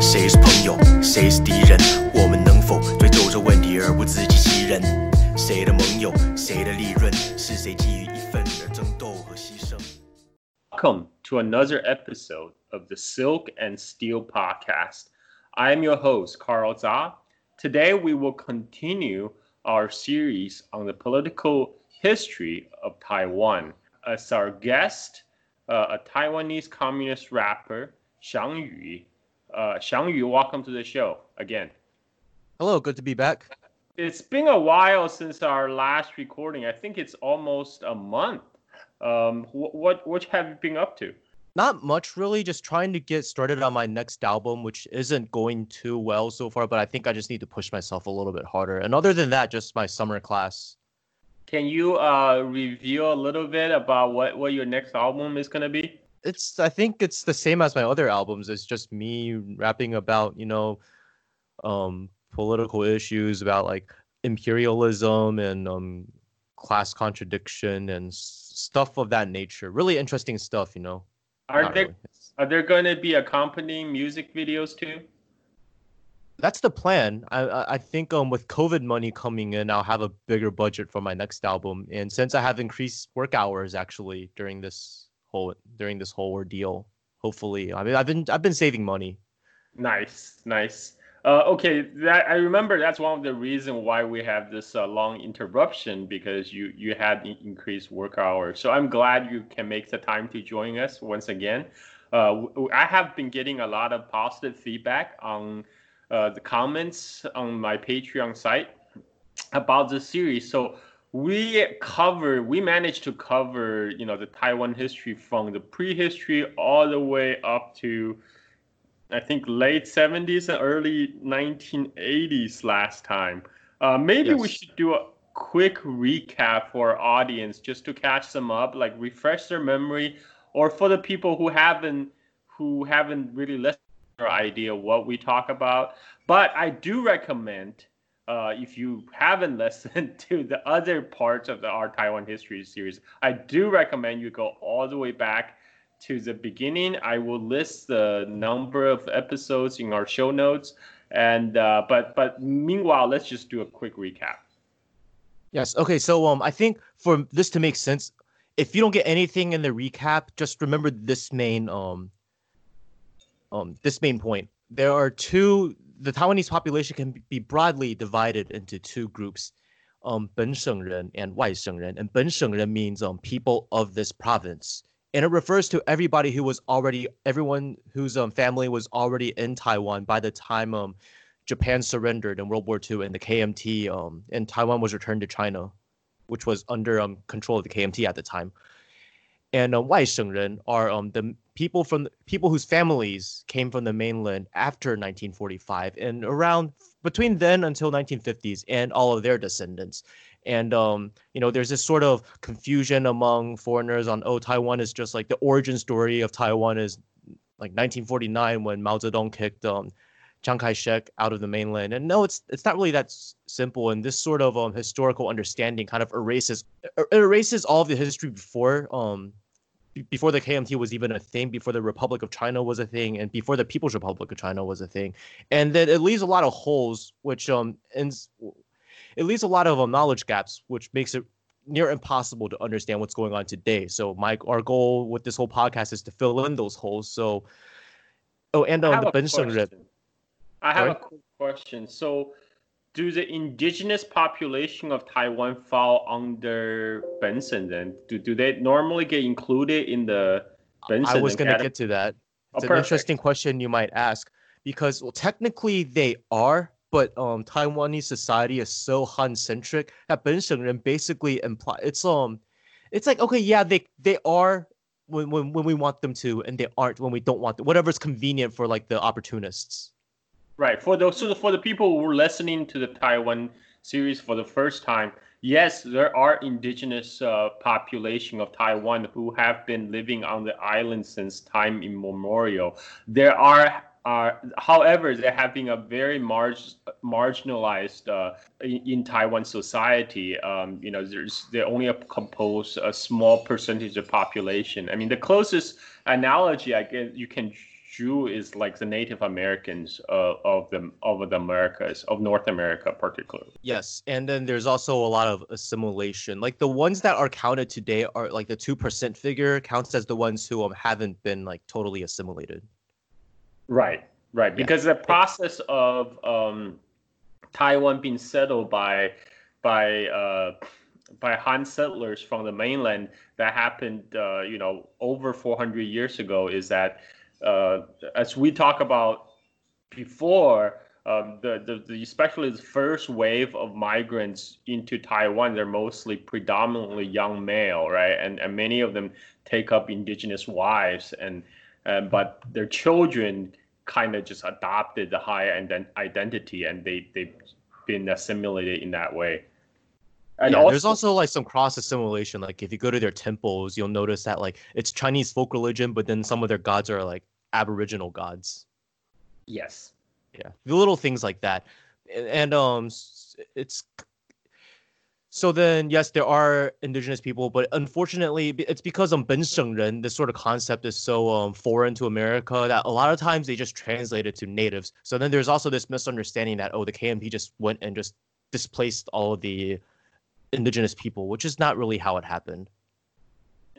谁是朋友，谁是敌人？我们能否追究这问题而不自欺欺人？谁的盟友，谁的利润？是谁基于一份而争斗和牺牲？Welcome to another episode of the Silk and Steel podcast. I am your host, Carl Zha. Today we will continue our series on the political history of Taiwan. As our guest, uh, a Taiwanese communist rapper, Xiang Yu. uh, Xiang Yu, welcome to the show again. Hello, good to be back. It's been a while since our last recording. I think it's almost a month. Um, what, what what have you been up to? Not much, really. Just trying to get started on my next album, which isn't going too well so far. But I think I just need to push myself a little bit harder. And other than that, just my summer class. Can you uh, review a little bit about what, what your next album is gonna be? It's I think it's the same as my other albums. It's just me rapping about you know, um, political issues about like imperialism and um, class contradiction and stuff of that nature. Really interesting stuff, you know. Are Not there really. are there going to be accompanying music videos too? that's the plan. I I think um with COVID money coming in, I'll have a bigger budget for my next album. And since I have increased work hours actually during this whole during this whole ordeal, hopefully, I mean I've been I've been saving money. Nice, nice. Uh, okay, that I remember that's one of the reasons why we have this uh, long interruption because you you had increased work hours. So I'm glad you can make the time to join us once again. Uh, I have been getting a lot of positive feedback on uh, the comments on my Patreon site about the series. So we cover, we managed to cover, you know, the Taiwan history from the prehistory all the way up to, I think, late 70s and early 1980s last time. Uh, maybe yes. we should do a quick recap for our audience just to catch them up, like refresh their memory, or for the people who haven't who haven't really listened idea what we talk about. But I do recommend, uh, if you haven't listened to the other parts of the Our Taiwan History series, I do recommend you go all the way back to the beginning. I will list the number of episodes in our show notes. And uh, but but meanwhile, let's just do a quick recap. Yes. Okay. So um, I think for this to make sense, if you don't get anything in the recap, just remember this main um um, this main point. There are two The Taiwanese population can be broadly divided into two groups, um, 本省人 and 外省人. And 本省人 means um, people of this province, and it refers to everybody who was already everyone whose um, family was already in Taiwan by the time um, Japan surrendered in World War II and the KMT um, and Taiwan was returned to China, which was under um, control of the KMT at the time. And uh, 外省人 are um, the people from people whose families came from the mainland after 1945 and around between then until 1950s and all of their descendants. And um, you know there's this sort of confusion among foreigners on oh taiwan is just like the origin story of taiwan is like 1949 when mao zedong kicked um, chiang kai-shek out of the mainland. And no it's it's not really that simple. And this sort of um, historical understanding kind of erases er, erases all of the history before um, before the KMT was even a thing, before the Republic of China was a thing, and before the People's Republic of China was a thing, and that it leaves a lot of holes, which um, and it leaves a lot of um, knowledge gaps, which makes it near impossible to understand what's going on today. So, Mike, our goal with this whole podcast is to fill in those holes. So, oh, and um, the Ben I have Sorry? a quick question. So do the indigenous population of Taiwan fall under Benshengren? Do, do they normally get included in the Benson? I was going to get to that. It's oh, an interesting question you might ask because well, technically they are, but um, Taiwanese society is so Han centric that Benshengren basically imply it's um, it's like okay, yeah, they they are when, when when we want them to, and they aren't when we don't want them. Whatever's convenient for like the opportunists. Right. For those so for the people who are listening to the Taiwan series for the first time, yes, there are indigenous uh, population of Taiwan who have been living on the island since time immemorial. There are uh, however, they have been a very marg- marginalized uh, in, in, Taiwan society. Um, you know, there's they only compose a small percentage of population. I mean, the closest analogy I guess you can Zhu is like the Native Americans uh, of the of the Americas of North America, particularly. Yes, and then there's also a lot of assimilation. Like the ones that are counted today are like the two percent figure counts as the ones who um, haven't been like totally assimilated. Right, right. Because yeah. the process of um, Taiwan being settled by by uh, by Han settlers from the mainland that happened, uh, you know, over 400 years ago is that, uh, as we talk about before, um, the, the, the, especially the first wave of migrants into Taiwan, they're mostly predominantly young male, right? And, and many of them take up indigenous wives, and, and but their children kind of just adopted the high end identity, and they they've been assimilated in that way. And yeah, also, there's also like some cross assimilation. Like if you go to their temples, you'll notice that like it's Chinese folk religion, but then some of their gods are like Aboriginal gods. Yes. Yeah, the little things like that, and, and um, it's so then yes, there are indigenous people, but unfortunately, it's because um Benshengren, this sort of concept is so um foreign to America that a lot of times they just translate it to natives. So then there's also this misunderstanding that oh the KMT just went and just displaced all of the indigenous people, which is not really how it happened.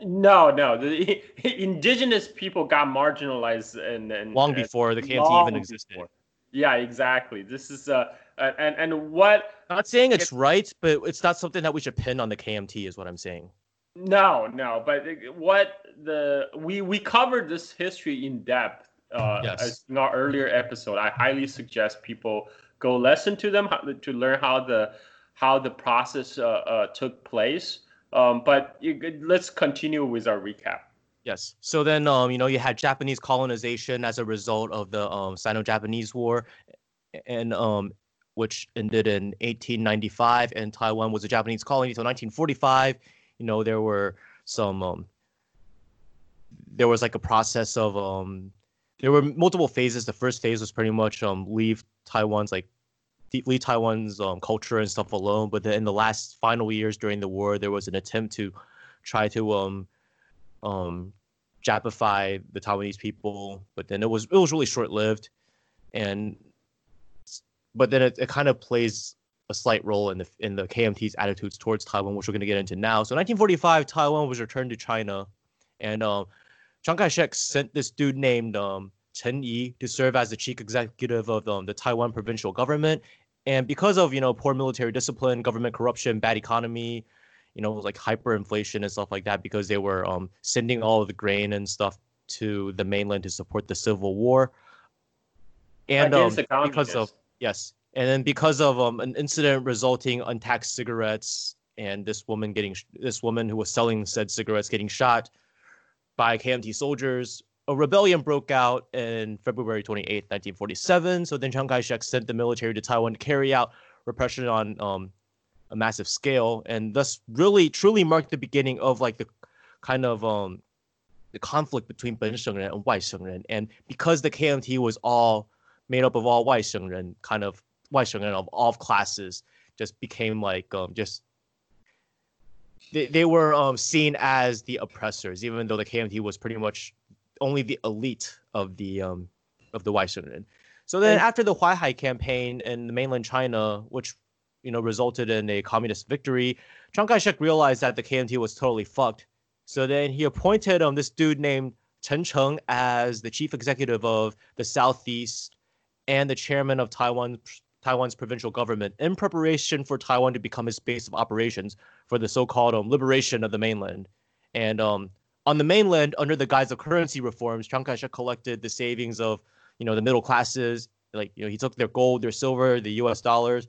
No, no. The indigenous people got marginalized and, and long before the KMT even existed. Before. Yeah, exactly. This is uh and and what not saying it's, right, but it's not something that we should pin on the KMT is what I'm saying. No, no, but what the we we covered this history in depth uh yes. in our earlier episode. I highly suggest people go listen to them to learn how the how the process uh, uh, took place. Um, but you, let's continue with our recap. Yes. So then, um, you know, you had Japanese colonization as a result of the um, Sino-Japanese War, and um, which ended in 1895, and Taiwan was a Japanese colony until 1945. You know, there were some, um, there was like a process of, um, there were multiple phases. The first phase was pretty much um, leave Taiwan's like leave Taiwan's um, culture and stuff alone. But then in the last final years during the war, there was an attempt to try to um, um, Japify the Taiwanese people, but then it was it was really short lived, and but then it, it kind of plays a slight role in the in the KMT's attitudes towards Taiwan, which we're going to get into now. So 1945, Taiwan was returned to China, and um, Chiang Kai-shek sent this dude named um, Chen Yi to serve as the chief executive of um, the Taiwan provincial government. And because of you know poor military discipline, government corruption, bad economy, you know like hyperinflation and stuff like that, because they were um, sending all of the grain and stuff to the mainland to support the civil war. And um, because of yes, and then because of um, an incident resulting untaxed cigarettes and this woman getting this woman who was selling said cigarettes getting shot by KMT soldiers a rebellion broke out in February 28, 1947. So then Chiang Kai-shek sent the military to Taiwan to carry out repression on um, a massive scale, and thus really truly marked the beginning of like the kind of um, the conflict between Benshengren and Waishengren. And because the KMT was all made up of all Waishengren, kind of Waishengren of all classes, just became like um, just they, they were um, seen as the oppressors, even though the KMT was pretty much only the elite of the um of the Waishengren. So then, after the Huaihai campaign in the mainland China, which you know resulted in a communist victory, Chiang Kai-shek realized that the KMT was totally fucked. So then he appointed um this dude named Chen Cheng as the chief executive of the Southeast and the chairman of Taiwan Taiwan's provincial government in preparation for Taiwan to become his base of operations for the so-called um, liberation of the mainland. And um, on the mainland, under the guise of currency reforms, Chiang Kai-shek collected the savings of, you know, the middle classes. Like, you know, he took their gold, their silver, the U.S. dollars,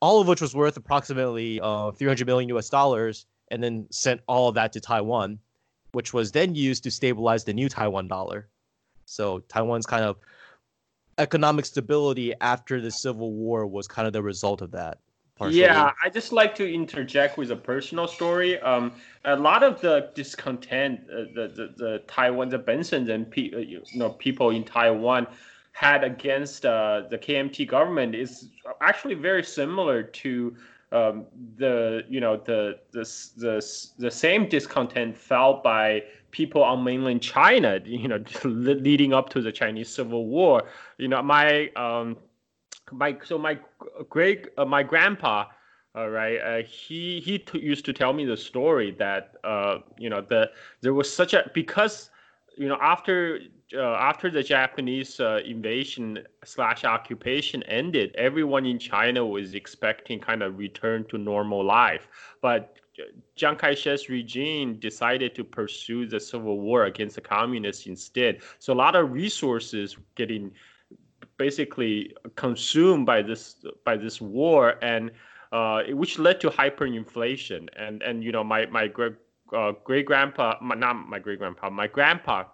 all of which was worth approximately uh, 300 million U.S. dollars, and then sent all of that to Taiwan, which was then used to stabilize the new Taiwan dollar. So Taiwan's kind of economic stability after the Civil War was kind of the result of that. Partially. Yeah, I just like to interject with a personal story. Um, a lot of the discontent, uh, the, the the Taiwan, the Benson and pe- uh, you know people in Taiwan had against uh, the KMT government is actually very similar to um, the you know the, the the the same discontent felt by people on mainland China, you know, leading up to the Chinese Civil War. You know, my um, my so my great uh, my grandpa, uh, right? Uh, he he t- used to tell me the story that uh, you know the there was such a because you know after uh, after the Japanese uh, invasion slash occupation ended, everyone in China was expecting kind of return to normal life, but Chiang Kai-shek's regime decided to pursue the civil war against the communists instead. So a lot of resources getting basically consumed by this by this war, and uh, which led to hyperinflation. And and you know my my great uh, great grandpa, not my great grandpa, my grandpa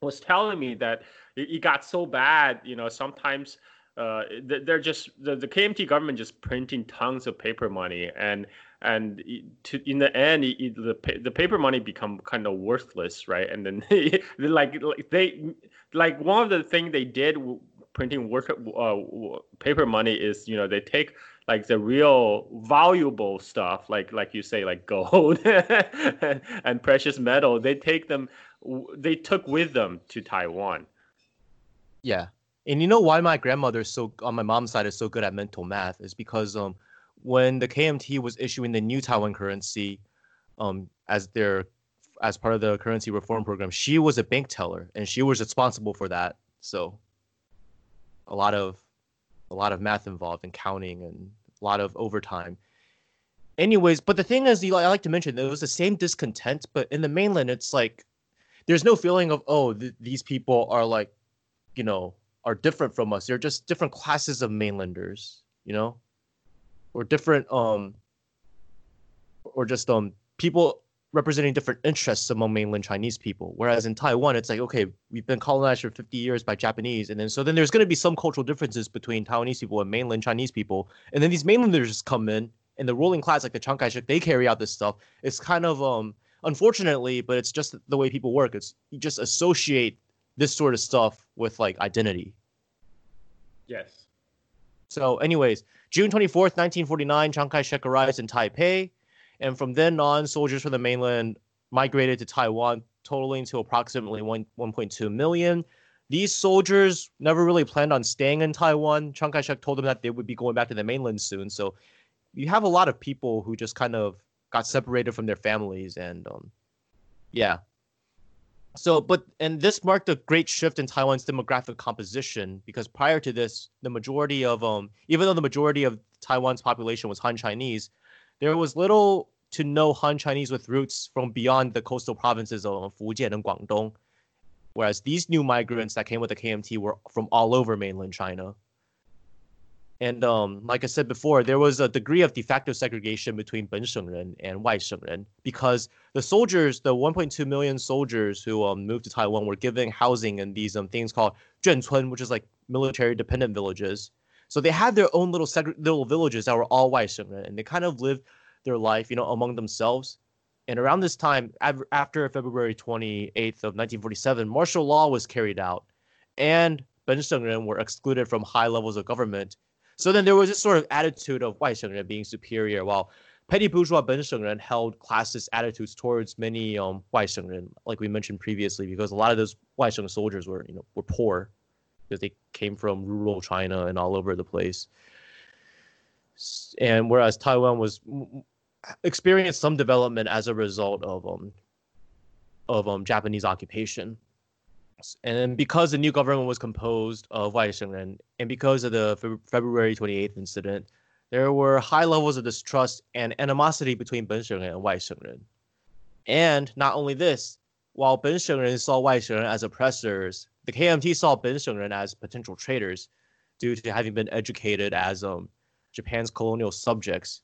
was telling me that it, got so bad. You know sometimes uh, they're just the, the KMT government just printing tons of paper money and and to, in the end it, it, the the paper money become kind of worthless right and then like like they like one of the things they did printing work uh, paper money is you know they take like the real valuable stuff like like you say like gold and precious metal they take them they took with them to Taiwan yeah and you know why my grandmother so on my mom's side is so good at mental math is because um when the KMT was issuing the new Taiwan currency um as their as part of the currency reform program, she was a bank teller and she was responsible for that. So a lot of a lot of math involved and counting and a lot of overtime. Anyways, but the thing is, I like to mention that it was the same discontent, but in the mainland, it's like there's no feeling of oh th- these people are like, you know, are different from us. They're just different classes of mainlanders, you know, or different um, or just um people representing different interests among mainland Chinese people. Whereas in Taiwan, it's like okay, we've been colonized for 50 years by Japanese, and then so then there's going to be some cultural differences between Taiwanese people and mainland Chinese people, and then these mainlanders just come in, and the ruling class like the Chiang Kai-shek, they carry out this stuff. It's kind of um unfortunately, but it's just the way people work. It's you just associate this sort of stuff with like identity. Yes. So, anyways, June 24th, 1949, Chiang Kai shek arrives in Taipei. And from then on, soldiers from the mainland migrated to Taiwan, totaling to approximately 1, 1.2 million. These soldiers never really planned on staying in Taiwan. Chiang Kai shek told them that they would be going back to the mainland soon. So, you have a lot of people who just kind of got separated from their families. And um, yeah, so, but and this marked a great shift in Taiwan's demographic composition because prior to this, the majority of um, even though the majority of Taiwan's population was Han Chinese, there was little to know Han Chinese with roots from beyond the coastal provinces of Fujian and Guangdong. Whereas these new migrants that came with the KMT were from all over mainland China. And um, like I said before, there was a degree of de facto segregation between Benshengren and Waishengren because the soldiers, the 1.2 million soldiers who um, moved to Taiwan, were given housing in these um, things called Zhencun, which is like military dependent villages. So they had their own little seg- little villages that were all Waishengren, and they kind of lived their life, you know, among themselves. And around this time, after February 28th of 1947, martial law was carried out, and Benshengren were excluded from high levels of government so then there was this sort of attitude of Waishengren being superior, while petty bourgeois Ben Shengren held classist attitudes towards many um, Waishengren, like we mentioned previously, because a lot of those Waishengren soldiers were, you know, were poor because they came from rural China and all over the place. And whereas Taiwan was experienced some development as a result of um of um Japanese occupation. And because the new government was composed of Waishengren, and because of the Fe- February 28th incident, there were high levels of distrust and animosity between Benshengren and Waishengren. And not only this, while Benshengren saw Waishengren as oppressors, the KMT saw Benshengren as potential traitors due to having been educated as um, Japan's colonial subjects.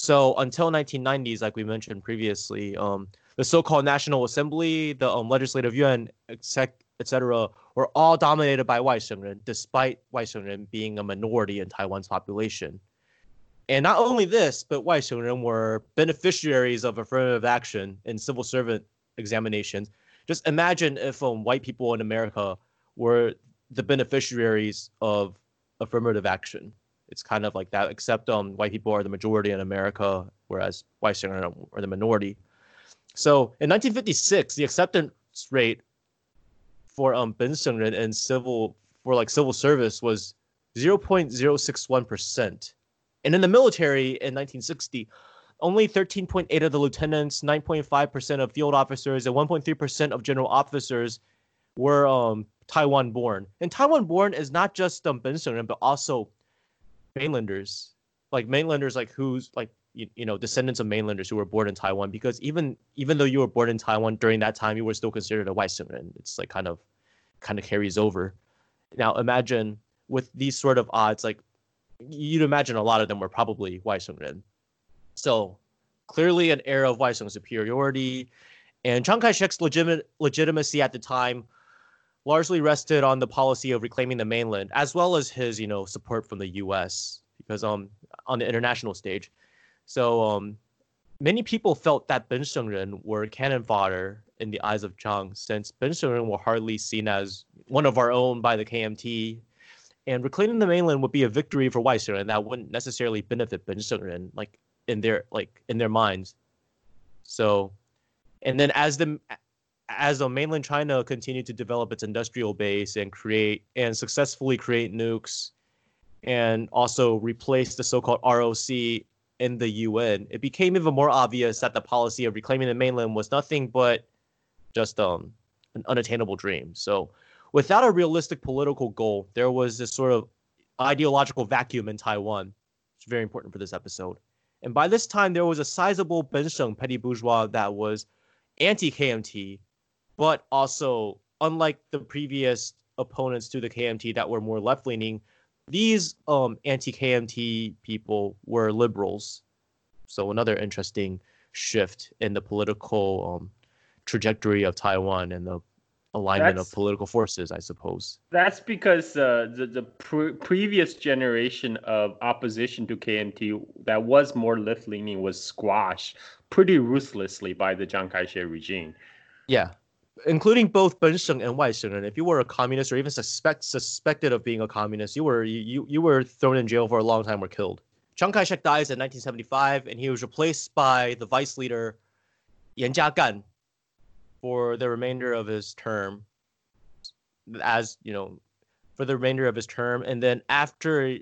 So until 1990s, like we mentioned previously, um, the so-called National Assembly, the um, Legislative Yuan, etc., were all dominated by Waishengren, despite Waishengren being a minority in Taiwan's population. And not only this, but Waishengren were beneficiaries of affirmative action in civil servant examinations. Just imagine if um, white people in America were the beneficiaries of affirmative action. It's kind of like that, except um, white people are the majority in America, whereas Waishengren are the minority. So in 1956, the acceptance rate for um Ben Shengren and civil for like civil service was 0.061 percent, and in the military in 1960, only 13.8 of the lieutenants, 9.5 percent of field officers, and 1.3 percent of general officers were um Taiwan born. And Taiwan born is not just um Ben Shengren, but also mainlanders, like mainlanders like who's like you, you know descendants of mainlanders who were born in Taiwan because even even though you were born in Taiwan during that time you were still considered a white and it's like kind of kind of carries over. Now imagine with these sort of odds like you'd imagine a lot of them were probably white so clearly an era of white superiority and Chiang Kai-shek's legitimate legitimacy at the time largely rested on the policy of reclaiming the mainland as well as his you know support from the US because um on the international stage so um, many people felt that Ben Shengren were cannon fodder in the eyes of Chiang, since Ben Shengren were hardly seen as one of our own by the KMT. And reclaiming the mainland would be a victory for White and that wouldn't necessarily benefit Ben Shengren, like in their like in their minds. So, and then as the as the mainland China continued to develop its industrial base and create and successfully create nukes, and also replace the so-called ROC in the UN, it became even more obvious that the policy of reclaiming the mainland was nothing but just um, an unattainable dream. So, without a realistic political goal, there was this sort of ideological vacuum in Taiwan. It's very important for this episode. And by this time, there was a sizable Bensheng petty bourgeois that was anti KMT, but also, unlike the previous opponents to the KMT that were more left leaning, these um, anti-KMT people were liberals. So another interesting shift in the political um, trajectory of Taiwan and the alignment that's, of political forces, I suppose. That's because uh, the the pre- previous generation of opposition to KMT that was more left leaning was squashed pretty ruthlessly by the Chiang Kai-shek regime. Yeah, including both Bensheng and Waisheng. And if you were a communist or even suspect suspected of being a communist, you were you you were thrown in jail for a long time or killed. Chiang Kai-shek dies in 1975, and he was replaced by the vice leader Yan Jia-gan for the remainder of his term, as you know, for the remainder of his term. And then after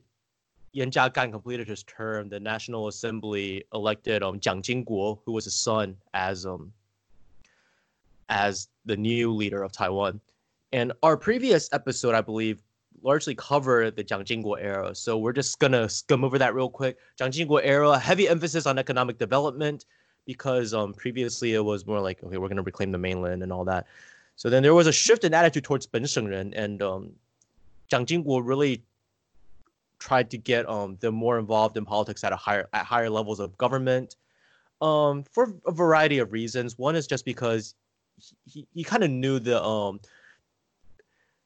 Yan Jia-gan completed his term, the National Assembly elected um, Jiang Jingguo, who was his son, as um, as the new leader of Taiwan. And our previous episode, I believe, largely covered the Jiang Jingguo era. So we're just gonna skim over that real quick. Jiang Jingguo era, heavy emphasis on economic development because um, previously it was more like, okay, we're gonna reclaim the mainland and all that. So then there was a shift in attitude towards Ben Shengren, and um, Jiang Jingguo really tried to get um, them more involved in politics at a higher at higher levels of government um, for a variety of reasons. One is just because he, he kind of knew the um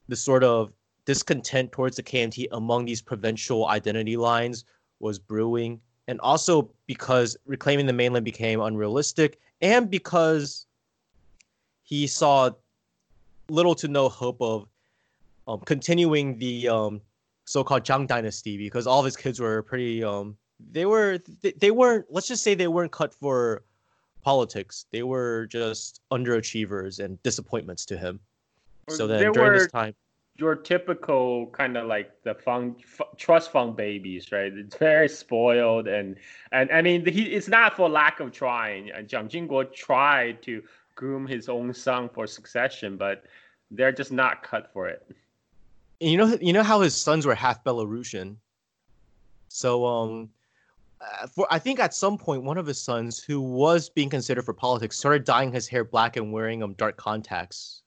the sort of discontent towards the KMT among these provincial identity lines was brewing, and also because reclaiming the mainland became unrealistic, and because he saw little to no hope of um, continuing the um, so-called Jiang dynasty because all of his kids were pretty um, they were they, they weren't let's just say they weren't cut for politics. They were just underachievers and disappointments to him. So then during this time, your typical kind of like the fund f- trust fund babies, right? It's very spoiled and and I mean he it's not for lack of trying. Uh, Jiang Jingguo tried to groom his own son for succession, but they're just not cut for it. You know you know how his sons were half Belarusian. So um for I think at some point one of his sons who was being considered for politics started dyeing his hair black and wearing um dark contacts.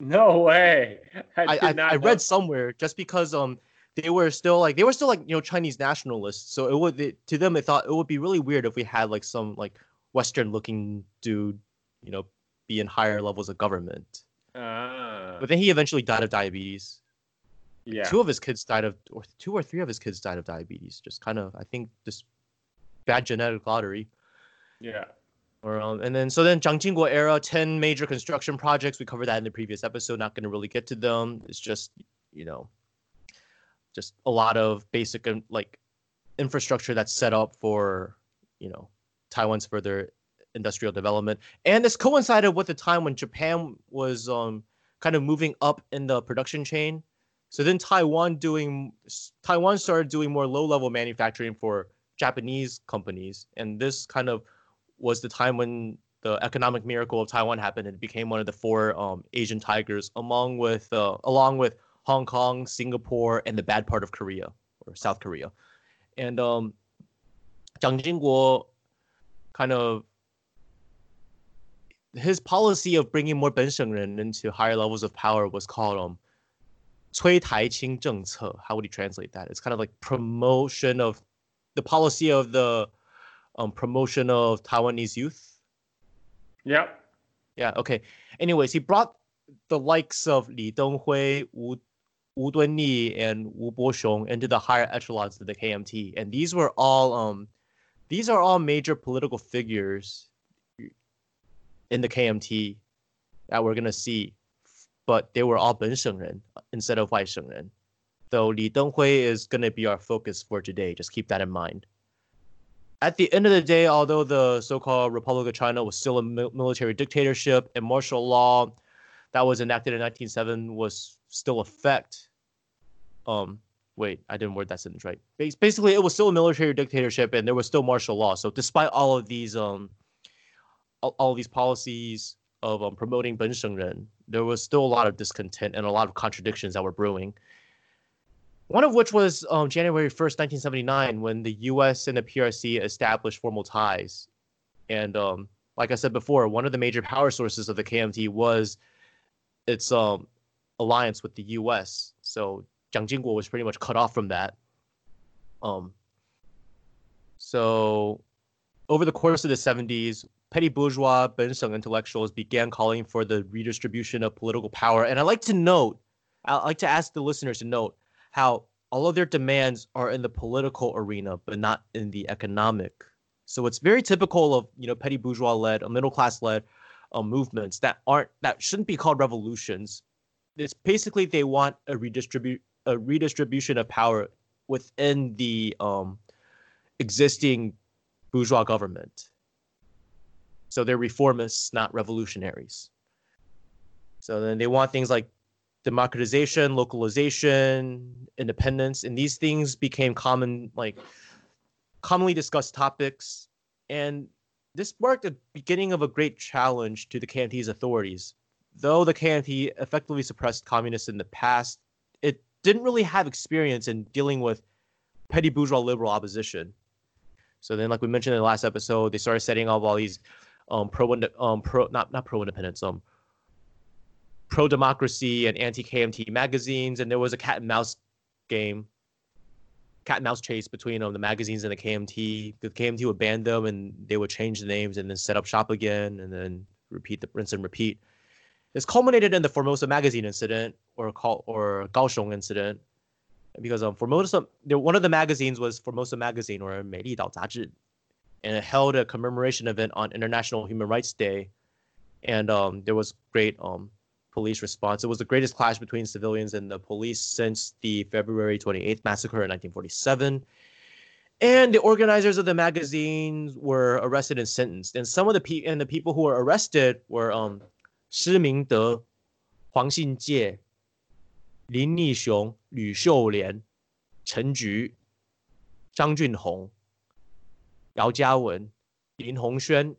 No way. I I, I, I read somewhere just because um they were still like they were still like you know Chinese nationalists. So it would it, to them they thought it would be really weird if we had like some like Western looking dude, you know, be in higher levels of government. Ah. But then he eventually died of diabetes. Yeah. Two of his kids died of, or two or three of his kids died of diabetes. Just kind of, I think, just bad genetic lottery. Yeah. Or, um, and then so then Jiang Jingguo era, ten major construction projects. We covered that in the previous episode. Not going to really get to them. It's just you know, just a lot of basic like infrastructure that's set up for you know Taiwan's further industrial development. And this coincided with the time when Japan was um, kind of moving up in the production chain. So then Taiwan doing Taiwan started doing more low-level manufacturing for Japanese companies, and this kind of was the time when the economic miracle of Taiwan happened and it became one of the four um, Asian tigers, along with uh, along with Hong Kong, Singapore, and the bad part of Korea or South Korea. And um, Jiang Jingguo kind of his policy of bringing more Benshengren into higher levels of power was called um, 催台清政策. How would you translate that? It's kind of like promotion of the policy of the um, promotion of Taiwanese youth. Yeah. Yeah. Okay. Anyways, he brought the likes of Li Denghui, Wu, Wu Dunyi, and Wu Boxiong into the higher echelons of the KMT, and these were all um, these are all major political figures in the KMT that we're gonna see, but they were all Benshengren instead of Waishengren. Though Li Denghui is gonna be our focus for today. Just keep that in mind. At the end of the day, although the so-called Republic of China was still a military dictatorship and martial law that was enacted in 1907 was still effect. Um, wait, I didn't word that sentence right. Basically, it was still a military dictatorship and there was still martial law. So despite all of these um all, all these policies of um, promoting Benshengren, there was still a lot of discontent and a lot of contradictions that were brewing. One of which was um, January 1st, 1979, when the US and the PRC established formal ties. And um, like I said before, one of the major power sources of the KMT was its um, alliance with the US. So Jiang Jingguo was pretty much cut off from that. Um, so over the course of the 70s, petty bourgeois Bensheng intellectuals began calling for the redistribution of political power. And I'd like to note, I'd like to ask the listeners to note how all of their demands are in the political arena, but not in the economic. So it's very typical of you know petty bourgeois led, or middle class led uh, movements that aren't that shouldn't be called revolutions. It's basically they want a redistribute a redistribution of power within the um, existing bourgeois government. So they're reformists, not revolutionaries. So then they want things like democratization, localization, independence, and these things became common, like commonly discussed topics. And this marked the beginning of a great challenge to the KMT's authorities. Though the KMT effectively suppressed communists in the past, it didn't really have experience in dealing with petty bourgeois liberal opposition. So then, like we mentioned in the last episode, they started setting up all these um, pro um, pro not not pro independence um pro democracy and anti KMT magazines, and there was a cat and mouse game, cat and mouse chase between um, the magazines and the KMT. The KMT would ban them, and they would change the names and then set up shop again, and then repeat the rinse and repeat. This culminated in the Formosa magazine incident or or Kaohsiung incident, because um, Formosa, one of the magazines was Formosa magazine or Meili Dao Zazhi, and it held a commemoration event on International Human Rights Day, and um, there was great um, police response. It was the greatest clash between civilians and the police since the February 28th massacre in 1947. And the organizers of the magazines were arrested and sentenced. And some of the pe- and the people who were arrested were um, Shi Mingde, Huang Xinjie, Lin Yixiong, Lü Xiulian, Chen Ju, Zhang Junhong, Yao Jiawen, Lin Hongxuan,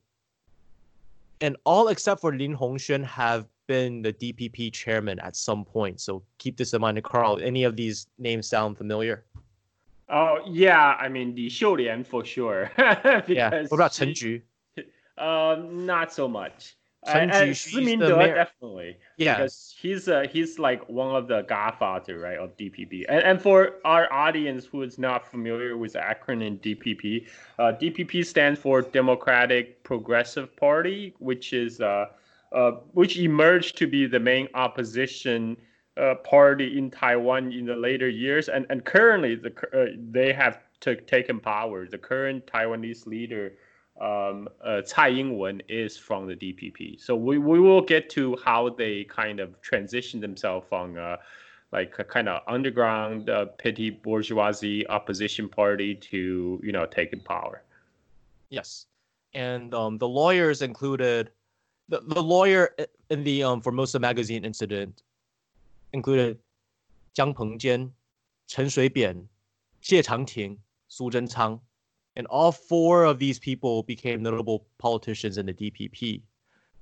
and all except for Lin Hongxuan have been the DPP chairman at some point. So keep this in mind. Carl, any of these names sound familiar? Oh yeah, I mean Li Xiulian for sure. yeah. What about Chen Ju? Um, not so much. Chen uh, Ju, Simi the mayor. definitely. Yeah. Because he's uh, he's like one of the godfather, right, of DPP. And and for our audience who is not familiar with the acronym DPP, uh, DPP stands for Democratic Progressive Party, which is uh, which emerged to be the main opposition uh, party in Taiwan in the later years, and and currently the uh, they have taken power. The current Taiwanese leader um, uh, Tsai Ing-wen is from the DPP. So we, we will get to how they kind of transition themselves from uh, like a kind of underground uh, petty bourgeoisie opposition party to you know taking power. Yes. and um, the lawyers included the, the lawyer in the um, Formosa magazine incident included Jiang Pengjian, Chen Shuibian, Xie Changting, Su Zhenchang, and all four of these people became notable politicians in the DPP.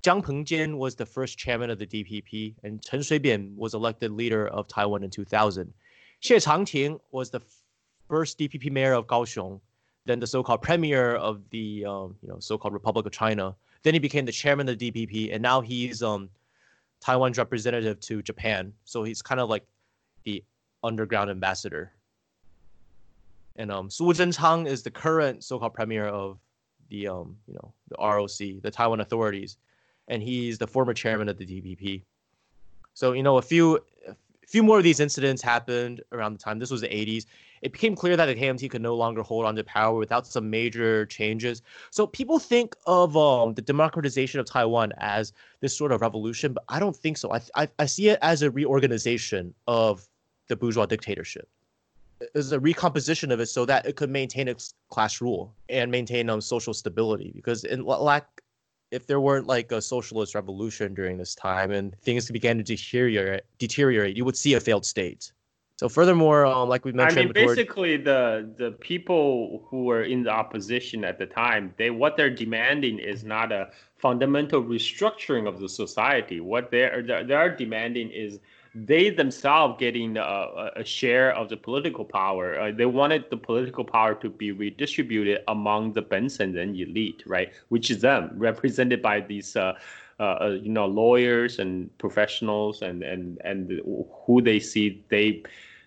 Jiang Pengjian was the first chairman of the DPP, and Chen Shuibian was elected leader of Taiwan in 2000. Xie Changting was the first DPP mayor of Kaohsiung, then the so-called premier of the um, you know so-called Republic of China. Then he became the chairman of the DPP, and now he's um, Taiwan's representative to Japan. So he's kind of like the underground ambassador. And um, Su Zhenchang is the current so-called premier of the um, you know the ROC, the Taiwan authorities, and he's the former chairman of the DPP. So you know a few a few more of these incidents happened around the time. This was the 80s it became clear that the KMT could no longer hold on to power without some major changes. So people think of um, the democratization of Taiwan as this sort of revolution, but I don't think so. I, I, I see it as a reorganization of the bourgeois dictatorship. It's a recomposition of it so that it could maintain its class rule and maintain um, social stability. Because in lack, if there weren't like a socialist revolution during this time and things began to deteriorate, deteriorate, you would see a failed state. So furthermore, um, like we mentioned, I mean, basically the the people who were in the opposition at the time, they what they're demanding is not a fundamental restructuring of the society. What they're they are demanding is they themselves getting a, a, share of the political power. Uh, they wanted the political power to be redistributed among the Benson elite, right? Which is them, represented by these. Uh, uh, uh, you know lawyers and professionals and and and who they see they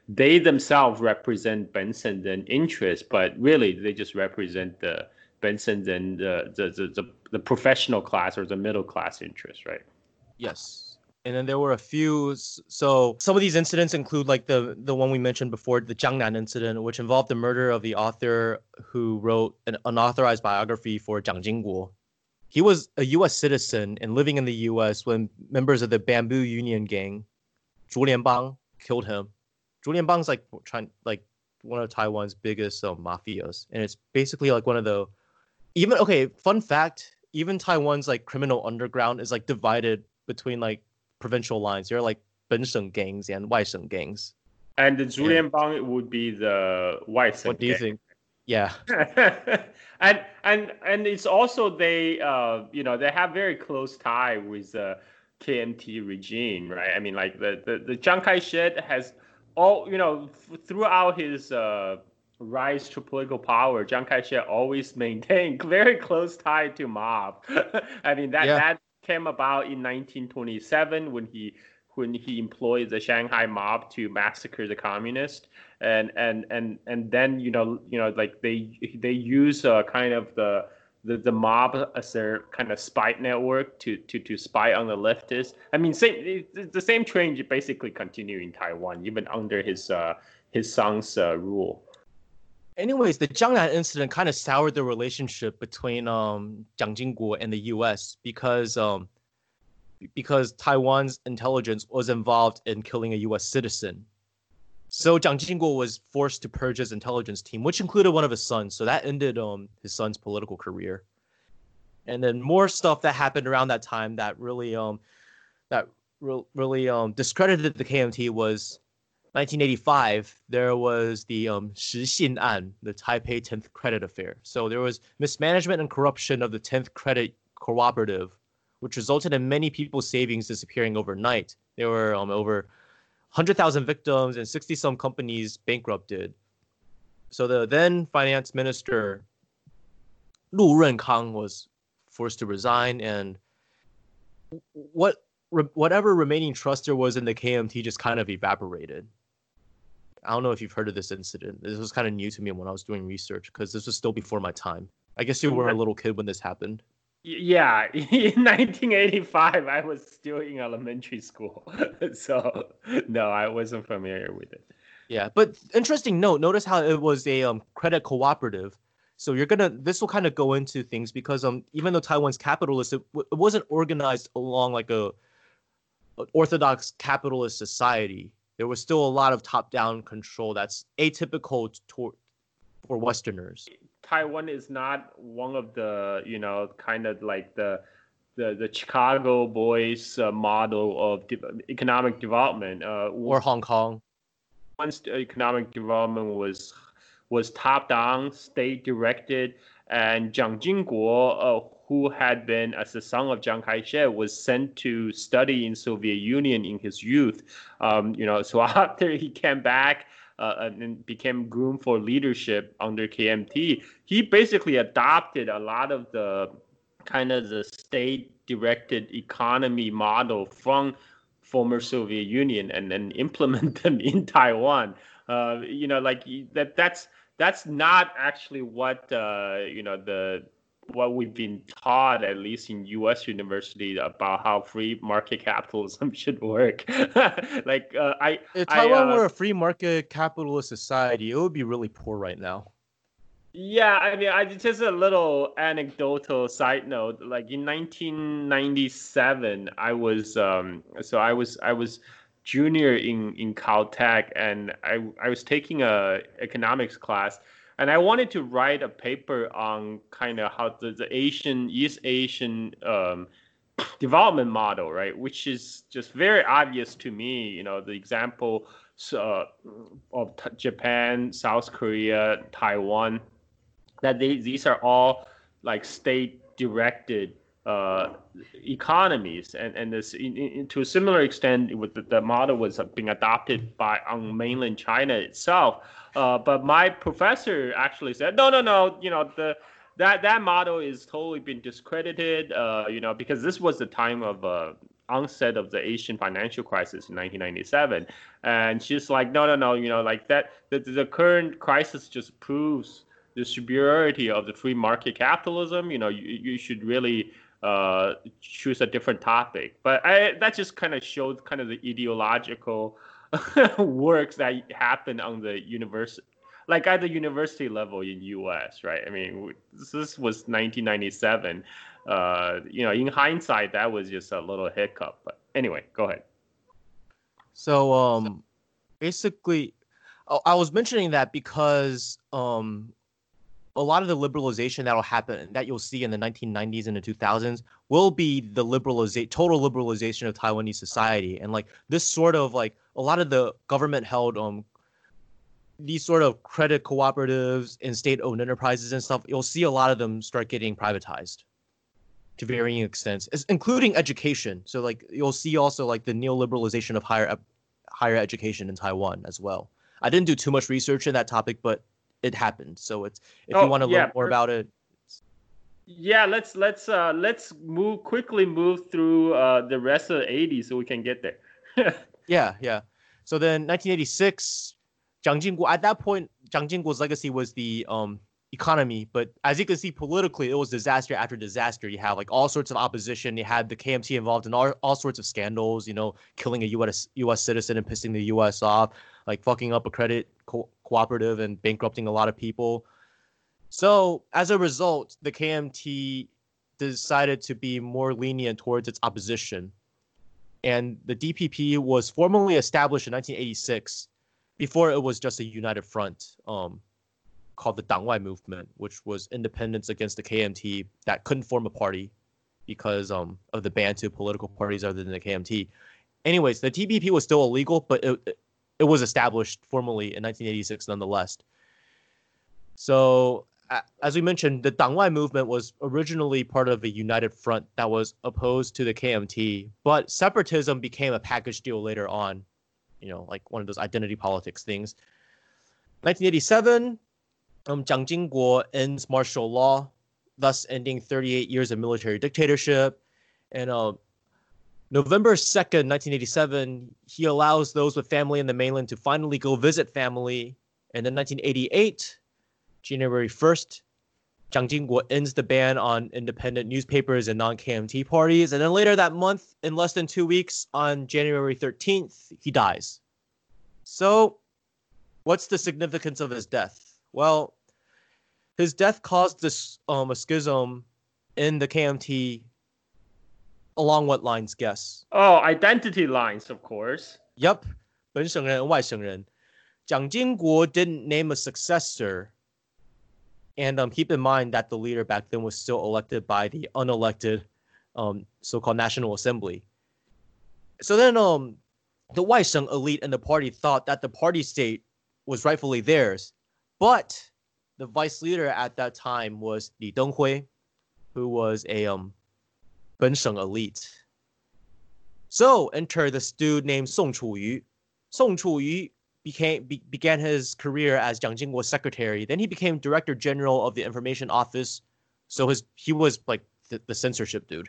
they themselves represent Benson and interest, but really they just represent the Benson and the, the the, the professional class or the middle class interest, right? Yes. And then there were a few. So some of these incidents include like the the one we mentioned before, the Jiangnan incident, which involved the murder of the author who wrote an unauthorized biography for Jiang Jingguo he was a U.S. citizen and living in the U.S. when members of the Bamboo Union Gang, Zhu Lianbang, killed him. Zhu Lianbang's like trying like one of Taiwan's biggest uh, mafias, and it's basically like one of the even okay. Fun fact: even Taiwan's like criminal underground is like divided between like provincial lines. There are like Bensheng gangs and Waisheng gangs. And the Zhu Lianbang would be the Waisheng. What do you gang. think? Yeah. and and and it's also they uh you know they have very close tie with the KMT regime, right? I mean, like the the, the Chiang Kai-shek has all you know f- throughout his uh rise to political power, Chiang Kai-shek always maintained very close tie to mob. I mean that yeah. that came about in 1927 when he when he employed the Shanghai mob to massacre the communists, and and and and then you know you know like they they use uh, kind of the the, the mob as their kind of spy network to, to, to spy on the leftists. I mean, same the same trend basically continue in Taiwan, even under his uh, his son's uh, rule. Anyways, the Jiangnan incident kind of soured the relationship between um, Jiang Jingguo and the U.S. because um, because Taiwan's intelligence was involved in killing a U.S. citizen. So Jiang Jingguo was forced to purge his intelligence team, which included one of his sons. So that ended um, his son's political career. And then more stuff that happened around that time that really um that re- really um discredited the KMT was 1985. There was the um Shi Xin An, the Taipei 10th Credit Affair. So there was mismanagement and corruption of the 10th Credit Cooperative which resulted in many people's savings disappearing overnight. There were um, over 100,000 victims and 60 some companies bankrupted. So the then finance minister, Lu Runkang, was forced to resign, and what whatever remaining trust there was in the KMT just kind of evaporated. I don't know if you've heard of this incident. This was kind of new to me when I was doing research because this was still before my time. I guess you were a little kid when this happened. Yeah, in 1985, I was still in elementary school, so no, I wasn't familiar with it. Yeah, but interesting note. Notice how it was a um, credit cooperative. So you're gonna. This will kind of go into things because um, even though Taiwan's capitalist, it, it wasn't organized along like a, a orthodox capitalist society. There was still a lot of top-down control that's atypical to, for Westerners Taiwan is not one of the you know kind of like the the, the Chicago boys uh, model of de- economic development uh, or Hong Kong. Once economic development was was top down, state directed, and Jiang Jingguo, uh, who had been as the son of Chiang Kai-shek, was sent to study in Soviet Union in his youth. Um, you know, so after he came back. Uh, and became groomed for leadership under KMT. He basically adopted a lot of the kind of the state directed economy model from former Soviet Union and then implement them in Taiwan. Uh, you know, like that that's that's not actually what uh, you know the what we've been taught, at least in U.S. university, about how free market capitalism should work. like uh, I, if Taiwan I, uh, were a free market capitalist society, it would be really poor right now. Yeah, I mean, I just a little anecdotal side note. Like in 1997, I was um, so I was I was junior in in Caltech, and I I was taking a economics class, and I wanted to write a paper on kind of how the, the Asian East Asian um, development model, right? Which is just very obvious to me. You know, the example uh, of Japan, South Korea, Taiwan, that they, these are all like state directed uh, economies, and and this in, in, to a similar extent, with the, the, model was being adopted by on mainland China itself. Uh, but my professor actually said, no, no, no, you know the that that model is totally been discredited. Uh, you know because this was the time of uh, onset of the Asian financial crisis in 1997, and she's like, no, no, no, you know like that the, the current crisis just proves the superiority of the free market capitalism. You know you, you should really uh, choose a different topic. But I, that just kind of showed kind of the ideological works that happen on the university, like at the university level in U.S. Right? I mean, this, was 1997. Uh, you know, in hindsight, that was just a little hiccup. But anyway, go ahead. So, um, basically, oh, I was mentioning that because um, a lot of the liberalization that'll happen that you'll see in the 1990s and the 2000s will be the liberalization total liberalization of taiwanese society. And like this sort of like a lot of the government held um these sort of credit cooperatives and state-owned enterprises and stuff you'll see a lot of them start getting privatized to varying extents including education. So like you'll see also like the neoliberalization of higher higher education in taiwan as well. I didn't do too much research in that topic but it happened. So it's if oh, you want to yeah, learn more about it. Yeah, let's let's uh let's move quickly move through uh the rest of the 80s so we can get there. yeah, yeah. So then 1986, Jiang Jingguo at that point, Jiang Jingguo's legacy was the um economy, but as you can see politically, it was disaster after disaster. You have like all sorts of opposition. You had the KMT involved in all, all sorts of scandals, you know, killing a US US citizen and pissing the US off, like fucking up a credit co- cooperative and bankrupting a lot of people. So as a result, the KMT decided to be more lenient towards its opposition. And the DPP was formally established in 1986 before it was just a united front um, called the Dangwai movement, which was independence against the KMT that couldn't form a party because um, of the ban to political parties other than the KMT. Anyways, the DPP was still illegal, but it, it was established formally in 1986 nonetheless. So, as we mentioned, the Dangwai movement was originally part of a united front that was opposed to the KMT, but separatism became a package deal later on, you know, like one of those identity politics things. 1987, um, Jiang Jingguo ends martial law, thus ending 38 years of military dictatorship. And uh, November 2nd, 1987, he allows those with family in the mainland to finally go visit family. And then 1988, January 1st, Jiang Jingguo ends the ban on independent newspapers and non-KMT parties. And then later that month, in less than two weeks, on January 13th, he dies. So, what's the significance of his death? Well, his death caused this um, a schism in the KMT Along what lines? Guess. Oh, identity lines, of course. Yep. Jiang Jingguo didn't name a successor. And um, keep in mind that the leader back then was still elected by the unelected um, so called National Assembly. So then um, the Waisheng elite and the party thought that the party state was rightfully theirs. But the vice leader at that time was Li Denghui, who was a um, Bensheng elite. So enter this dude named Song Chuyu. Song Chuyu became be, began his career as Jiang Jingguo's secretary. Then he became director general of the information office. So his he was like the, the censorship dude.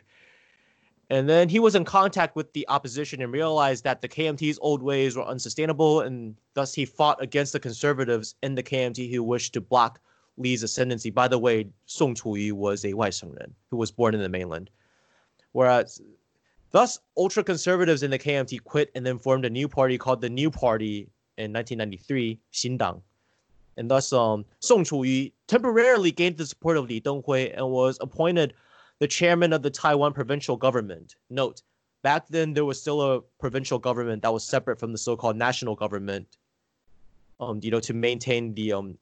And then he was in contact with the opposition and realized that the KMT's old ways were unsustainable, and thus he fought against the conservatives in the KMT who wished to block Li's ascendancy. By the way, Song Chuyu was a Waishengren who was born in the mainland. Whereas, thus, ultra conservatives in the KMT quit and then formed a new party called the New Party in 1993, Xindang. And thus, um, Song Chuyu temporarily gained the support of Li Denghui and was appointed the chairman of the Taiwan provincial government. Note, back then there was still a provincial government that was separate from the so-called national government. Um, you know, to maintain the um,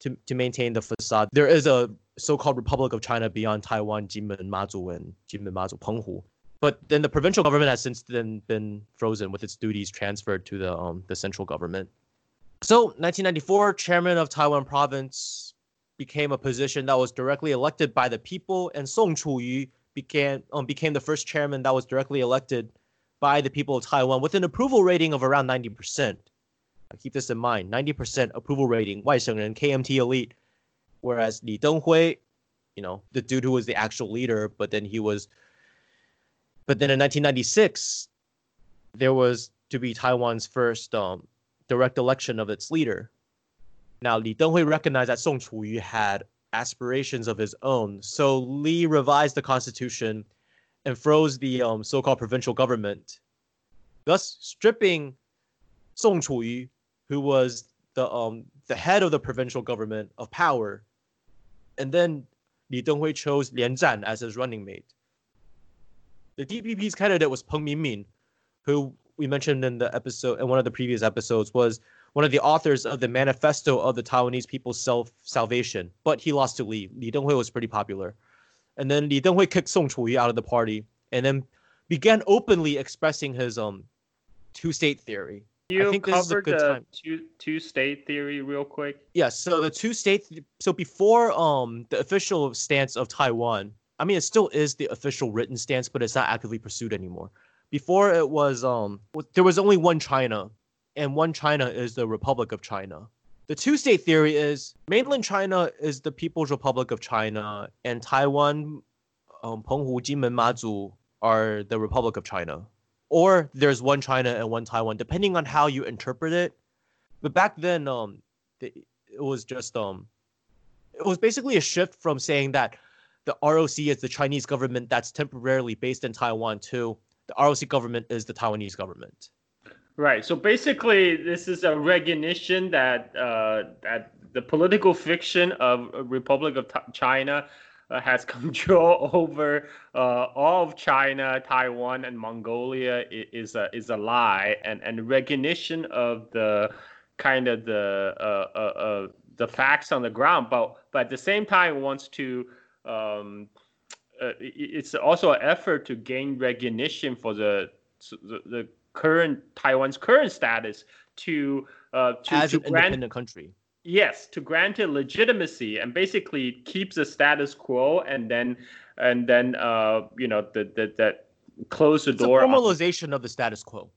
to, to maintain the facade. There is a so-called Republic of China beyond Taiwan, Jinmen, Mazu, and Jinmen, Mazu, Penghu. But then the provincial government has since then been frozen with its duties transferred to the um, the central government. So 1994, chairman of Taiwan province became a position that was directly elected by the people, and Song Chuyu became um, became the first chairman that was directly elected by the people of Taiwan with an approval rating of around 90%. keep this in mind 90% approval rating, and KMT elite. Whereas Li Denghui, you know, the dude who was the actual leader, but then he was. But then in 1996, there was to be Taiwan's first um, direct election of its leader. Now, Li Denghui recognized that Song Chuyu had aspirations of his own, so Li revised the constitution and froze the um, so-called provincial government, thus stripping Song Chuyu, who was the um, the head of the provincial government, of power. And then Li Denghui chose Lian Zhan as his running mate. The DPP's candidate was Peng Mingmin, who we mentioned in the episode in one of the previous episodes was one of the authors of the Manifesto of the Taiwanese People's Self Salvation, but he lost to Li. Li Denghui was pretty popular. And then Li Denghui kicked Song Chuyu out of the party and then began openly expressing his um two state theory. You I think this is a covered good the time. two two state theory real quick. Yeah, so the two states so before um the official stance of Taiwan, I mean it still is the official written stance, but it's not actively pursued anymore. Before it was um there was only one China, and one China is the Republic of China. The two state theory is mainland China is the People's Republic of China, and Taiwan, um, Penghu, Jinmen, Mazu are the Republic of China. Or there's one China and one Taiwan, depending on how you interpret it. But back then, um, it was just um, it was basically a shift from saying that the ROC is the Chinese government that's temporarily based in Taiwan to the ROC government is the Taiwanese government. Right. So basically, this is a recognition that uh, that the political fiction of Republic of China has control over uh, all of China, Taiwan, and Mongolia is a is a lie, and and recognition of the kind of the uh, uh, uh, the facts on the ground, but but at the same time wants to. Um, uh, it's also an effort to gain recognition for the the, the current Taiwan's current status to uh, to, as to an grant independent country. Yes to grant it legitimacy and basically keeps the status quo and then and then uh, you know that that that close the It's a door. on- formalization of the status quo.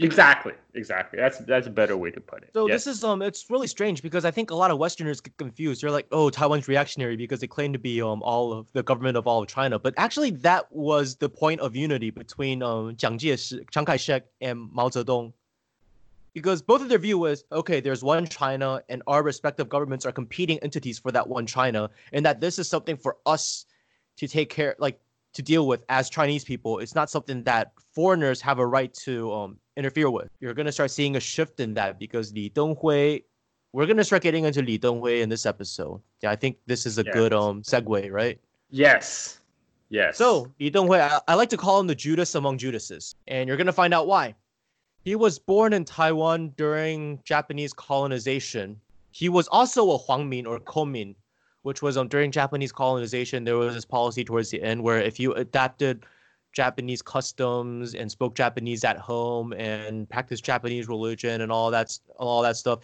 exactly, exactly. That's that's a better way to put it. So yes. this is um, it's really strange because I think a lot of Westerners get confused. They're like, oh, Taiwan's reactionary because they claim to be um all of the government of all of China, but actually that was the point of unity between um Jiang Jieshi, Chiang Kai-shek, and Mao Zedong. Because both of their view was okay, there's one China, and our respective governments are competing entities for that one China, and that this is something for us to take care, like to deal with as Chinese people. It's not something that foreigners have a right to um, interfere with. You're gonna start seeing a shift in that because Li Denghui, we're gonna start getting into Li Denghui in this episode. Yeah, I think this is a Yes. good um segue, right? yes, yes. So Li Denghui, I, I like to call him the Judas among Judases, and you're gonna find out why. He was born in Taiwan during Japanese colonization. He was also a Huangmin or Komin, which was um during Japanese colonization, there was this policy towards the end where if you adapted Japanese customs and spoke Japanese at home and practiced Japanese religion and all that all that stuff,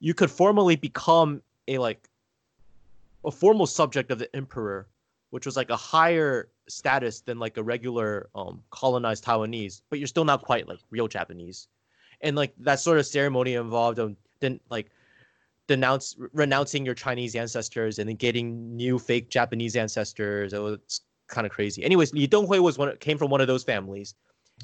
you could formally become a like a formal subject of the emperor, which was like a higher status than like a regular um colonized Taiwanese, but you're still not quite like real Japanese. And like that sort of ceremony involved um then like denounce renouncing your Chinese ancestors and then getting new fake Japanese ancestors. It was kind of crazy. Anyways, Li Denghui was one came from one of those families,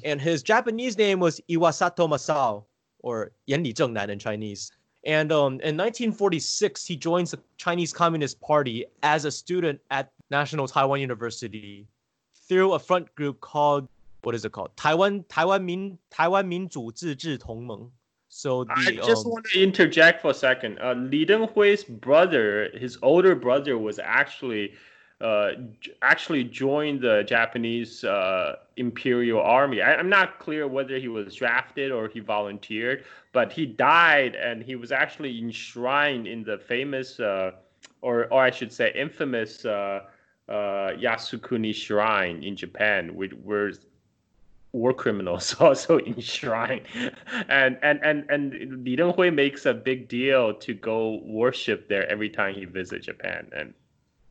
and his Japanese name was Iwasato Masao or Yan Li Zhengnan in Chinese. And um, in 1946, he joins the Chinese Communist Party as a student at National Taiwan University through a front group called what is it called? Taiwan Taiwan Min Taiwan Minzhu Zizhi Tongmeng. So the, I just um, want to interject for a second. Uh, Li Denghui's brother, his older brother, was actually uh, actually joined the Japanese uh, Imperial Army. I, I'm not clear whether he was drafted or he volunteered, but he died and he was actually enshrined in the famous, uh, or or I should say, infamous uh, uh, Yasukuni Shrine in Japan, which where war criminals also enshrined. And and and and Li Denghui makes a big deal to go worship there every time he visits Japan, and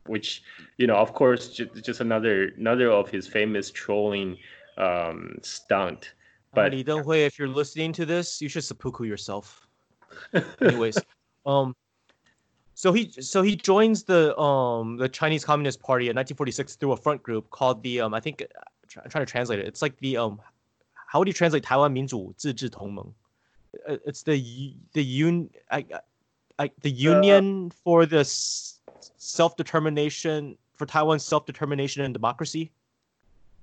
which you know, of course, just, just another another of his famous trolling um, stunt. But Li Denghui, if you're listening to this, you should seppuku yourself. Anyways, um, so he so he joins the um the Chinese Communist Party in 1946 through a front group called the um I think I'm trying to translate it. It's like the um how would you translate Taiwan 民主自治同盟? Uh, It's the u- the un I, I, the Union for the self determination for Taiwan's self determination and democracy.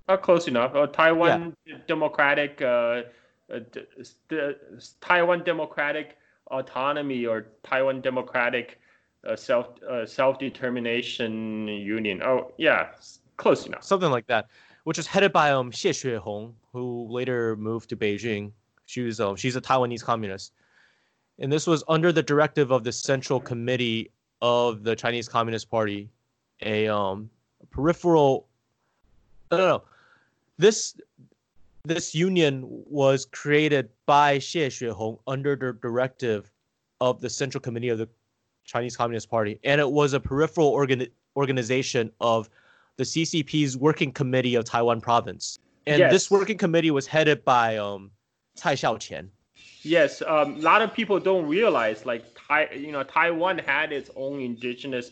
Uh, close enough. Uh, Taiwan Democratic, uh, uh, d- s- the Taiwan Democratic Autonomy or Taiwan Democratic uh, Self uh, Self Determination Union. Oh yeah, close enough. something like that, which was headed by um Xie Xuehong, who later moved to Beijing. She was um she's a Taiwanese communist, and this was under the directive of the Central Committee of the Chinese Communist Party, a um peripheral. No, no. This this union was created by Xie Xuehong under the directive of the Central Committee of the Chinese Communist Party, and it was a peripheral organ- organization of the CCP's Working Committee of Taiwan Province. And Yes. this working committee was headed by um, Cai Xiaoqian. Yes, um, a lot of people don't realize like Tai, you know, Taiwan had its own indigenous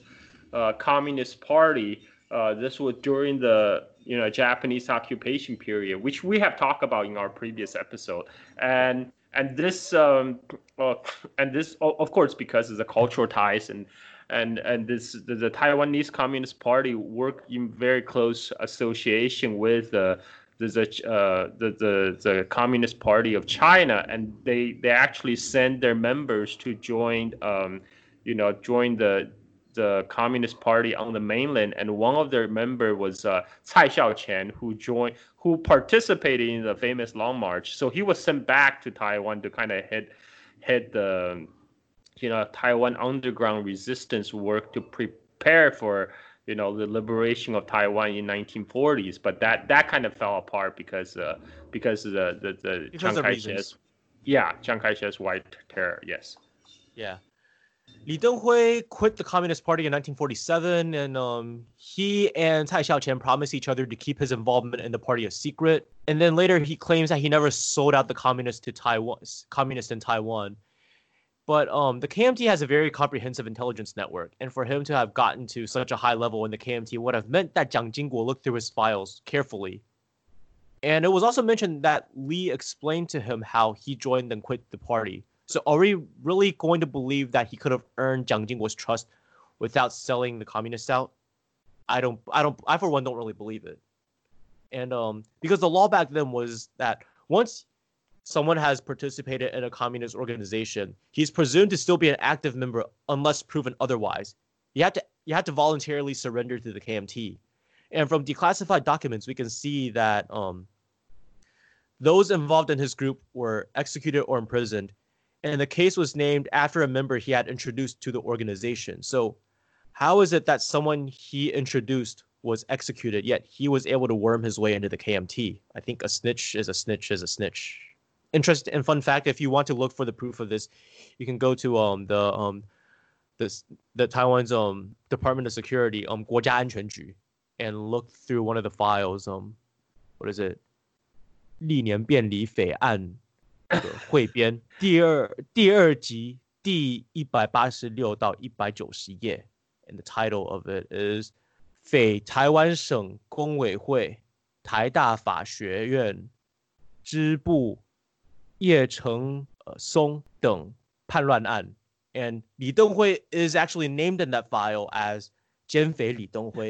uh, communist party. Uh, this was during the you know Japanese occupation period, which we have talked about in our previous episode, and and this um, uh, and this of course because of the cultural ties and and and this the, the Taiwanese Communist Party work in very close association with the the uh, the the the Communist Party of China, and they they actually send their members to join um, you know join the the Communist Party on the mainland, and one of their member was uh, Cai Xiaoqian, who joined, who participated in the famous Long March. So he was sent back to Taiwan to kind of head head the you know Taiwan underground resistance work to prepare for you know the liberation of Taiwan in 1940s. But that that kind of fell apart because uh, because of the the, the Because Chiang Kai-shek's yeah Chiang Kai-shek's white terror. Yes. Yeah. Li Denghui quit the Communist Party in 1947, and um, he and Cai Xiaoqian promised each other to keep his involvement in the party a secret. And then later, he claims that he never sold out the communists to Taiwan, communists in Taiwan. But um, the KMT has a very comprehensive intelligence network, and for him to have gotten to such a high level in the KMT would have meant that Jiang Jingguo looked through his files carefully. And it was also mentioned that Li explained to him how he joined and quit the party. So are we really going to believe that he could have earned Jiang Jingguo's trust without selling the communists out? I don't I don't I for one don't really believe it. And um because the law back then was that once someone has participated in a communist organization, he's presumed to still be an active member unless proven otherwise. You have to you have to voluntarily surrender to the KMT. And from declassified documents, we can see that um, those involved in his group were executed or imprisoned, and the case was named after a member he had introduced to the organization. So, How is it that someone he introduced was executed, yet he was able to worm his way into the KMT? I think a snitch is a snitch is a snitch. Interest and fun fact: if you want to look for the proof of this, you can go to um the um this the Taiwan's um Department of Security um 国家安全局 and look through one of the files um what is it 历年便离匪案的 汇编第二第二集第一百八十六到一百九十页 and the title of it is 匪台湾省工委会台大法学院支部叶成呃松等叛乱案 and Li Donghui is actually named in that file as 奸匪李登辉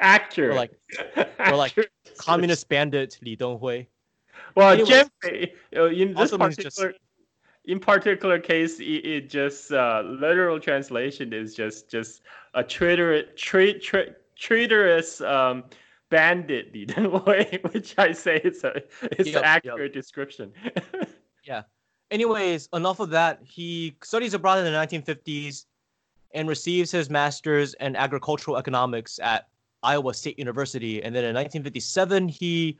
Accurate. or like or like communist bandit Li Donghui. Well, Anyways, Jenfei, uh, in this means just- particular, in particular case, it, it just uh, literal translation is just just a traitor, tra- tra- traitorous um, bandit, which I say it's a it's Yep, an yep. accurate description. Yeah. Anyways, enough of that. He studies abroad in the 1950s and receives his master's in agricultural economics at Iowa State University. And then in 1957, he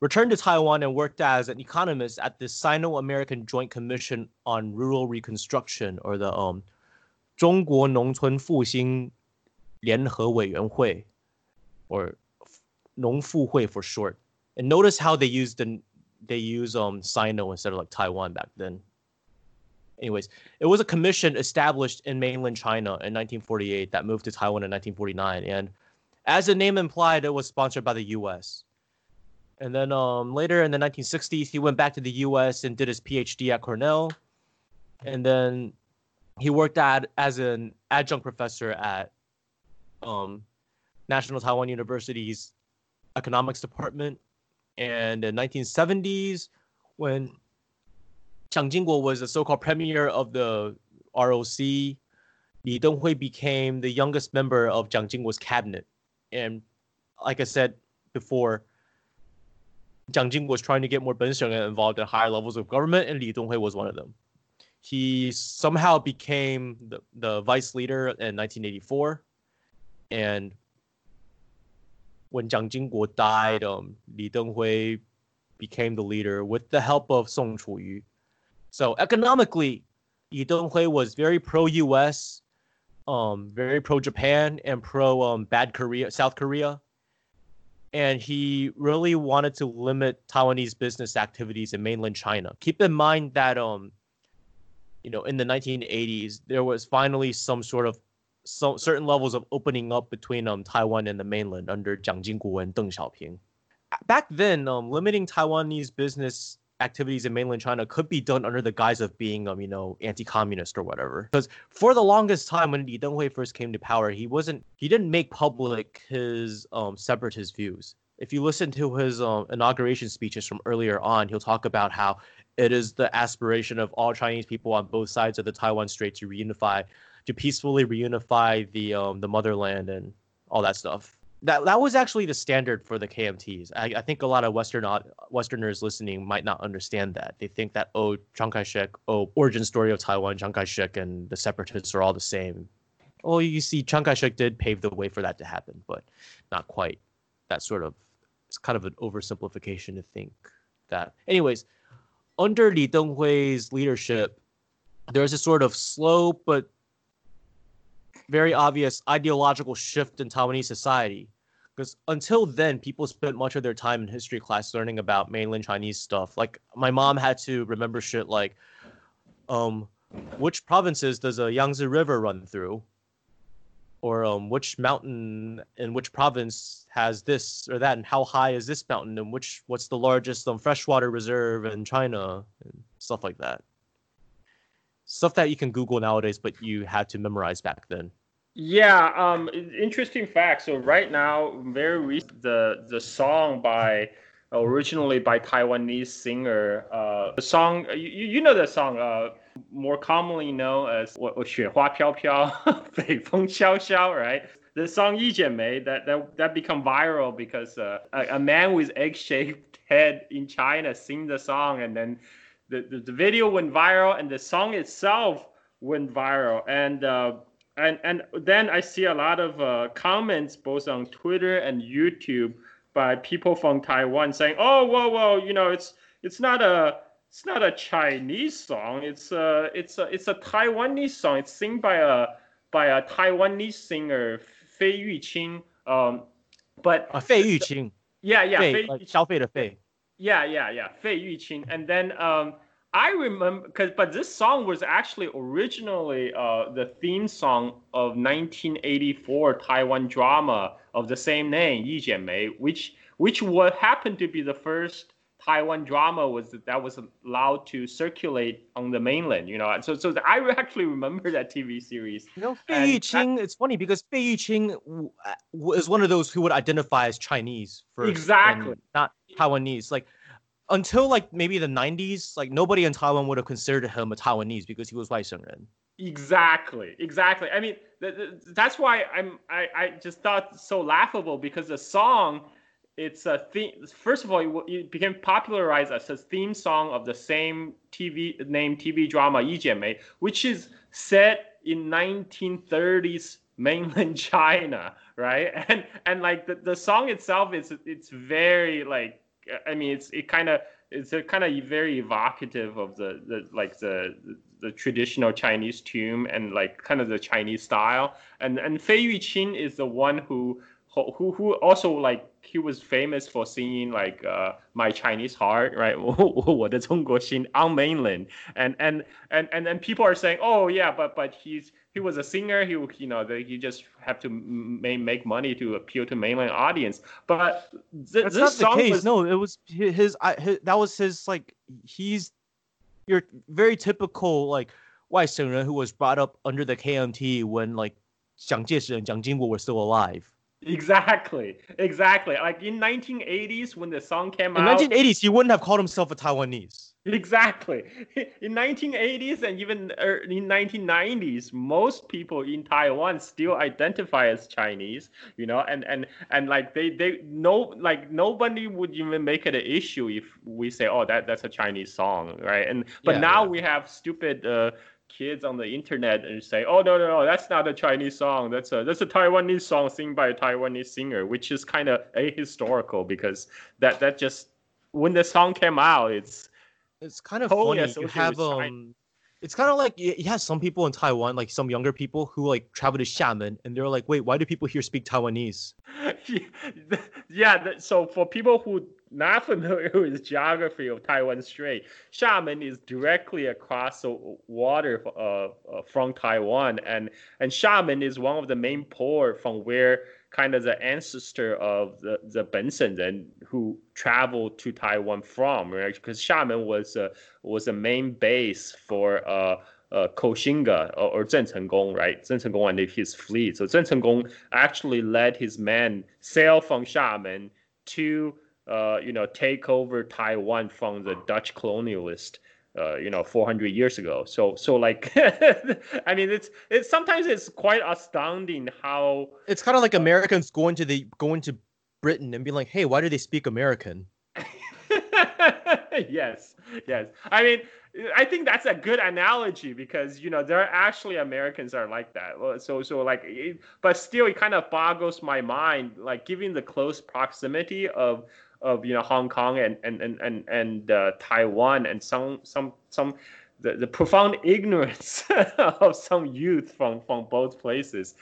returned to Taiwan and worked as an economist at the Sino-American Joint Commission on Rural Reconstruction, or the um, 中国农村复兴联合委员会, or 农复会 for short. And notice how they use the they use um Sino instead of like Taiwan back then. Anyways, it was a commission established in mainland China in 1948 that moved to Taiwan in 1949, and as the name implied, it was sponsored by the U.S. And then um, later in the 1960s, he went back to the U.S. and did his PhD at Cornell, and then he worked at as an adjunct professor at um, National Taiwan University's economics department. And in 1970s, when Chiang Jingguo was the so-called premier of the ROC, Li Denghui became the youngest member of Jiang Jingguo's cabinet. And like I said before, Jiang Jingguo was trying to get more Ben Sheng involved at higher levels of government, and Li Denghui was one of them. He somehow became the, the vice leader in 1984, and when Jiang Jingguo died, um, Li Denghui became the leader with the help of Song Chuyu. So economically, Li Denghui was very pro-U.S., um, very pro-Japan, and pro um, bad Korea, South Korea. And he really wanted to limit Taiwanese business activities in mainland China. Keep in mind that um, you know, in the 1980s, there was finally some sort of so certain levels of opening up between um Taiwan and the mainland under Jiang Jingguo and Deng Xiaoping. Back then, um, limiting Taiwanese business activities in mainland China could be done under the guise of being um you know anti-communist or whatever. Because for the longest time, when Li Denghui first came to power, he wasn't he didn't make public his um separatist views. If you listen to his um, inauguration speeches from earlier on, he'll talk about how it is the aspiration of all Chinese people on both sides of the Taiwan Strait to reunify to peacefully reunify the um, the motherland and all that stuff. That that was actually the standard for the KMTs. I, I think a lot of Western Westerners listening might not understand that. They think that oh Chiang Kai-shek, oh origin story of Taiwan, Chiang Kai-shek and the separatists are all the same. Oh, you see, Chiang Kai-shek did pave the way for that to happen, but not quite. That sort of it's kind of an oversimplification to think that. Anyways, under Li Denghui's leadership, there's a sort of slow but very obvious ideological shift in Taiwanese society. Because until then, people spent much of their time in history class learning about mainland Chinese stuff. Like my mom had to remember shit like, um, which provinces does a Yangtze River run through? Or um, which mountain in which province has this or that, and how high is this mountain, and which what's the largest um, freshwater reserve in China, and stuff like that stuff that you can Google nowadays, but you had to memorize back then. Yeah, um, interesting fact. So right now, very recent, the the song by originally by Taiwanese singer. Uh, the song you, you know the song. Uh, more commonly known as 我我雪花飘飘，北风萧萧, right? The song 一剪梅 that that that become viral because uh, a, a man with egg-shaped head in China sing the song and then the, the, the video went viral and the song itself went viral and uh, and and then I see a lot of uh, comments both on Twitter and YouTube by people from Taiwan saying, "Oh, whoa, whoa, you know, it's it's not a it's not a Chinese song. It's a it's a it's a Taiwanese song. It's sung by a by a Taiwanese singer Fei Yuqing. Um, but uh, Fei Yuqing. Yeah, yeah, Fei, Fei, like, Xiao Fei the Fei. yeah, yeah, yeah, Fei Yuqing. And then um, I remember because but this song was actually originally uh, the theme song of 1984 Taiwan drama of the same name, Yi Jianmei, which which would happen to be the first Taiwan drama was that was allowed to circulate on the mainland. You know, so so I actually remember that TV series. You know, Fei Yuqing. It's funny because Fei Yuqing uh, is one of those who would identify as Chinese first, Exactly. not Taiwanese. Like until like maybe the 90s, like nobody in Taiwan would have considered him a Taiwanese because he was Waishengren. Exactly, exactly. I mean, th- th- that's why I'm. I, I just thought so laughable because the song, it's a theme. First of all, it, it became popularized as a theme song of the same TV name TV drama Yi Jianmei, which is set in 1930s mainland China, right? And and like the, the song itself is it's very like I mean it's it kind of it's a kind of very evocative of the, the like the the traditional Chinese tune and like kind of the Chinese style. And and Fei Yuqing is the one who who who also like he was famous for singing like uh, my Chinese heart, right? 我的中国心 on mainland. And and and and and people are saying, oh yeah, but but he's he was a singer. He you know that he just have to make make money to appeal to mainland audience. But th- That's this not the song case. was No, it was hi- his, I, his. That was his. Like he's your very typical like White Shengren who was brought up under the KMT when like Jiang Jieshi and Jiang Jingbo were still alive. Exactly, exactly. Like in 1980s when the song came In out. 1980s, he wouldn't have called himself a Taiwanese. Exactly. In 1980s and even er- in 1990s, most people in Taiwan still identify as Chinese, you know, and and and like they they no like nobody would even make it an issue if we say, oh, that that's a Chinese song, right? And but Yeah, now yeah. we have stupid. Uh, kids on the internet and say oh no no no that's not a chinese song that's a that's a taiwanese song sung by a taiwanese singer which is kind of ahistorical because that that just when the song came out it's It's kind of Totally funny. You have um, it's kind of like you have some people in Taiwan, like some younger people who like travel to Xiamen, and they're like, wait, why do people here speak Taiwanese? yeah, th- so for people who not familiar with geography of Taiwan Strait, Xiamen is directly across the water uh, uh, from Taiwan, and and Xiamen is one of the main port from where kind of the ancestor of the the Benshengren who traveled to Taiwan from, right? Because Xiamen was a was a main base for uh uh, Koxinga or, or Zheng Chenggong, right? Zheng Chenggong and his fleet. So Zheng Chenggong actually led his men sail from Xiamen to, uh, you know, take over Taiwan from the Dutch colonialist. Uh, you know, 400 years ago. So, so like, I mean, it's it's sometimes it's quite astounding how It's kind of like Americans going to the going to Britain and being like, hey, why do they speak American? yes, yes. I mean, I think that's a good analogy because you know there are actually Americans are like that. Well, So, so like, it, but still, it kind of boggles my mind, like given the close proximity of of you know Hong Kong and and and and, and uh, Taiwan and some some some. The, the profound ignorance of some youth from, from both places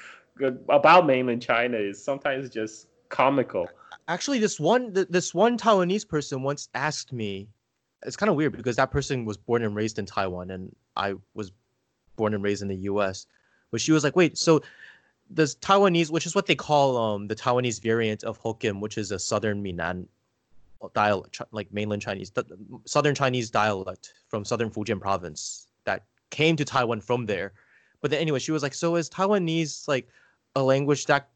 about mainland China is sometimes just comical. Actually, this one this one Taiwanese person once asked me. It's kind of weird because that person was born and raised in Taiwan, and I was born and raised in the U.S. But she was like, "Wait, so does Taiwanese, which is what they call um the Taiwanese variant of Hokkien, which is a Southern Minnan dialect, like mainland Chinese, the Southern Chinese dialect from Southern Fujian province that came to Taiwan from there. But then anyway, she was like, so is Taiwanese like a language that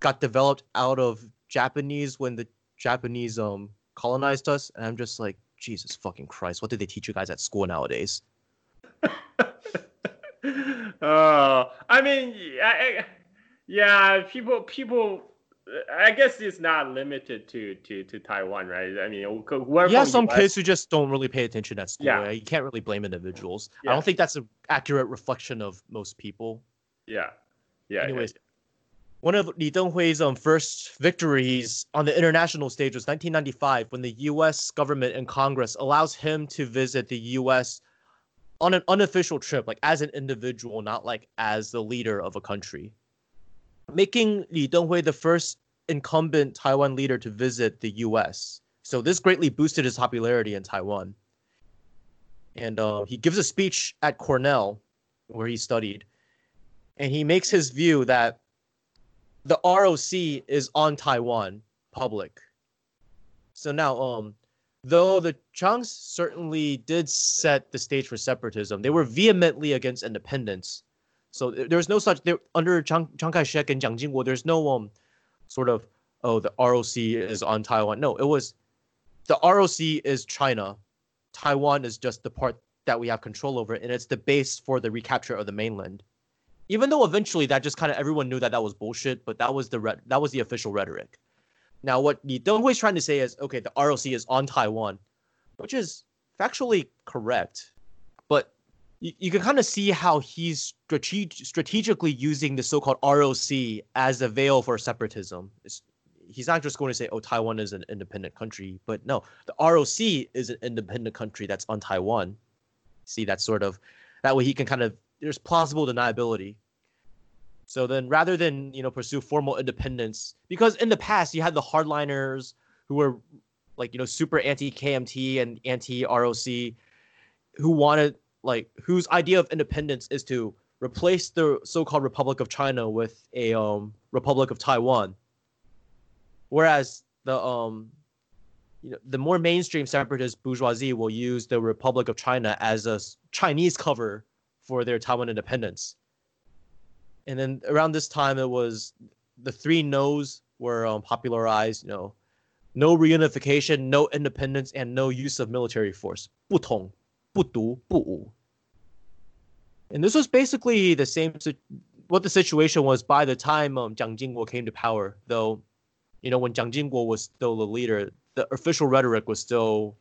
got developed out of Japanese when the Japanese um colonized us? And I'm just like, Jesus fucking Christ, what did they teach you guys at school nowadays? uh, I mean, I, I- yeah, people, people. I guess it's not limited to to to Taiwan, right? I mean, whoever. yeah, some US kids who just don't really pay attention at school. Yeah. right? You can't really blame individuals. I don't think that's an accurate reflection of most people. Yeah, Yeah. Anyways, yeah. one of Li Denghui's um, first victories on the international stage was 1995 when the U.S. government and Congress allows him to visit the U.S. on an unofficial trip, like as an individual, not like as the leader of a country, making Li Denghui the first incumbent Taiwan leader to visit the U.S. So this greatly boosted his popularity in Taiwan. And uh, he gives a speech at Cornell, where he studied, and he makes his view that the ROC is on Taiwan public. So now, um, though the Changs certainly did set the stage for separatism, they were vehemently against independence. So there's no such there under Chiang, Chiang Kai-shek and Jiang Jingguo. There's no um sort of oh the ROC is on Taiwan. No, it was the ROC is China. Taiwan is just the part that we have control over, and it's the base for the recapture of the mainland even though eventually that just kind of everyone knew that that was bullshit, but that was the re- that was the official rhetoric. Now, what Li Denghui is trying to say is, okay, the ROC is on Taiwan, which is factually correct, but you, you can kind of see how he's strate- strategically using the so-called ROC as a veil for separatism. It's, he's not just going to say, oh, Taiwan is an independent country, but no, the ROC is an independent country that's on Taiwan. See, that's sort of that way he can kind of there's plausible deniability. So then, rather than you know pursue formal independence, because in the past you had the hardliners who were like you know super anti KMT and anti ROC, who wanted like whose idea of independence is to replace the so-called Republic of China with a um, Republic of Taiwan. Whereas the um, you know the more mainstream separatist bourgeoisie will use the Republic of China as a Chinese cover for their Taiwan independence. And then around this time, it was the three no's were um, popularized. You know, no reunification, no independence, and no use of military force. 不统,不独不武. And this was basically the same what the situation was by the time um, Jiang Jingguo came to power. Though, you know, when Jiang Jingguo was still the leader, the official rhetoric was still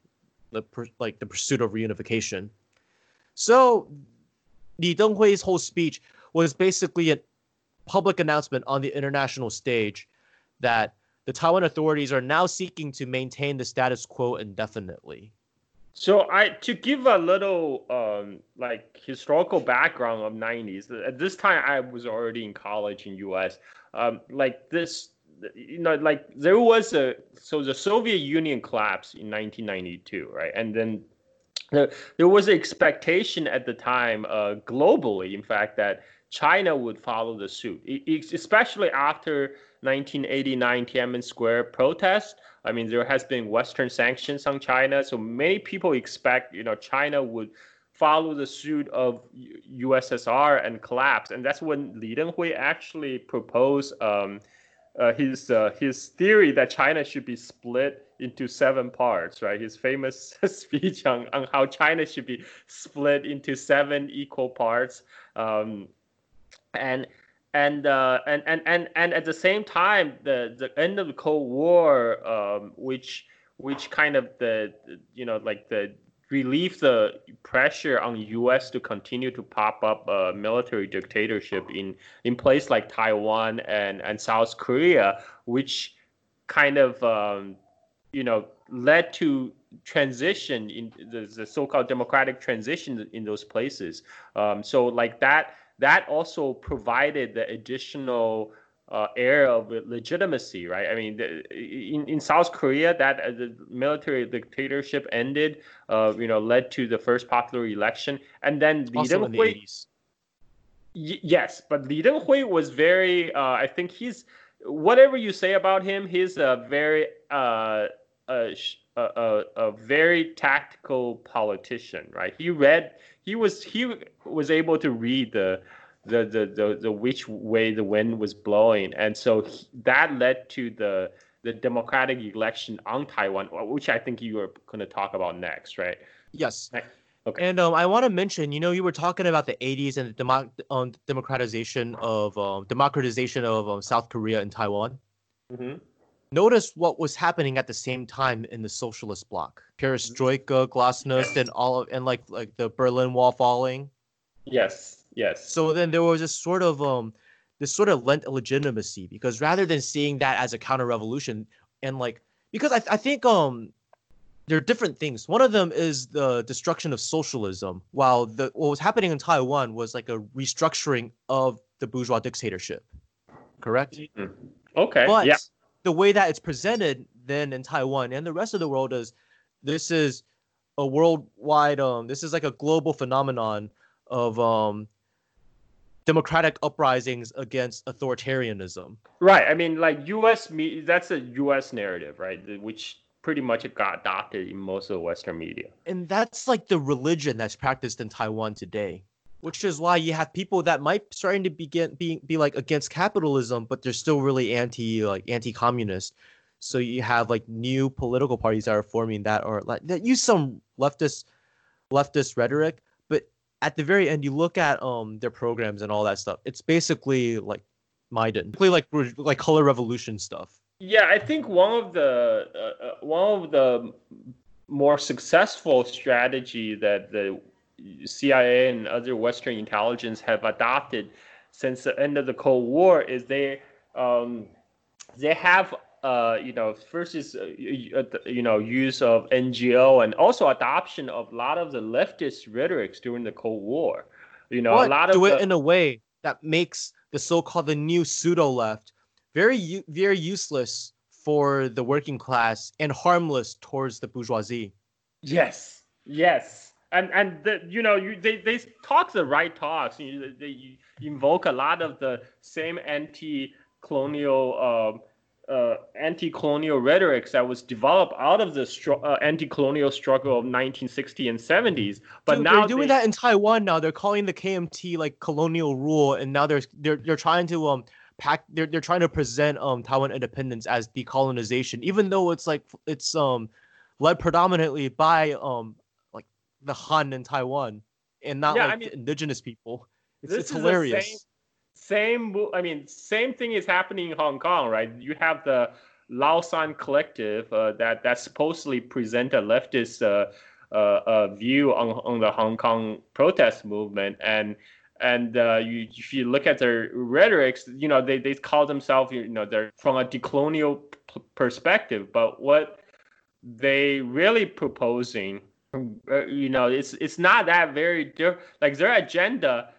the like the pursuit of reunification. So, Li Denghui's whole speech was basically a public announcement on the international stage that the Taiwan authorities are now seeking to maintain the status quo indefinitely. So I to give a little um, like historical background of 90s. At this time, I was already in college in U.S. Um, like this, you know, like there was a so the Soviet Union collapsed in 1992, right? And then there there was an expectation at the time, uh, globally, in fact, that China would follow the suit, it, especially after 1989 Tiananmen Square protest. I mean, there has been Western sanctions on China, so many people expect, you know, China would follow the suit of USSR and collapse, and that's when Li Denghui actually proposed um, uh, his uh, his theory that China should be split into seven parts, right? His famous speech on, on how China should be split into seven equal parts, um, and and uh, and and and and at the same time, the the end of the Cold War, um, which which kind of the you know like the relieve the pressure on U.S. to continue to pop up a military dictatorship in in place like Taiwan and and South Korea, which kind of um, you know led to transition in the, the so-called democratic transition in those places. Um, so like that that also provided the additional uh, air of legitimacy, right? I mean, the, in, in South Korea, that uh, the military dictatorship ended, uh, you know, led to the first popular election, and then Li also Denghui. Y- yes, but Li Denghui was very. Uh, I think he's whatever you say about him, he's a very uh, a, a, a very tactical politician, right? He read. He was he was able to read the the, the, the, the which way the wind was blowing. And so he, that led to the, the democratic election on Taiwan, which I think you are going to talk about next, right? Yes. Right. Okay. And um, I want to mention, you know, you were talking about the 80s and the demo- um, democratization of um, democratization of um, South Korea and Taiwan. Mm-hmm. Notice what was happening at the same time in the socialist bloc: perestroika, glasnost, and all of, and like like the Berlin Wall falling. Yes. Yes. So then there was a sort of um this sort of lent legitimacy because rather than seeing that as a counter revolution and like because I, I think um there are different things. One of them is the destruction of socialism, while the what was happening in Taiwan was like a restructuring of the bourgeois dictatorship. Correct? Mm. Okay. But yeah. The way that it's presented then in Taiwan and the rest of the world is this is a worldwide um this is like a global phenomenon of um democratic uprisings against authoritarianism. Right. I mean, like U.S. Me- that's a U.S. narrative, right? Which pretty much got adopted in most of the Western media. And that's like the religion that's practiced in Taiwan today. Which is why you have people that might starting to begin be, be like against capitalism, but they're still really anti like anti-communist. So you have like new political parties that are forming that are like that use some leftist leftist rhetoric, but at the very end you look at um their programs and all that stuff. It's basically like Maidan, basically like like color revolution stuff. Yeah, I think one of the uh, uh, one of the more successful strategy that the CIA and other Western intelligence have adopted since the end of the Cold War is they um, they have uh, you know first is uh, uh, you know use of NGO and also adoption of a lot of the leftist rhetorics during the Cold War. You know, but a lot of do the, it in a way that makes the so-called the new pseudo left very very useless for the working class and harmless towards the bourgeoisie. Yes, yes, and and the, you know you they they talk the right talks. You, they, invoke a lot of the same anti-colonial. Um, uh, anti-colonial rhetorics that was developed out of the stru- uh, anti-colonial struggle of 1960 and 70s, but Dude, now they're doing they- that in Taiwan now. They're calling the KMT like colonial rule, and now they're they're they're trying to um pack they're they're trying to present um Taiwan independence as decolonization, even though it's like it's um led predominantly by um the Han in Taiwan and not Yeah, I like mean, indigenous people. It's, it's hilarious. same- same i mean same thing is happening in hong kong right you have the lausan collective uh, that that supposedly present a leftist uh, uh, uh, view on, on the hong kong protest movement and and uh, you, if you look at their rhetorics you know they, they call themselves you know they're from a decolonial p- perspective but what they really proposing Uh, you know it's it's not that very different. like their agenda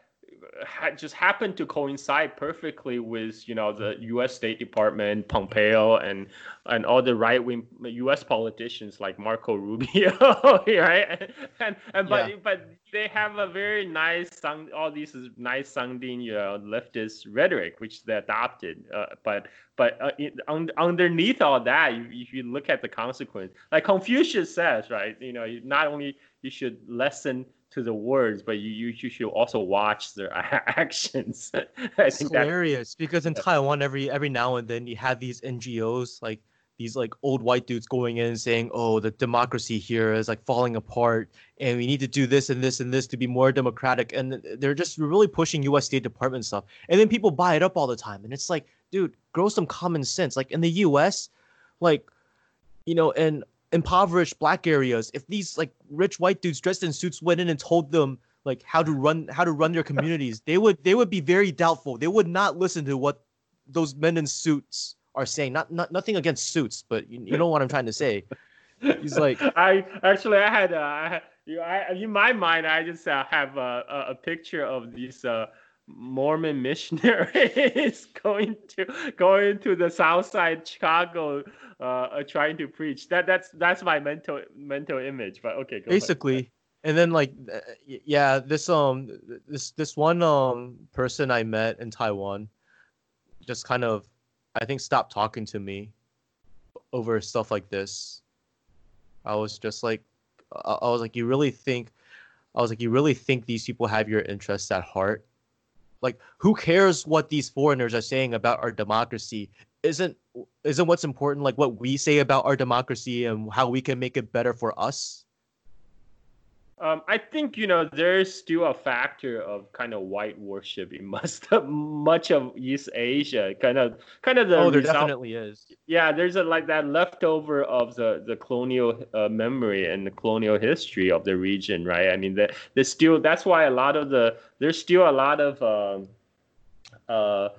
ha- just happened to coincide perfectly with you know the U.S. State Department, Pompeo, and and all the right wing U.S. politicians like Marco Rubio, right? And and but Yeah. but they have a very nice sound. All these nice sounding you know leftist rhetoric which they adopted. Uh, but but uh, in, un, underneath all that, you, if you look at the consequence, like Confucius says, right? You know, you, not only you should listen to the words, but you you, you should also watch their actions. I It's think hilarious because in Yeah. Taiwan, every every now and then you have these NGOs like these like old white dudes going in and saying, "Oh, the democracy here is like falling apart, and we need to do this and this and this to be more democratic." And they're just really pushing U.S. State Department stuff, and then people buy it up all the time, and it's like, dude, grow some common sense. Like in the U.S., like you know, in impoverished black areas, if these like rich white dudes dressed in suits went in and told them like how to run how to run their communities, they would they would be very doubtful. They would not listen to what those men in suits are saying. Not not nothing against suits, but you, you know what I'm trying to say. He's like, I actually I had uh, I, had- you I, in my mind I just uh, have a, a, a picture of these uh, Mormon missionaries going to going to the South Side Chicago, uh, uh, trying to preach. That that's that's my mental mental image. But okay, go ahead. basically and then like uh, yeah this um this this one um person i met in taiwan just kind of i think stopped talking to me over stuff like this i was just like I was like you really think i was like you really think these people have your interests at heart like who cares what these foreigners are saying about our democracy? Isn't isn't what's important like what we say about our democracy and how we can make it better for us Um, I think you know there's still a factor of kind of white worship in most much of East Asia. Kind of, kind of the oh there result- definitely is yeah. There's a like that leftover of the the colonial uh, memory and the colonial history of the region, right? I mean, that there's still that's why a lot of the there's still a lot of um, uh,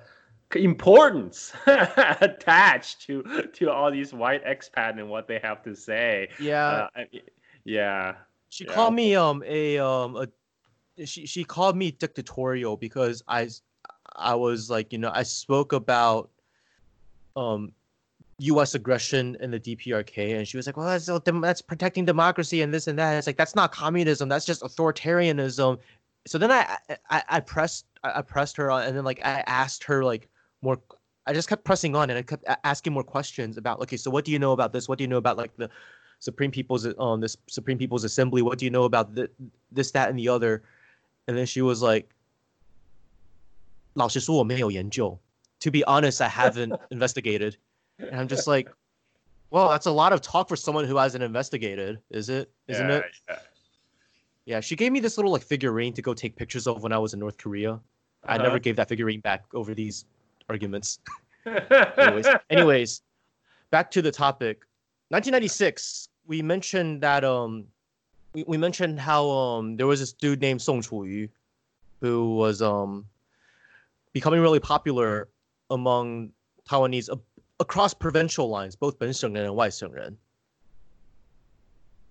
importance attached to to all these white expat and what they have to say. Yeah. Uh, I, yeah. She Yeah. called me um a um a she she called me dictatorial because I I was like you know I spoke about um U.S. aggression in the DPRK and she was like well that's that's protecting democracy and this and that it's like that's not communism that's just authoritarianism so then I I, I pressed I I pressed her on and then like I asked her like more I just kept pressing on and I kept asking more questions about okay so what do you know about this what do you know about like the Supreme People's um this Supreme People's Assembly. What do you know about th- this, that, and the other? And then she was like, 老实说我没有研究. To be honest, I haven't investigated. And I'm just like, well, that's a lot of talk for someone who hasn't investigated, is it? Isn't yeah, it? Yeah. She gave me this little like figurine to go take pictures of when I was in North Korea. I never Uh-huh. gave that figurine back over these arguments. Yeah. anyways, anyways, back to the topic. 1996. We mentioned that um, we, we mentioned how um there was this dude named Song Chuyu, who was um becoming really popular among Taiwanese a- across provincial lines, both 本省人 and 外省人.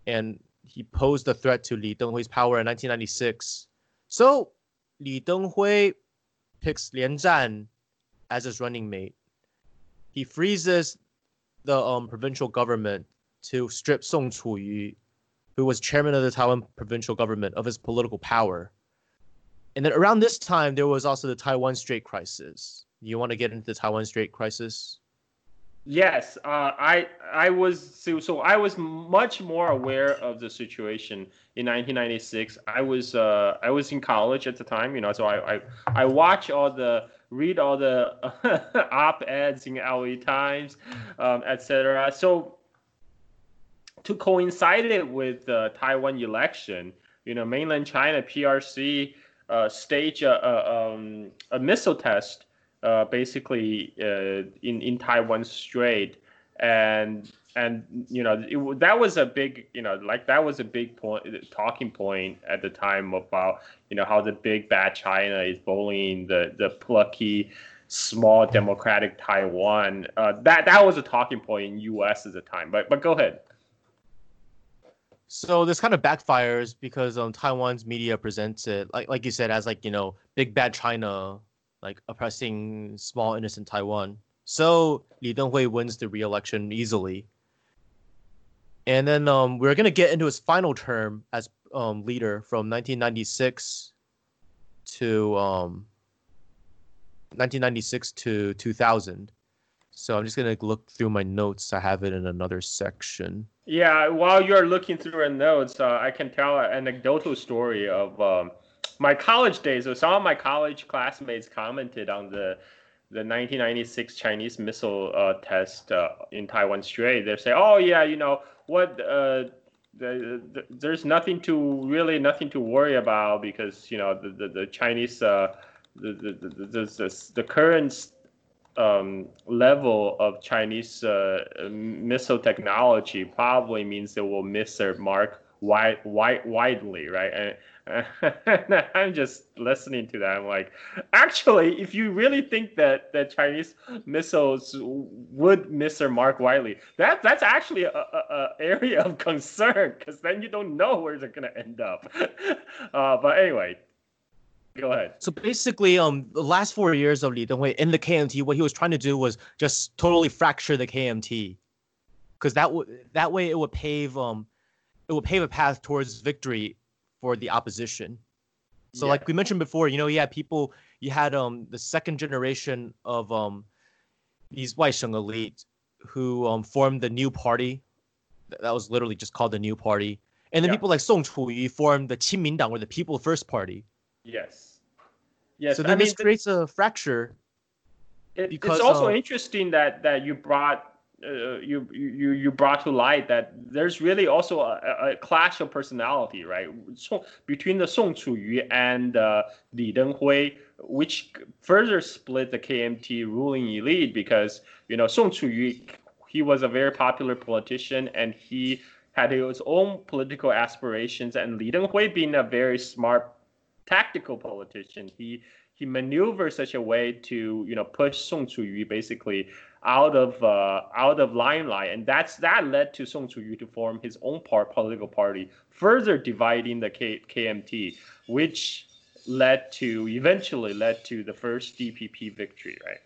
And he posed a threat to Li Denghui's power in 1996. So Li Denghui picks Lian Zhan as his running mate. He freezes the um, provincial government to strip Song Chuyu, who was chairman of the Taiwan provincial government, of his political power. And then around this time, there was also the Taiwan Strait crisis. You want to get into the Taiwan Strait crisis? Yes, uh, I I was so, so I was much more aware of the situation in 1996. I was uh, I was in college at the time, you know, so I I, I watch all the read all the op eds in LA Times, um, etc. So to coincide it with the Taiwan election, you know, mainland China PRC uh, stage a, a, um, a missile test uh, basically uh, in in Taiwan Strait, and and you know it, that was a big you know like that was a big point talking point at the time about you know how the big bad China is bullying the the plucky small democratic Taiwan. Uh, that that was a talking point in U.S. at the time. But but go ahead. So this kind of backfires because um, Taiwan's media presents it, like like you said, as like you know, big bad China, like oppressing small innocent Taiwan. So Li Denghui wins the re-election easily. And then um, we're gonna get into his final term as um, leader from 1996 to um, 1996 to 2000. So I'm just gonna look through my notes. I have it in another section. Yeah, while you're looking through your notes, uh, I can tell an anecdotal story of um, my college days. So some of my college classmates commented on the the 1996 Chinese missile uh, test uh, in Taiwan Strait. They say, "Oh yeah, you know what? Uh, the, the, there's nothing to really nothing to worry about because you know the the, the Chinese uh, the, the, the, the, current um, level of Chinese uh, missile technology probably means they will miss their mark wide, wide, widely, right? And, and I'm just listening to that. I'm like, actually, if you really think that that Chinese missiles would miss their mark widely, that that's actually a, a, a area of concern because then you don't know where they're gonna end up. Uh, but anyway, go ahead. So basically, um, the last four years of Li Denghui in the KMT, what he was trying to do was just totally fracture the KMT, because that would that way it would pave um, it will pave a path towards victory for the opposition. So Yeah. like we mentioned before, you know, you had people, you had um the second generation of um these Waisheng elite who um formed the new party. That was literally just called the new party. And then Yeah. people like Song Chuyu formed the Qinmindang or the People First Party. Yes. Yes. so I then mean, this creates a fracture It, because, it's also uh, interesting that that you brought uh, you you you brought to light that there's really also a, a- clash of personality, right? So between the Song Chuyu and uh, Li Denghui, which further split the KMT ruling elite because you know Song Chuyu he was a very popular politician and he had his own political aspirations, and Li Denghui being a very smart tactical politician, he he maneuvered such a way to you know push Song Chu-yu basically out of uh, out of limelight, and that's that led to Song Chu-yu to form his own part political party, further dividing the K- KMT, which led to eventually led to the first DPP victory, right?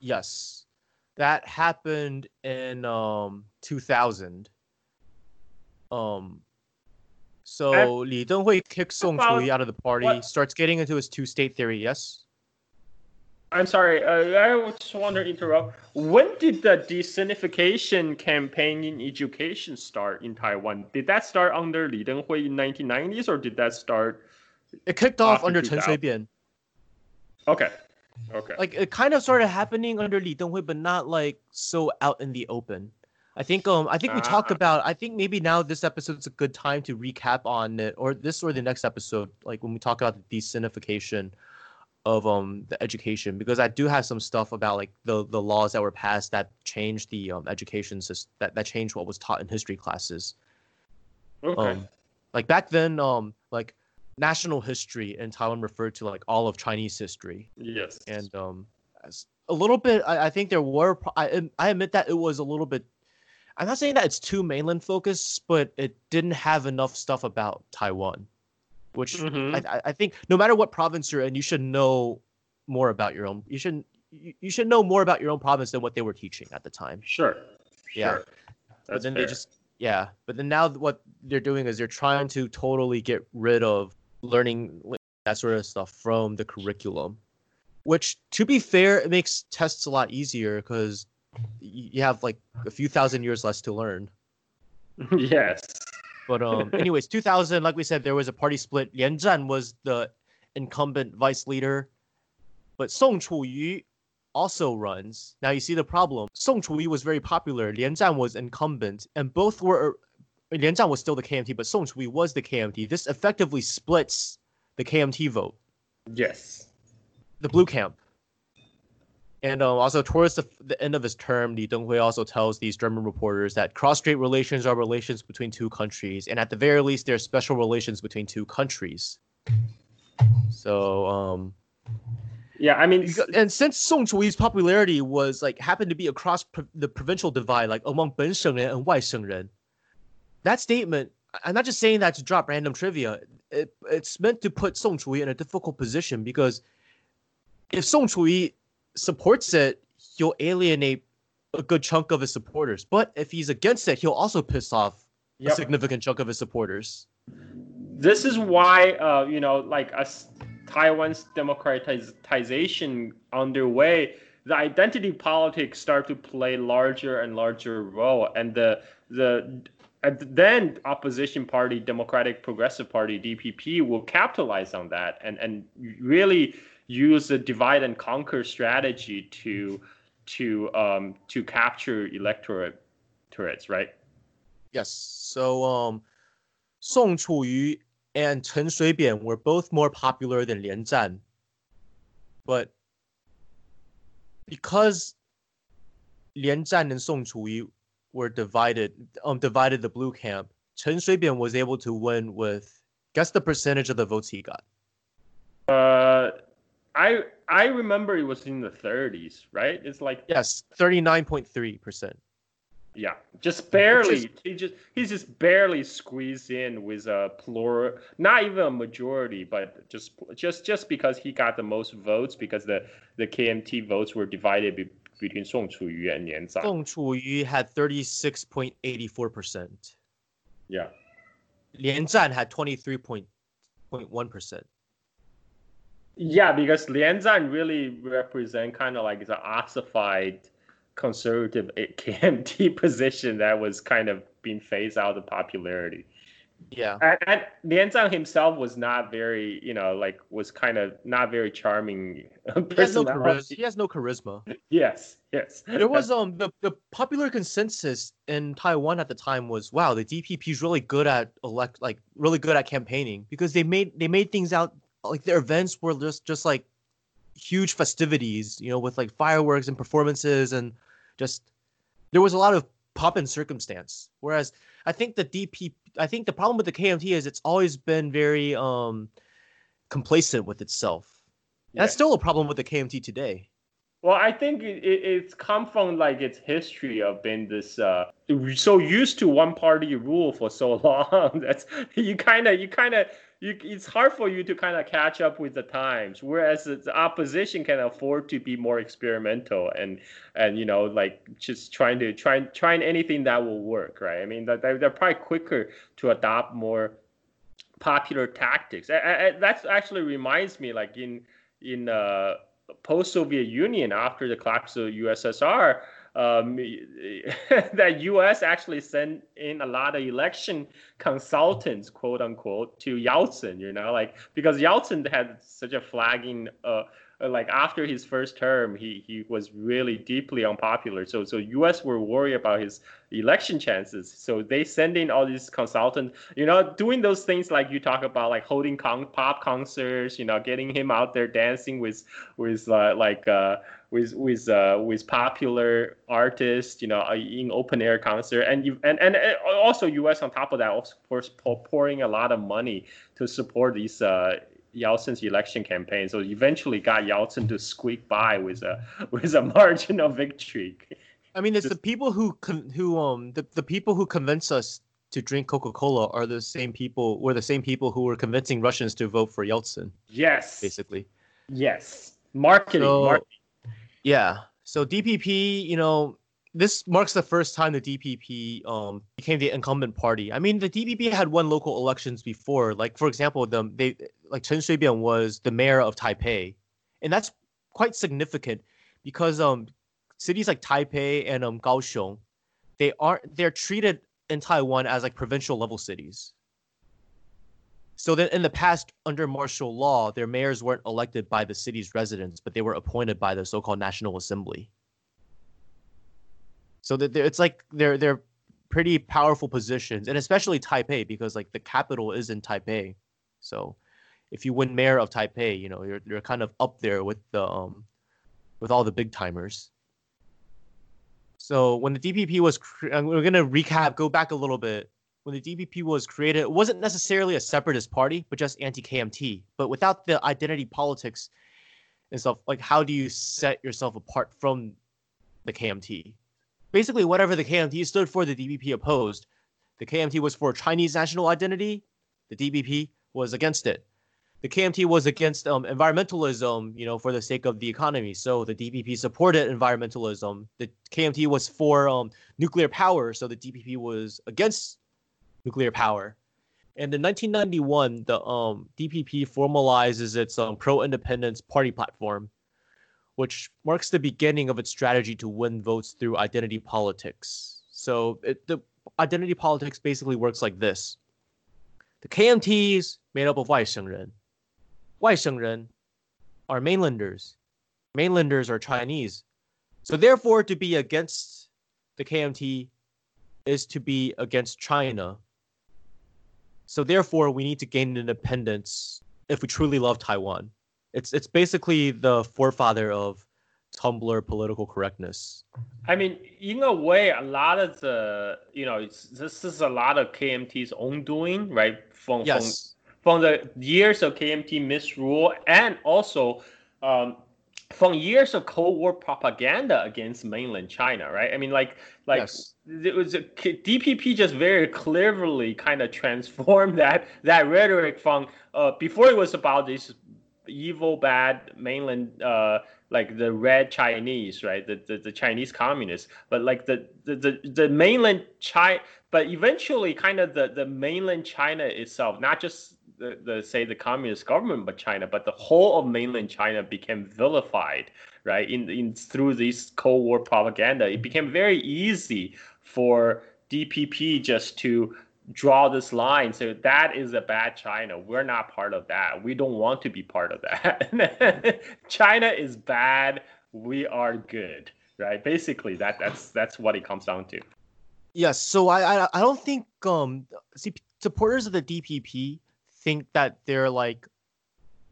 Yes, that happened in um 2000. Um, so Li Denghui kicks Song about- Chu out of the party, what- starts getting into his two-state theory. Yes. I'm sorry, uh, I just want to interrupt. When did the desinification campaign in education start in Taiwan? Did that start under Li Denghui in 1990s, or did that start? It kicked off under Chen Shui-bian. Okay, okay. Like it kind of started happening under Li Denghui, but not like so out in the open. I think um I think we talked Ah. about I think maybe now this episode's a good time to recap on it or this or the next episode like when we talk about the desinification of um the education because I do have some stuff about like the the laws that were passed that changed the um education system that that changed what was taught in history classes. okay. Um like back then um like national history in Taiwan referred to like all of Chinese history yes. and um a little bit I, I think there were I, I admit that it was a little bit i'm not saying that it's too mainland focused but it didn't have enough stuff about taiwan which Mhm. I, I- I think no matter what province you're in you should know more about your own you should you, you should know more about your own province than what they were teaching at the time Sure. Yeah. Sure. but then fair. they just yeah but then now what they're doing is they're trying to totally get rid of learning that sort of stuff from the curriculum which to be fair it makes tests a lot easier because you have like a few thousand years less to learn yes. But um anyways 2000 like we said there was a party split. Lian zhan was the incumbent vice leader but song chu-yu also runs. Now you see the problem. Song chu-yu was very popular. Lian zhan was incumbent and both were lian zhan was still the kmt but song chu-yu was the kmt this effectively splits the kmt vote. Yes. the blue camp. And um, also, towards the, the, end of his term, Li Denghui also tells these German reporters that cross-strait relations are relations between two countries, and at the very least, they're special relations between two countries. So, um, yeah, I mean, and since Song Chuyu's popularity was like happened to be across the provincial divide, like among Benshengren and Waishengren, that statement, I'm not just saying that to drop random trivia. It, it's meant to put Song Chuyu in a difficult position because if Song Chuyu supports it, he'll alienate a good chunk of his supporters. But if he's against it, he'll also piss off a significant chunk of his supporters. this is why uh, you know like as taiwan's democratization underway the identity politics start to play larger and larger role and the the and then opposition party democratic progressive party dpp will capitalize on that and and really use the divide and conquer strategy to to um to capture electorate turrets right Yes. So um Song Chu-yu and Chen Shui-bian were both more popular than Lian Zhan. But because Lian Zhan and Song Chu-yu were divided um divided the blue camp, Chen Shui-bian was able to win with guess the percentage of the votes he got. Uh, I I remember it was in the 30s, right? It's like Yes, 39.3%. yeah, just barely. he just he's just barely squeezed in with a plural, not even a majority, but just just just because he got the most votes because the the KMT votes were divided be, between Song Chu-yu and Lian Zhan. Song Chu-yu had 36.84%. Yeah. Lian Zhan had 23.1%. Yeah, because Lian Zhan really represent kind of like the ossified conservative KMT position that was kind of being phased out of popularity. Yeah. And, and Lian himself was not very, you know, like was kind of not very charming He has no charisma. He has no charisma. Yes, yes. There was um the, the popular consensus in Taiwan at the time was wow the DPP is really good at elect like really good at campaigning because they made they made things out like their events were just just like huge festivities you know with like fireworks and performances and just there was a lot of pop and circumstance. Whereas I think the DP I think the problem with the KMT is it's always been very um complacent with itself. That's still a problem with the KMT today. Well, I think it, it, it's come from like its history of being this uh, so used to one party rule for so long. That's you kind of you kind of you, it's hard for you to kind of catch up with the times whereas the opposition can afford to be more experimental and and you know like just trying to try trying anything that will work right i mean they're, they're probably quicker to adopt more popular tactics that actually reminds me like in in uh post-soviet union after the collapse of the ussr um, that U.S. actually sent in a lot of election consultants, quote unquote, to Yeltsin. You know, like because Yeltsin had such a flagging. Uh, like after his first term, he he was really deeply unpopular. So so U.S. were worried about his election chances. So they send in all these consultants, you know, doing those things like you talk about, like holding con- pop concerts, you know, getting him out there dancing with with uh, like. Uh, with with uh, with popular artists, you know, uh, in open air concert, and you and and also U.S. on top of that, of course, pouring a lot of money to support these uh, Yeltsin's election campaign. So eventually got Yeltsin to squeak by with a with a margin of victory. I mean, it's the people who con- who um the, the people who convince us to drink Coca-Cola are the same people were the same people who were convincing Russians to vote for Yeltsin. Yes. Basically. Yes. Marketing. So, marketing. Yeah. So DPP, you know, this marks the first time the DPP um, became the incumbent party. I mean, the DPP had won local elections before. Like, for example, the they like Chen Shui-bian was the mayor of Taipei, and that's quite significant because um cities like Taipei and um Kaohsiung, they aren't they're treated in Taiwan as like provincial level cities. So then in the past, under martial law, their mayors weren't elected by the city's residents, but they were appointed by the so-called National Assembly. So that it's like they're they're pretty powerful positions, and especially Taipei because like the capital is in Taipei. So if you win mayor of Taipei, you know you're you're kind of up there with the um with all the big timers. So when the DPP was, we're gonna recap, go back a little bit when the DPP was created, it wasn't necessarily a separatist party, but just anti-KMT. But without the identity politics and stuff, like how do you set yourself apart from the KMT? Basically, whatever the KMT stood for, the DPP opposed. The KMT was for Chinese national identity. The DPP was against it The KMT was against um, environmentalism, you know, for the sake of the economy. So the DPP supported environmentalism. The KMT was for um, nuclear power, so the DPP was against nuclear power. And in 1991, the um, DPP formalizes its um, pro-independence party platform, which marks the beginning of its strategy to win votes through identity politics. So it, the identity politics basically works like this: the KMT is made up of 外省人， 外省人 are mainlanders, mainlanders are Chinese. So therefore, to be against the KMT is to be against China so therefore, we need to gain independence if we truly love Taiwan. It's it's basically the forefather of Tumblr political correctness. I mean, in a way, a lot of the you know this is a lot of KMT's own doing, right? From yes. from, the years of KMT misrule and also um, from years of Cold War propaganda against mainland China, right? I mean, like, like yes. it was a, DPP just very cleverly kind of transformed that that rhetoric from uh, before it was about this evil, bad mainland, uh, like the red Chinese, right? The, the, the Chinese communists, but like the the the, the mainland China, but eventually, kind of the the mainland China itself, not just the, the say the communist government but China, but the whole of mainland China became vilified, right? In in through this Cold War propaganda, it became very easy for DPP just to draw this line. So that is a bad China. We're not part of that. We don't want to be part of that. China is bad. We are good, right? Basically, that that's that's what it comes down to. Yes. So I I, I don't think um see supporters of the DPP think that they're like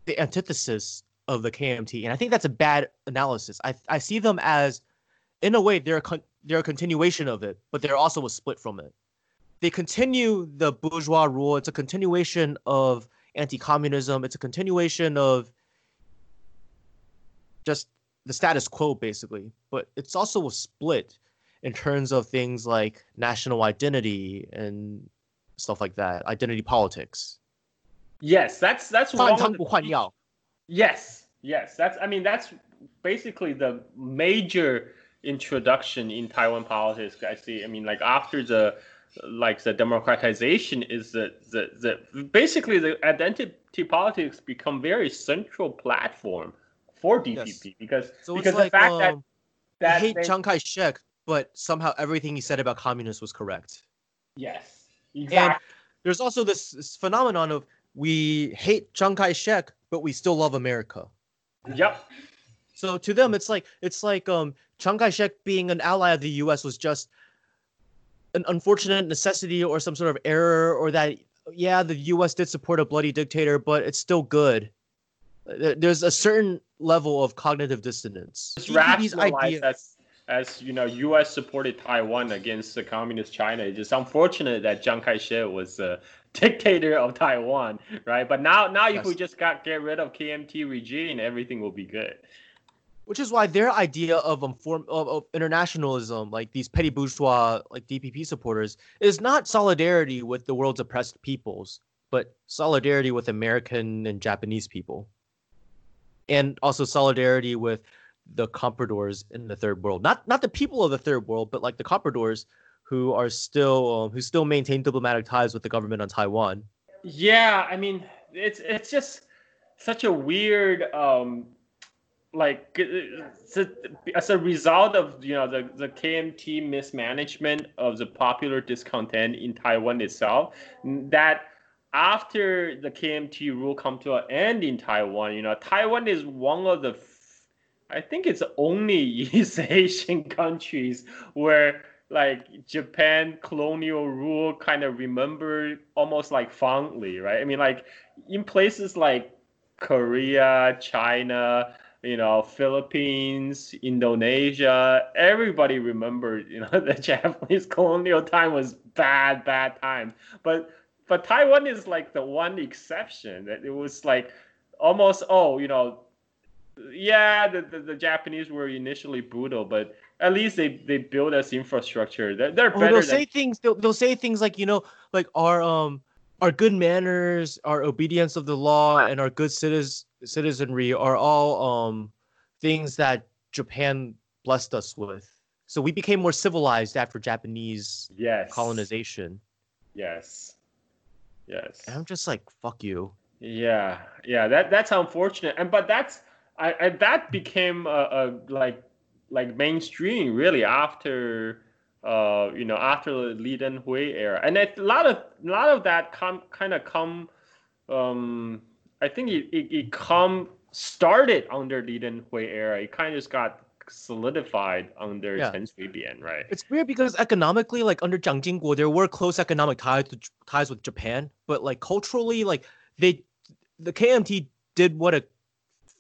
the antithesis of the KMT, and I think that's a bad analysis. I I see them as, in a way, they're a con- they're a continuation of it, but they're also a split from it. They continue the bourgeois rule. It's a continuation of anti-communism. It's a continuation of just the status quo basically, but it's also a split in terms of things like national identity and stuff like that, identity politics. Yes, that's that's one. Yes, yes, that's. I mean, that's basically the major introduction in Taiwan politics. I see. I mean, like after the like the democratization is the the, the basically the identity politics become very central platform for DPP yes. because so because the like, fact um, that that I hate they, Chiang Kai Shek, but somehow everything he said about communists was correct. Yes, exactly. And there's also this, this phenomenon of we hate Chiang Kai-shek, but we still love America. yep So to them, it's like it's like um Chiang Kai-shek being an ally of the U.S. was just an unfortunate necessity or some sort of error, or that yeah, the U.S. did support a bloody dictator, but it's still good. There's a certain level of cognitive dissonance. it's DPP's rationalized idea- as as you know U.S. supported Taiwan against the communist China. It's just unfortunate that Chiang Kai-shek was a dictator of Taiwan, right? But now now if we just got get rid of KMT regime, everything will be good. which is why their idea of um form of, of internationalism, like these petty bourgeois, like DPP supporters, is not solidarity with the world's oppressed peoples, but solidarity with American and Japanese people, and also solidarity with the compradors in the third world. Not not the people of the third world, but like the compradors who are still um, who still maintain diplomatic ties with the government on Taiwan. Yeah, I mean, it's it's just such a weird um like as a result of you know the the KMT mismanagement of the popular discontent in Taiwan itself that after the KMT rule come to an end in Taiwan, you know, Taiwan is one of the I think it's only East Asian countries where like Japan colonial rule kind of remember almost like fondly, right? I mean, like in places like Korea, China, you know, Philippines, Indonesia, everybody remembered, you know, the Japanese colonial time was bad, bad time. But but Taiwan is like the one exception that it was like almost oh, you know, yeah, the, the, the Japanese were initially brutal, but at least they they build us infrastructure. They're, they're Oh, better they'll say things. They'll, they'll say things like you know, like our um our good manners, our obedience of the law, and our good citizen citizenry are all um things that Japan blessed us with. So we became more civilized after Japanese yes colonization. Yes. Yes. And I'm just like, fuck you. Yeah, yeah, that that's unfortunate, and but that's I, I that became a, a like like mainstream really after uh you know after the Li Denghui era, and a lot of a lot of that come kind of come um I think it, it, it come started under Li Denghui era. It kind of just got solidified under Yeah. Chen Shui-bian, right? It's weird because economically, like under Jiang Jingguo, there were close economic ties to, ties with Japan, but like culturally, like they, the KMT did what it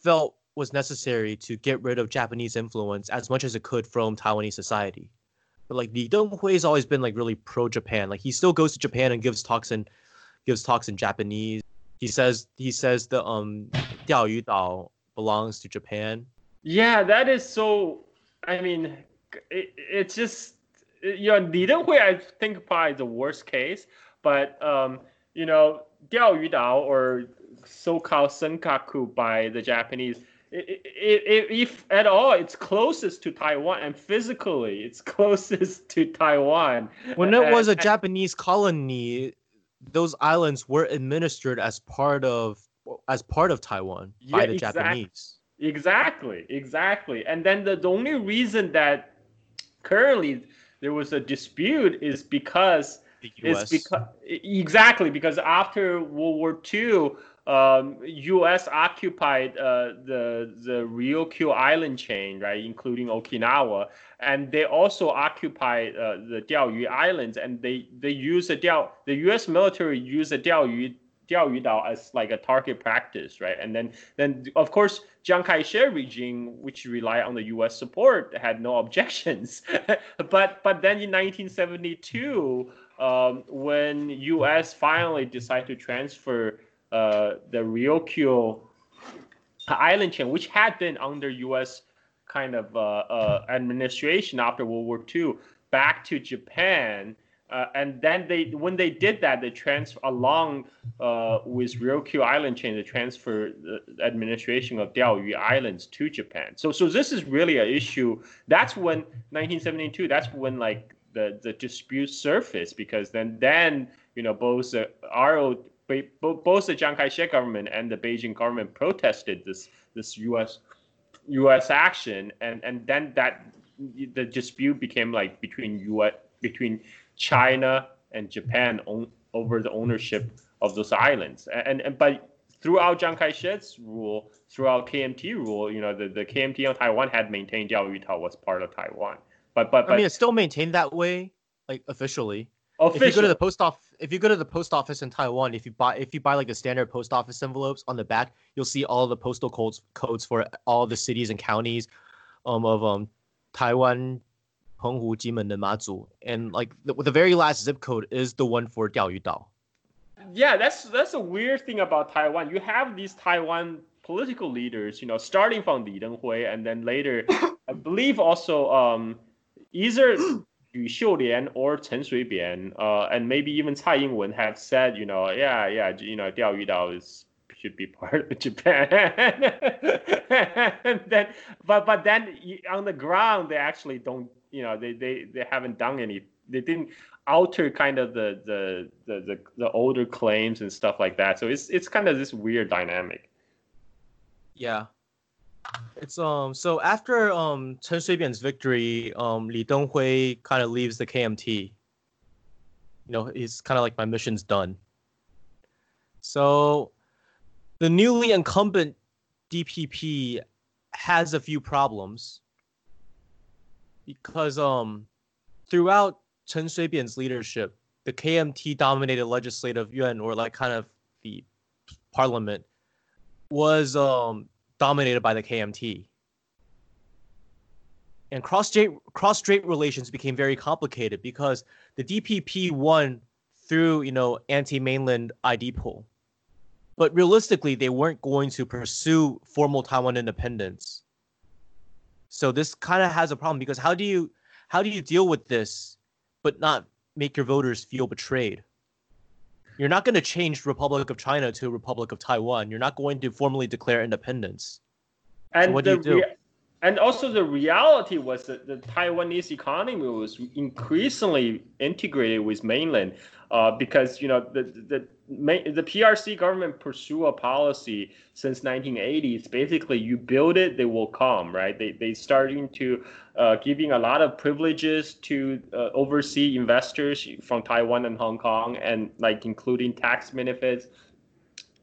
felt was necessary to get rid of Japanese influence as much as it could from Taiwanese society. But like Li has always been like really pro Japan. Like he still goes to Japan and gives talks in, gives talks in Japanese. He says he says the um Diaoyu Dao belongs to Japan. Yeah, that is so. I mean, it, it's just you know, Li Denghui I think probably the worst case, but um, you know, Diaoyu Dao or so-called Senkaku by the Japanese. I i i if at all, it's closest to Taiwan, and physically, it's closest to Taiwan. when it was a And- Japanese colony, those islands were administered as part of as part of Taiwan by Yeah, the exact- Japanese. Exactly, exactly. And then the, the only reason that currently there was a dispute is because The it's because exactly because after World War II, um, U.S. occupied uh, the the Ryukyu island chain, right, including Okinawa, and they also occupied uh, the Diaoyu Islands, and they they use the Diao the U.S. military used the Diaoyu Diaoyu Dao as like a target practice, right? And then then of course Chiang Kai-shek regime, which relied on the U.S. support, had no objections. but but then in 1972, um, when U.S. finally decided to transfer uh, the Ryukyu island chain, which had been under U.S. kind of uh, uh, administration after World War II, back to Japan. Uh, and then they, when they did that, they transfer along with Ryukyu Island chain, they transfer the administration of Diaoyu Islands to Japan. So, so this is really an issue. That's when 1972. That's when like the the dispute surfaced because then then you know both the RO both the Chiang Kai-shek government and the Beijing government protested this this U.S. U.S. action, and and then that the dispute became like between U.S. between China and Japan on, over the ownership of those islands. And, and but throughout Chiang Kai-shek's rule, throughout KMT rule, you know, the, the KMT on Taiwan had maintained Diaoyudao was part of Taiwan. But but, but I mean, it's still maintained that way, like officially. Officially. If you go to the post office, if you go to the post office in Taiwan, if you buy if you buy like the standard post office envelopes on the back, you'll see all the postal codes codes for all the cities and counties, um, of um, Taiwan, Penghu, Jinmen, and Mazu, and like the, the very last zip code is the one for Diaoyudao. Yeah, that's that's a weird thing about Taiwan. You have these Taiwan political leaders, you know, starting from Li Denghui, and then later, I believe also um, either Lu Xiulian or Chen Shui-bian, uh, and maybe even Tsai Ing-wen have said, you know, yeah, yeah, you know, Diaoyudao is should be part of Japan. and then, but but then on the ground, they actually don't you know they they they haven't done any they didn't alter kind of the the the the, the older claims and stuff like that. So it's it's kind of this weird dynamic. Yeah it's um so after um Chen Shui-bian's victory um Li Denghui kind of leaves the KMT you know he's kind of like my mission's done. So the newly incumbent DPP has a few problems because um throughout Chen Shui-bian's leadership, the KMT dominated legislative yuan or like kind of the parliament was um dominated by the KMT. And cross strait cross strait relations became very complicated because the DPP won through, you know, anti-mainland ID poll. But realistically, they weren't going to pursue formal Taiwan independence so this kind of has a problem because how do you how do you deal with this but not make your voters feel betrayed? You're not going to change Republic of China to Republic of Taiwan. You're not going to formally declare independence. And so what do you do? Rea- and also the reality was that the Taiwanese economy was increasingly integrated with mainland uh, because you know the the the PRC government pursue a policy since 1980s. Basically, you build it, they will come, right? They they starting to uh, giving a lot of privileges to uh, overseas investors from Taiwan and Hong Kong, and like including tax benefits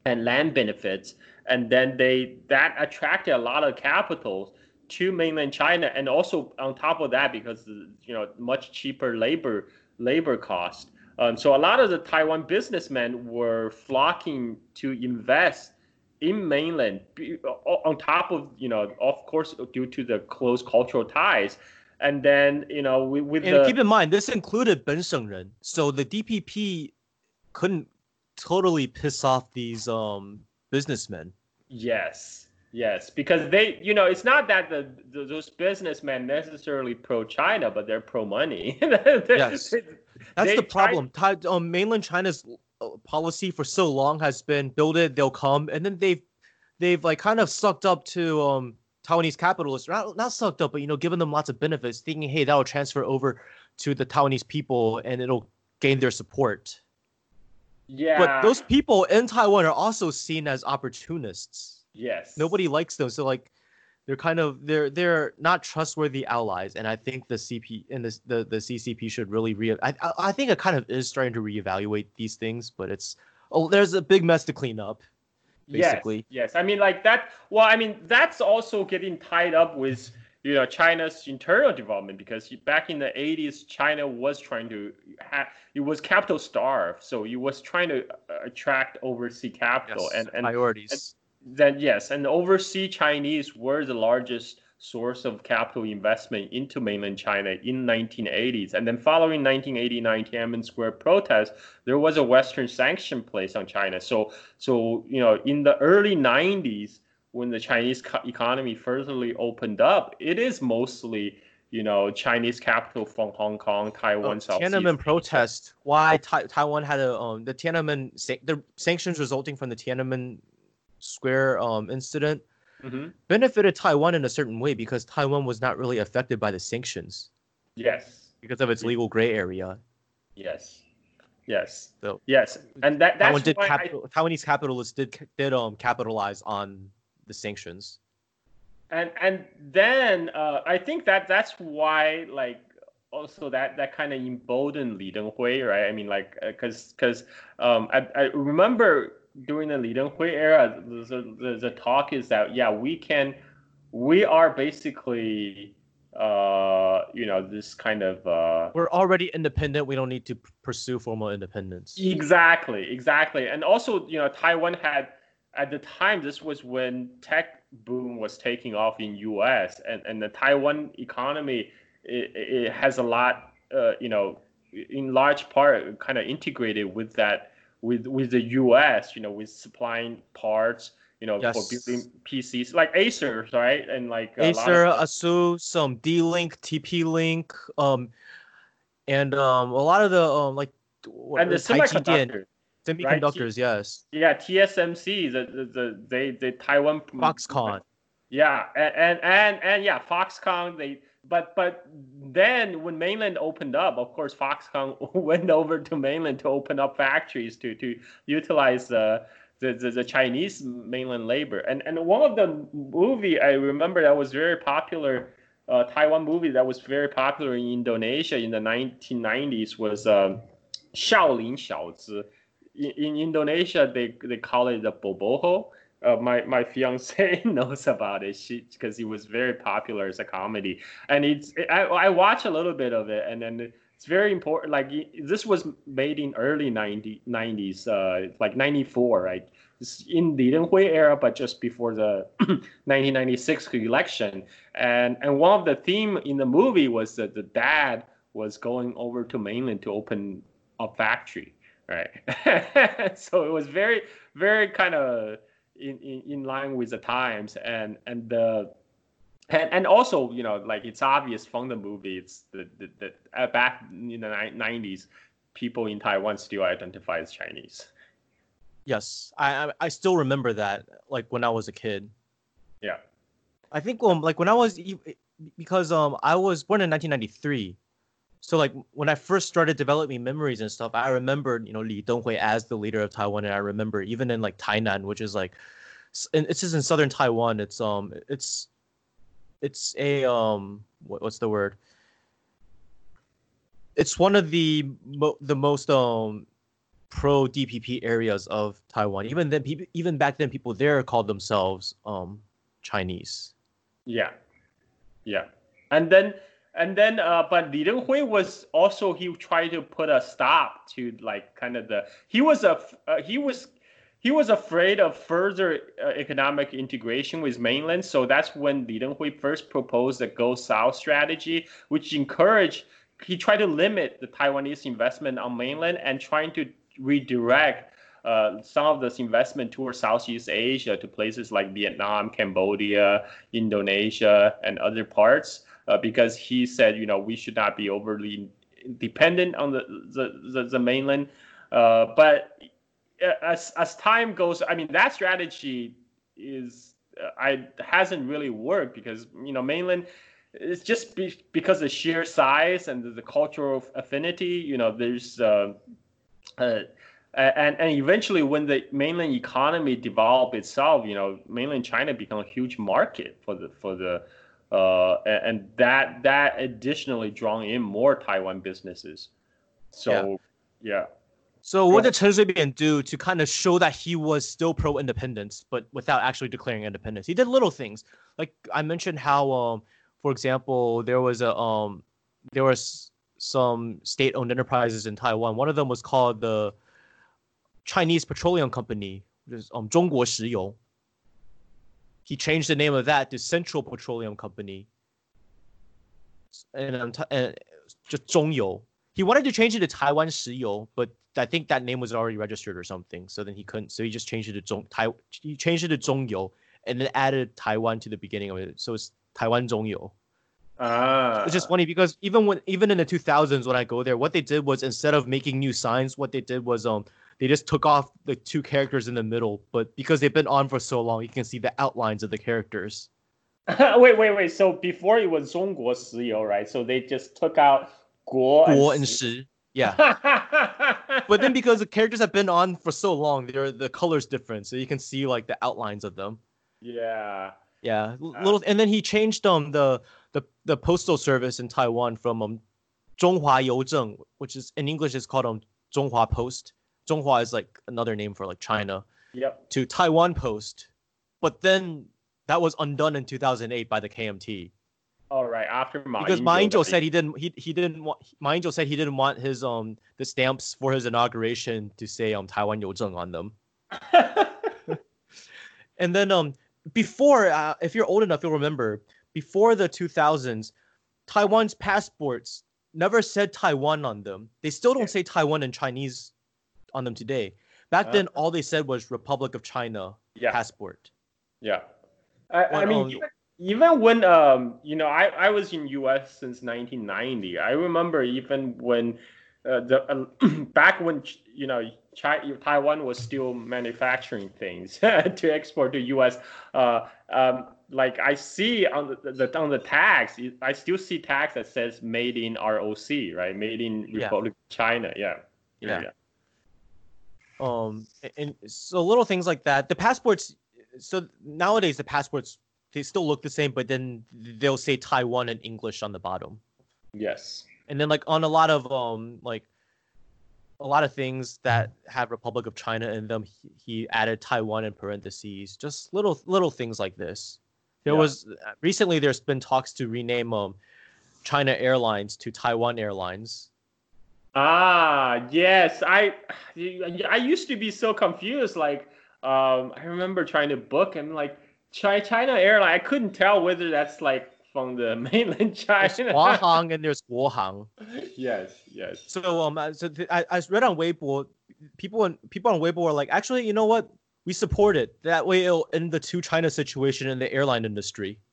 and land benefits, and then they that attracted a lot of capital to mainland China, and also on top of that, because you know much cheaper labor labor cost. Um, so a lot of the Taiwan businessmen were flocking to invest in mainland on top of you know of course due to the close cultural ties. And then you know with, with and the, keep in mind this included Benshengren, so the DPP couldn't totally piss off these um businessmen. yes yes because they you know it's not that the, the those businessmen necessarily pro China but they're pro money Yes. That's They the problem. Thai, um, mainland China's uh, policy for so long has been build it, they'll come, and then they've they've like kind of sucked up to um Taiwanese capitalists, not not sucked up, but you know, given them lots of benefits, thinking, hey, that'll transfer over to the Taiwanese people and it'll gain their support. yeah But those people in Taiwan are also seen as opportunists. Yes Nobody likes them, so like they're kind of they're they're not trustworthy allies, and I think the CP and the the, the CCP should really re. I I- think it kind of is starting to reevaluate these things, but it's oh, there's a big mess to clean up. basically. Yes, yes. I mean, like that. Well, I mean, that's also getting tied up with you know China's internal development because back in the 80s, China was trying to ha- it was capital starved, so it was trying to uh, attract overseas capital, and and priorities. Then yes, and overseas Chinese were the largest source of capital investment into mainland China in 1980s. And then following 1989 Tiananmen Square protests, there was a Western sanction placed on China. So so you know in the early 90s when the Chinese economy furtherly opened up, it is mostly you know Chinese capital from Hong Kong, Taiwan, Uh, South Tiananmen East protest. Why Tai Taiwan had a um the Tiananmen the sanctions resulting from the Tiananmen Square um incident Mhm. benefited Taiwan in a certain way because Taiwan was not really affected by the sanctions Yes, because of its legal gray area. yes, yes, So- yes, and that Taiwan did why I- Taiwanese capitalists did did um capitalize on the sanctions. and and then uh, I think that that's why like also that that kind of emboldened Li Denghui, right? I mean, like because because um, I, I remember during the Li Denghui era, the, the the talk is that yeah we can we are basically uh you know this kind of uh We're already independent. We don't need to p- pursue formal independence. Exactly, exactly. And also, you know, Taiwan had at the time this was when tech boom was taking off in US and, and the Taiwan economy it, it has a lot uh, you know, in large part kind of integrated with that with with the US, you know, with supplying parts, you know, for building PCs like Acer, right? And like of- Acer, ASUS, some D-Link, TP-Link, um, and um, a lot of the um, like what- and the uh, Taijidian semiconductor. semiconductors. Yes, Yeah, TSMC, the the, the they the Taiwan Foxconn. Yeah, and, and and and yeah, Foxconn. They but but then when mainland opened up, of course, Foxconn went over to mainland to open up factories to to utilize the the, the, the Chinese mainland labor. And and one of the movie I remember that was very popular, uh, Taiwan movie that was very popular in Indonesia in the 1990s was um, Xiaolin Xiaozi. In, in Indonesia, they they call it the boboho uh, my my fiance knows about it. She because he was very popular as a comedy, and it's I I watch a little bit of it, and then it's very important. Like this was made in early 90, 90s, uh, like ninety four, right? It's in the Denghui era, but just before the 1996 election, and and one of the theme in the movie was that the dad was going over to mainland to open a factory, right? so it was very very kind of in, in, in line with the times and and the and, and also you know like it's obvious from the movie it's the, the, the uh, back in the ni- 90s people in taiwan still identify as chinese Yes, I, I still remember that. Like when I was a kid. yeah I think um like when I was because um I was born in 1993. So like when I first started developing memories and stuff, I remembered you know Li Denghui as the leader of Taiwan, and I remember even in like Tainan, which is like, it's just in southern Taiwan. It's um it's it's a um what, what's the word? It's one of the mo- the most um pro DPP areas of Taiwan. Even then, people even back then, people there called themselves um Chinese. yeah yeah and then and then uh but li denghui was also he tried to put a stop to like kind of the he was a uh, he was he was afraid of further uh, economic integration with mainland. So that's when li denghui first proposed the go south strategy which encouraged he tried to limit the taiwanese investment on mainland and trying to redirect uh, some of this investment towards Southeast Asia to places like Vietnam, Cambodia, Indonesia, and other parts, uh, because he said, you know, we should not be overly dependent on the the, the, the mainland. Uh, but uh, as as time goes, I mean, that strategy is uh, I hasn't really worked because you know mainland it's just be, because of sheer size and the, the cultural affinity. You know, there's uh, uh, and and eventually when the mainland economy developed itself, you know, mainland China become a huge market for the for the uh, and that that additionally drawing in more Taiwan businesses. So yeah. So what Yeah. did Chen Shui-bian do to kind of show that he was still pro-independence, but without actually declaring independence? He did little things, like I mentioned how, um, for example, there was a um, there was some state-owned enterprises in Taiwan. One of them was called the Chinese petroleum company, which is um, Zhongguo He changed the name of that to Central Petroleum Company, and, um, and uh, just 中油. He wanted to change it to Taiwan Shiyou, but I think that name was already registered or something. So then he couldn't. So he just changed it to Zhong. Tai, he changed it to 中油, and then added Taiwan to the beginning of it. So it's Taiwan 中油. Ah. It's just funny because even when even in the 2000s when I go there, what they did was instead of making new signs, what they did was um they just took off the two characters in the middle. But because they've been on for so long, you can see the outlines of the characters. wait, wait, wait. So before it was 中国石油, right? So they just took out 国 Guo and and Shi. Yeah. But then because the characters have been on for so long, they're the colors different, so you can see like the outlines of them. yeah. Yeah, l- Ah. little, and then he changed um the the the postal service in Taiwan from um Zhonghua Youzheng, which is in English is called um Zhonghua Post. Zhonghua is like another name for like China Yep. to Taiwan Post, but then that was undone in 2008 by the KMT All right. After Ma because Ma Ying-jeou said he didn't he, he didn't want Ma Ying-jeou said he didn't want his um the stamps for his inauguration to say um Taiwan Youzheng on them. And then um before uh, if you're old enough you'll remember before the 2000s Taiwan's passports never said Taiwan on them. They still don't say Taiwan in Chinese on them today. Back then all they said was Republic of China yeah. passport. Yeah. I, I mean, um, even, even when um, you know, I, I was in U.S. since 1990. I remember even when uh, the uh, back when you know Chi- Taiwan was still manufacturing things to export to U.S. Uh, um, like I see on the, the on the tags, I still see tags that says "Made in ROC," right? Made in Yeah. Republic of China. Yeah. Yeah. Um and so little things like that. The passports so nowadays the passports they still look the same but then they'll say Taiwan and English on the bottom. Yes. and then like on a lot of um like a lot of things that have Republic of China in them, he, he added Taiwan in parentheses. Just little little things like this. There Yeah. was recently there's been talks to rename um China Airlines to Taiwan Airlines. Ah, yes. I I used to be so confused. Like, um, I remember trying to book and like Chi- China Airline. I couldn't tell whether that's like from the mainland China. There's. Huahang and there's Guohang. yes, yes. So um, uh, so th- I, I read on Weibo, people on people on Weibo are like, actually, you know what? We support it. That way, it'll end the two China situation in the airline industry.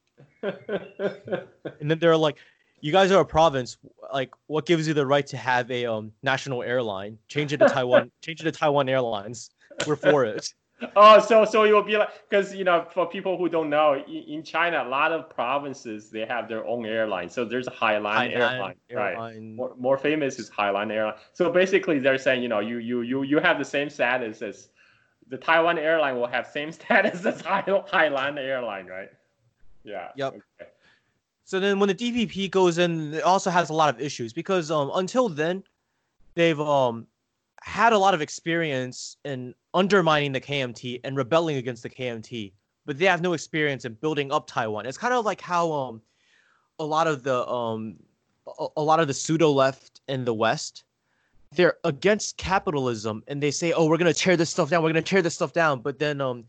And then they're like, you guys are a province. Like, what gives you the right to have a um national airline? Change it to Taiwan. change it to Taiwan Airlines. We're for it. oh, so so it will be like because you know for people who don't know, in, in China, a lot of provinces they have their own airline. So there's a Hailan, airline, right? More, more famous is Hailan Airline. So basically, they're saying, you know, you you you you have the same status as the Taiwan airline will have same status as Hai- Hailan Airline, right? Yeah. Yep. Okay. So then when the DPP goes in, it also has a lot of issues because um until then, they've um had a lot of experience in undermining the KMT and rebelling against the KMT, but they have no experience in building up Taiwan. It's kind of like how um a lot of the um a, a lot of the pseudo left in the West, they're against capitalism and they say, "Oh, we're gonna tear this stuff down. We're gonna tear this stuff down," but then um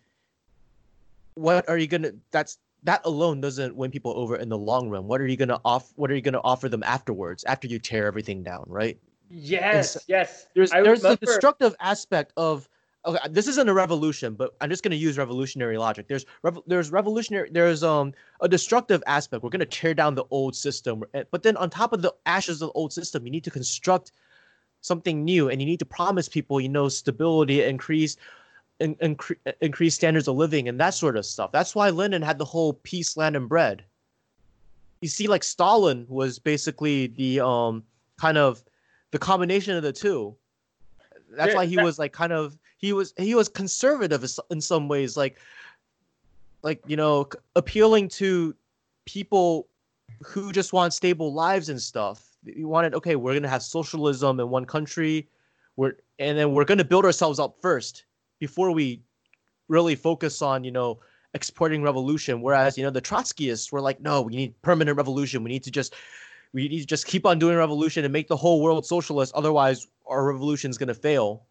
what are you gonna that's that alone doesn't win people over in the long run. What are you gonna off? What are you gonna offer them afterwards? After you tear everything down, right? Yes. Yes. There's I there's the destructive aspect of. Okay, this isn't a revolution, but I'm just gonna use revolutionary logic. There's rev- there's revolutionary there's um a destructive aspect. We're gonna tear down the old system, eh, but then on top of the ashes of the old system, you need to construct something new, and you need to promise people, you know, stability, increase in, incre- increase standards of living and that sort of stuff. That's why Lenin had the whole peace, land, and bread. You see, like Stalin was basically the um kind of the combination of the two. That's Yeah, why he that- was like kind of he was he was conservative in some ways, like like you know appealing to people who just want stable lives and stuff. You wanted okay, we're gonna have socialism in one country, we're and then we're gonna build ourselves up first before we really focus on you know exporting revolution whereas you know the trotskyists were like no we need permanent revolution. We need to just we need to just keep on doing revolution and make the whole world socialist. Otherwise our revolution is going to fail.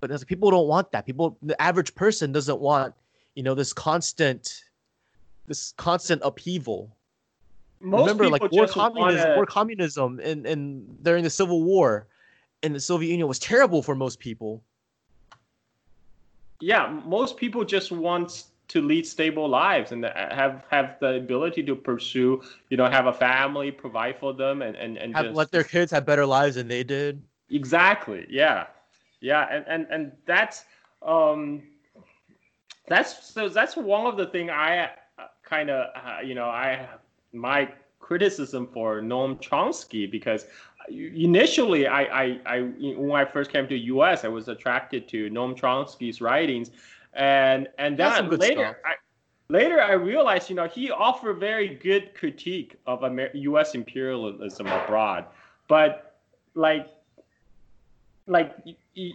But it's- people don't want that. People the average person doesn't want you know this constant this constant upheaval. Most remember like people war communism wanna- war communism and and during the civil war in the soviet union was terrible for most people yeah most people just want to lead stable lives and have have the ability to pursue, you know, have a family, provide for them, and and and have, just, let their kids have better lives than they did. Exactly. Yeah. Yeah. And and and that's um that's so that's one of the thing I uh, kind of uh, you know I my criticism for Noam Chomsky because initially I, I I when I first came to US I was attracted to Noam Chomsky's writings and and then later I, later I realized, you know, he offered very good critique of Amer- U.S. imperialism abroad, but like, like,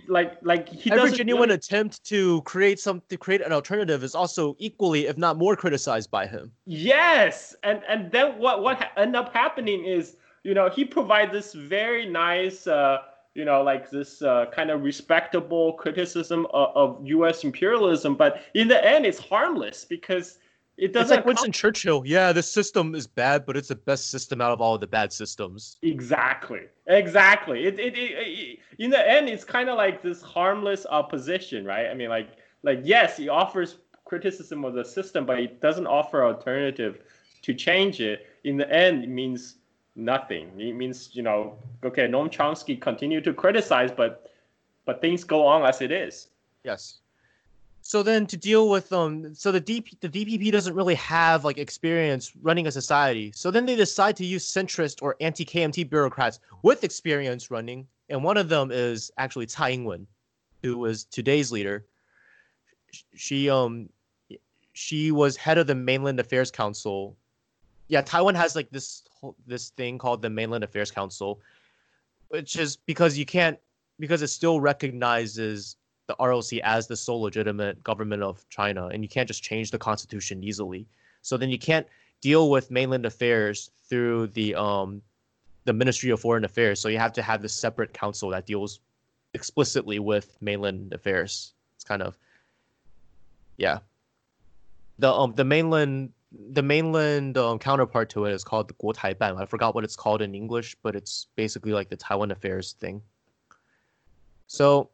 like, like he every genuine really... attempt to create some to create an alternative is also equally, if not more, criticized by him. Yes, and and then what what ha- end up happening is, you know, he provides this very nice. Uh, you know, like this uh, kind of respectable criticism of, of, U.S. imperialism, but in the end, it's harmless because it doesn't. It's like Winston Churchill. Yeah, this system is bad, but it's the best system out of all of the bad systems. Exactly. Exactly. It, it, it, it in the end, it's kind of like this harmless opposition, right? I mean, like, like yes, he offers criticism of the system, but it doesn't offer alternative to change it. In the end, it means nothing. It means you know, okay, Noam Chomsky continue to criticize, but but things go on as it is. Yes. So then to deal with um, so the DP the DPP doesn't really have like experience running a society. So then they decide to use centrist or anti-KMT bureaucrats with experience running, and one of them is actually Tsai Ing-wen, who was today's leader. She um she was head of the Mainland Affairs Council. Yeah, Taiwan has like this this thing called the Mainland Affairs Council, which is because you can't because it still recognizes the ROC as the sole legitimate government of China, and you can't just change the constitution easily. So then you can't deal with mainland affairs through the um the Ministry of Foreign Affairs. So you have to have this separate council that deals explicitly with mainland affairs. It's kind of yeah. The um the mainland the mainland um, counterpart to it is called the Guotai Ban. I forgot what it's called in English, but it's basically like the Taiwan affairs thing. So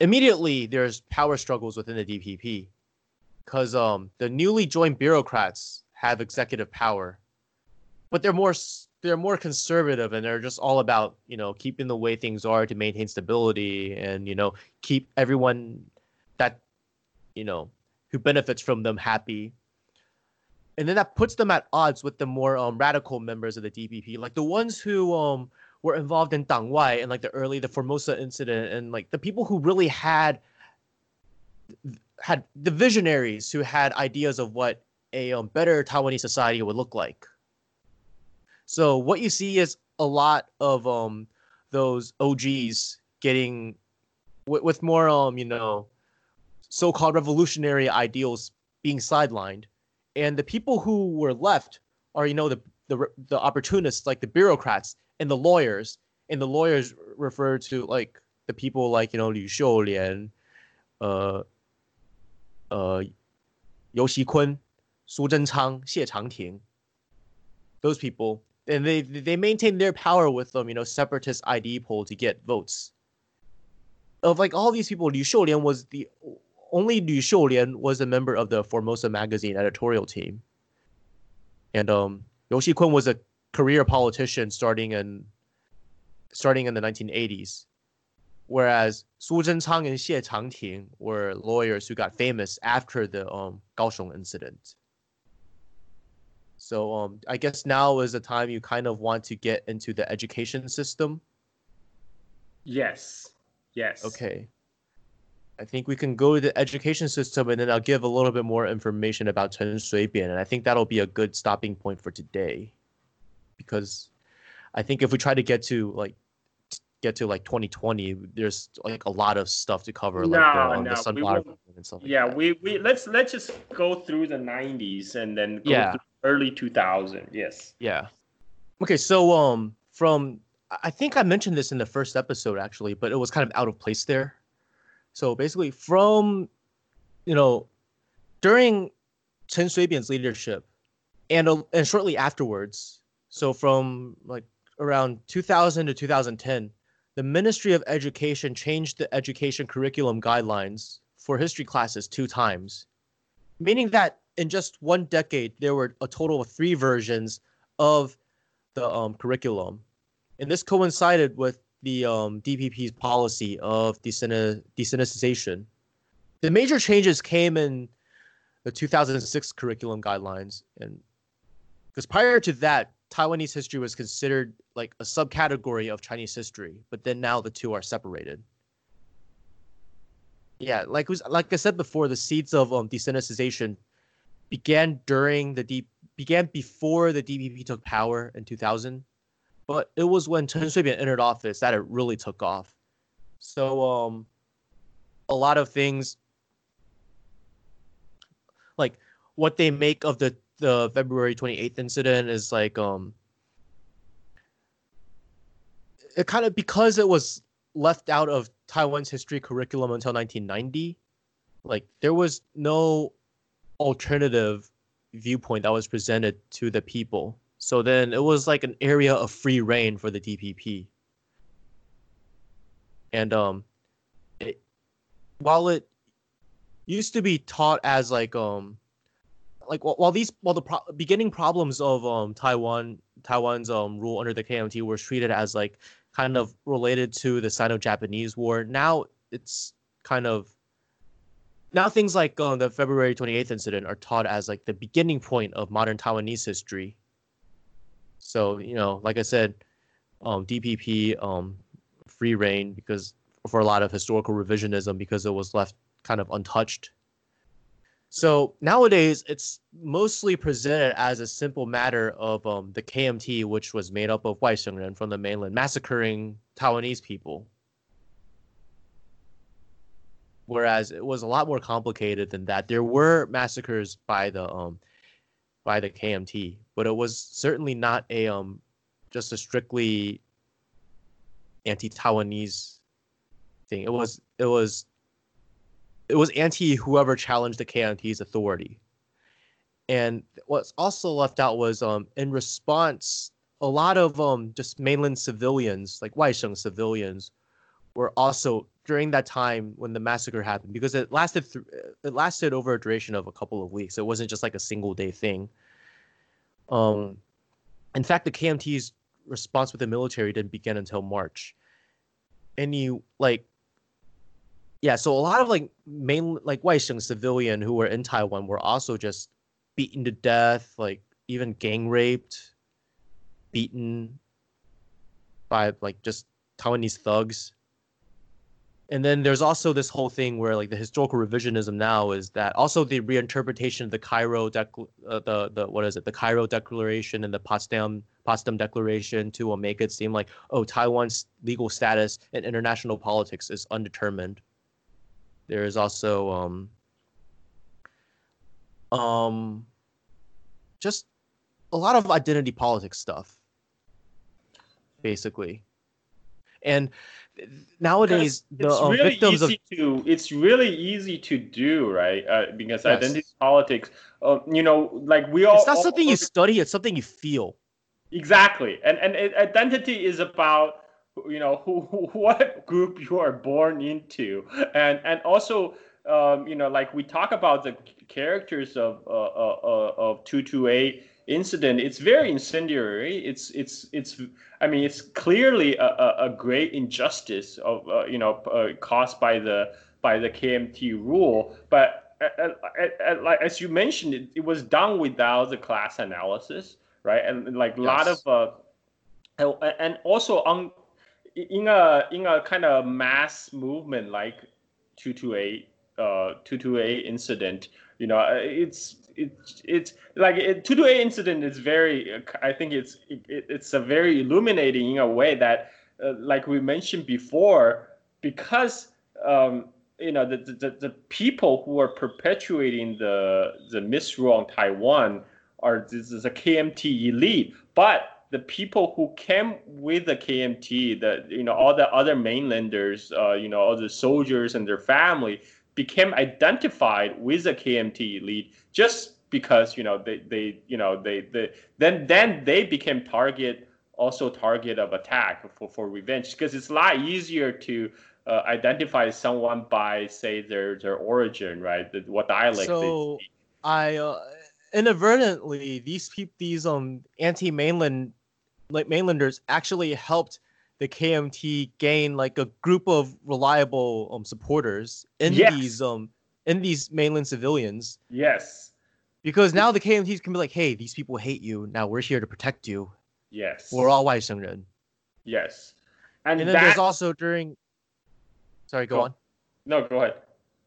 immediately there's power struggles within the DPP because um, the newly joined bureaucrats have executive power, but they're more they're more conservative and they're just all about you know keeping the way things are to maintain stability and you know keep everyone that you know who benefits from them happy and then that puts them at odds with the more um, radical members of the DPP, like the ones who um, were involved in Dang Wai and like the early the Formosa incident, and like the people who really had had the visionaries who had ideas of what a um, better Taiwanese society would look like. So what you see is a lot of um, those OGs getting w- with more um you know so-called revolutionary ideals being sidelined and the people who were left are you know the the the opportunists like the bureaucrats and the lawyers and the lawyers refer to like the people like you know Lu Xiulian, uh, uh, Yu Xikun, Su Zhenchang, Xie Changting. Those people, and they they maintain their power with them, you know, separatist ID poll to get votes. Of like all these people, Lu Xiulian was the only Lu Xiulian was a member of the Formosa magazine editorial team. And um, Yu Xikun was a career politician starting in starting in the 1980s, whereas Su Zhenchang and Xie Changting were lawyers who got famous after the um, Kaohsiung incident. So um, I guess now is the time you kind of want to get into the education system. Yes. Yes. Okay. I think we can go to the education system and then I'll give a little bit more information about Chen Shui-bian. And I think that'll be a good stopping point for today. Because I think if we try to get to like get to like 2020, there's like a lot of stuff to cover, no, like the, um, no, the sunflower and stuff. Like yeah, that. we we let's let's just go through the 90s and then go yeah. early 2000. Yes. Yeah. Okay, so um from I think I mentioned this in the first episode actually, but it was kind of out of place there. So basically, from you know, during Chen Shui-bian's leadership, and and shortly afterwards, so from like around 2000 to 2010, the Ministry of Education changed the education curriculum guidelines for history classes two times. meaning that in just one decade there were a total of three versions of the um, curriculum, and this coincided with the um, DPP's policy of desinification. The major changes came in the 2006 curriculum guidelines, and because prior to that, Taiwanese history was considered like a subcategory of Chinese history, but then now the two are separated. Yeah, like was like I said before, the seeds of um, began during the deep began before the DPP took power in 2000, but it was when Chen Shui-bian entered office that it really took off. So um, a lot of things like what they make of the the February 28th incident is like um it kind of because it was left out of Taiwan's history curriculum until 1990 like there was no alternative viewpoint that was presented to the people so then it was like an area of free reign for the DPP and um it, while it used to be taught as like um like while these while the pro- beginning problems of um Taiwan Taiwan's um rule under the KMT were treated as like kind of related to the Sino-Japanese War, now it's kind of now things like uh, the February 28th incident are taught as like the beginning point of modern Taiwanese history. So you know, like I said, um, DPP um, free reign because for a lot of historical revisionism because it was left kind of untouched so nowadays, it's mostly presented as a simple matter of um, the KMT, which was made up of Waishengren from the mainland, massacring Taiwanese people. Whereas it was a lot more complicated than that. There were massacres by the um, by the KMT, but it was certainly not a um, just a strictly anti-Taiwanese thing. It was it was it was anti whoever challenged the KMT's authority. And what's also left out was um, in response, a lot of um, just mainland civilians, like Waisheng civilians, were also during that time when the massacre happened because it lasted th- it lasted over a duration of a couple of weeks. It wasn't just like a single day thing. Um, in fact, the KMT's response with the military didn't begin until March. And you like yeah, so a lot of like main like Waisheng civilian who were in Taiwan were also just beaten to death, like even gang raped, beaten by like just Taiwanese thugs. And then there's also this whole thing where like the historical revisionism now is that also the reinterpretation of the Cairo dec- uh, the the what is it the Cairo Declaration and the Potsdam Potsdam Declaration to uh, make it seem like oh Taiwan's legal status in international politics is undetermined. There is also um, um, just a lot of identity politics stuff, basically. And nowadays, the it's uh, really victims of easy to it's really easy to do, right? Uh, because Yes. identity politics, uh, you know, like we all. it's not all- something you study; it's something you feel. Exactly, and and it- identity is about you know who, who what group you are born into, and and also um, you know like we talk about the characters of uh, uh, uh, of two two eight incident. It's very incendiary. It's it's it's. I mean, it's clearly a, a, a great injustice of uh, you know uh, caused by the by the KMT rule, but. like as you mentioned, it, it was done without the class analysis right? And like a lot of uh, and- also on in a in a kind of mass movement like 228 uh 228 incident, you know, it's it's like it, 228 incident is very I think it's it, it's a very illuminating in a way that uh, like we mentioned before because um you know the, the the people who are perpetuating the the misrule on Taiwan are this is a KMT elite, but the people who came with the KMT, the you know all the other mainlanders, uh, you know all the soldiers and their family became identified with the KMT elite just because you know they they you know they, they then then they became target also target of attack for, for revenge. Because it's a lot easier to uh, identify someone by say their their origin right? The, what dialect So- they speak. I uh, inadvertently these peop these um anti-mainland like mainlanders actually helped the KMT gain like a group of reliable um, supporters in yes. these um in these mainland civilians. Yes. Because now the KMTs can be like, hey, these people hate you. Now we're here to protect you. Yes. We're all Waishengren. Yes. And, and then that... there's also during. Sorry, go, go, on. No, go ahead.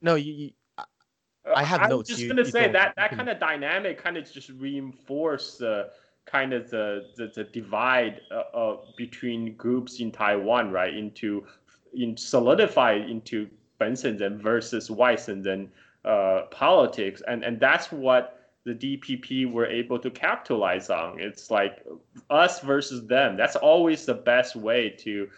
No, you. you I, uh, have I'm notes. I'm just gonna say that that kind of dynamic kind of just reinforced the. Uh, kind of the the, the divide uh, uh, between groups in Taiwan, right? Into in solidified into Benson versus Waishengren uh, politics, and and that's what the DPP were able to capitalize on. It's like us versus them. That's always the best way to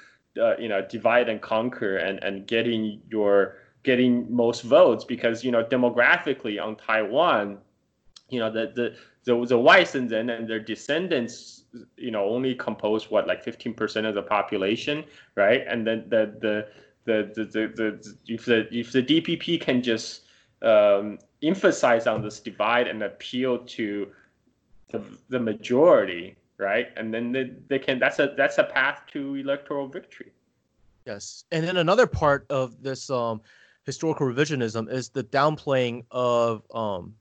uh, you know divide and conquer and and getting your getting most votes because you know demographically on Taiwan, you know the the the, the Waishengren and then and their descendants, you know, only compose what like fifteen percent of the population, right? And then the the the the, the, the if the if the DPP can just um, emphasize on this divide and appeal to the, the majority, right? And then they, they can that's a that's a path to electoral victory. Yes. And then another part of this um historical revisionism is the downplaying of um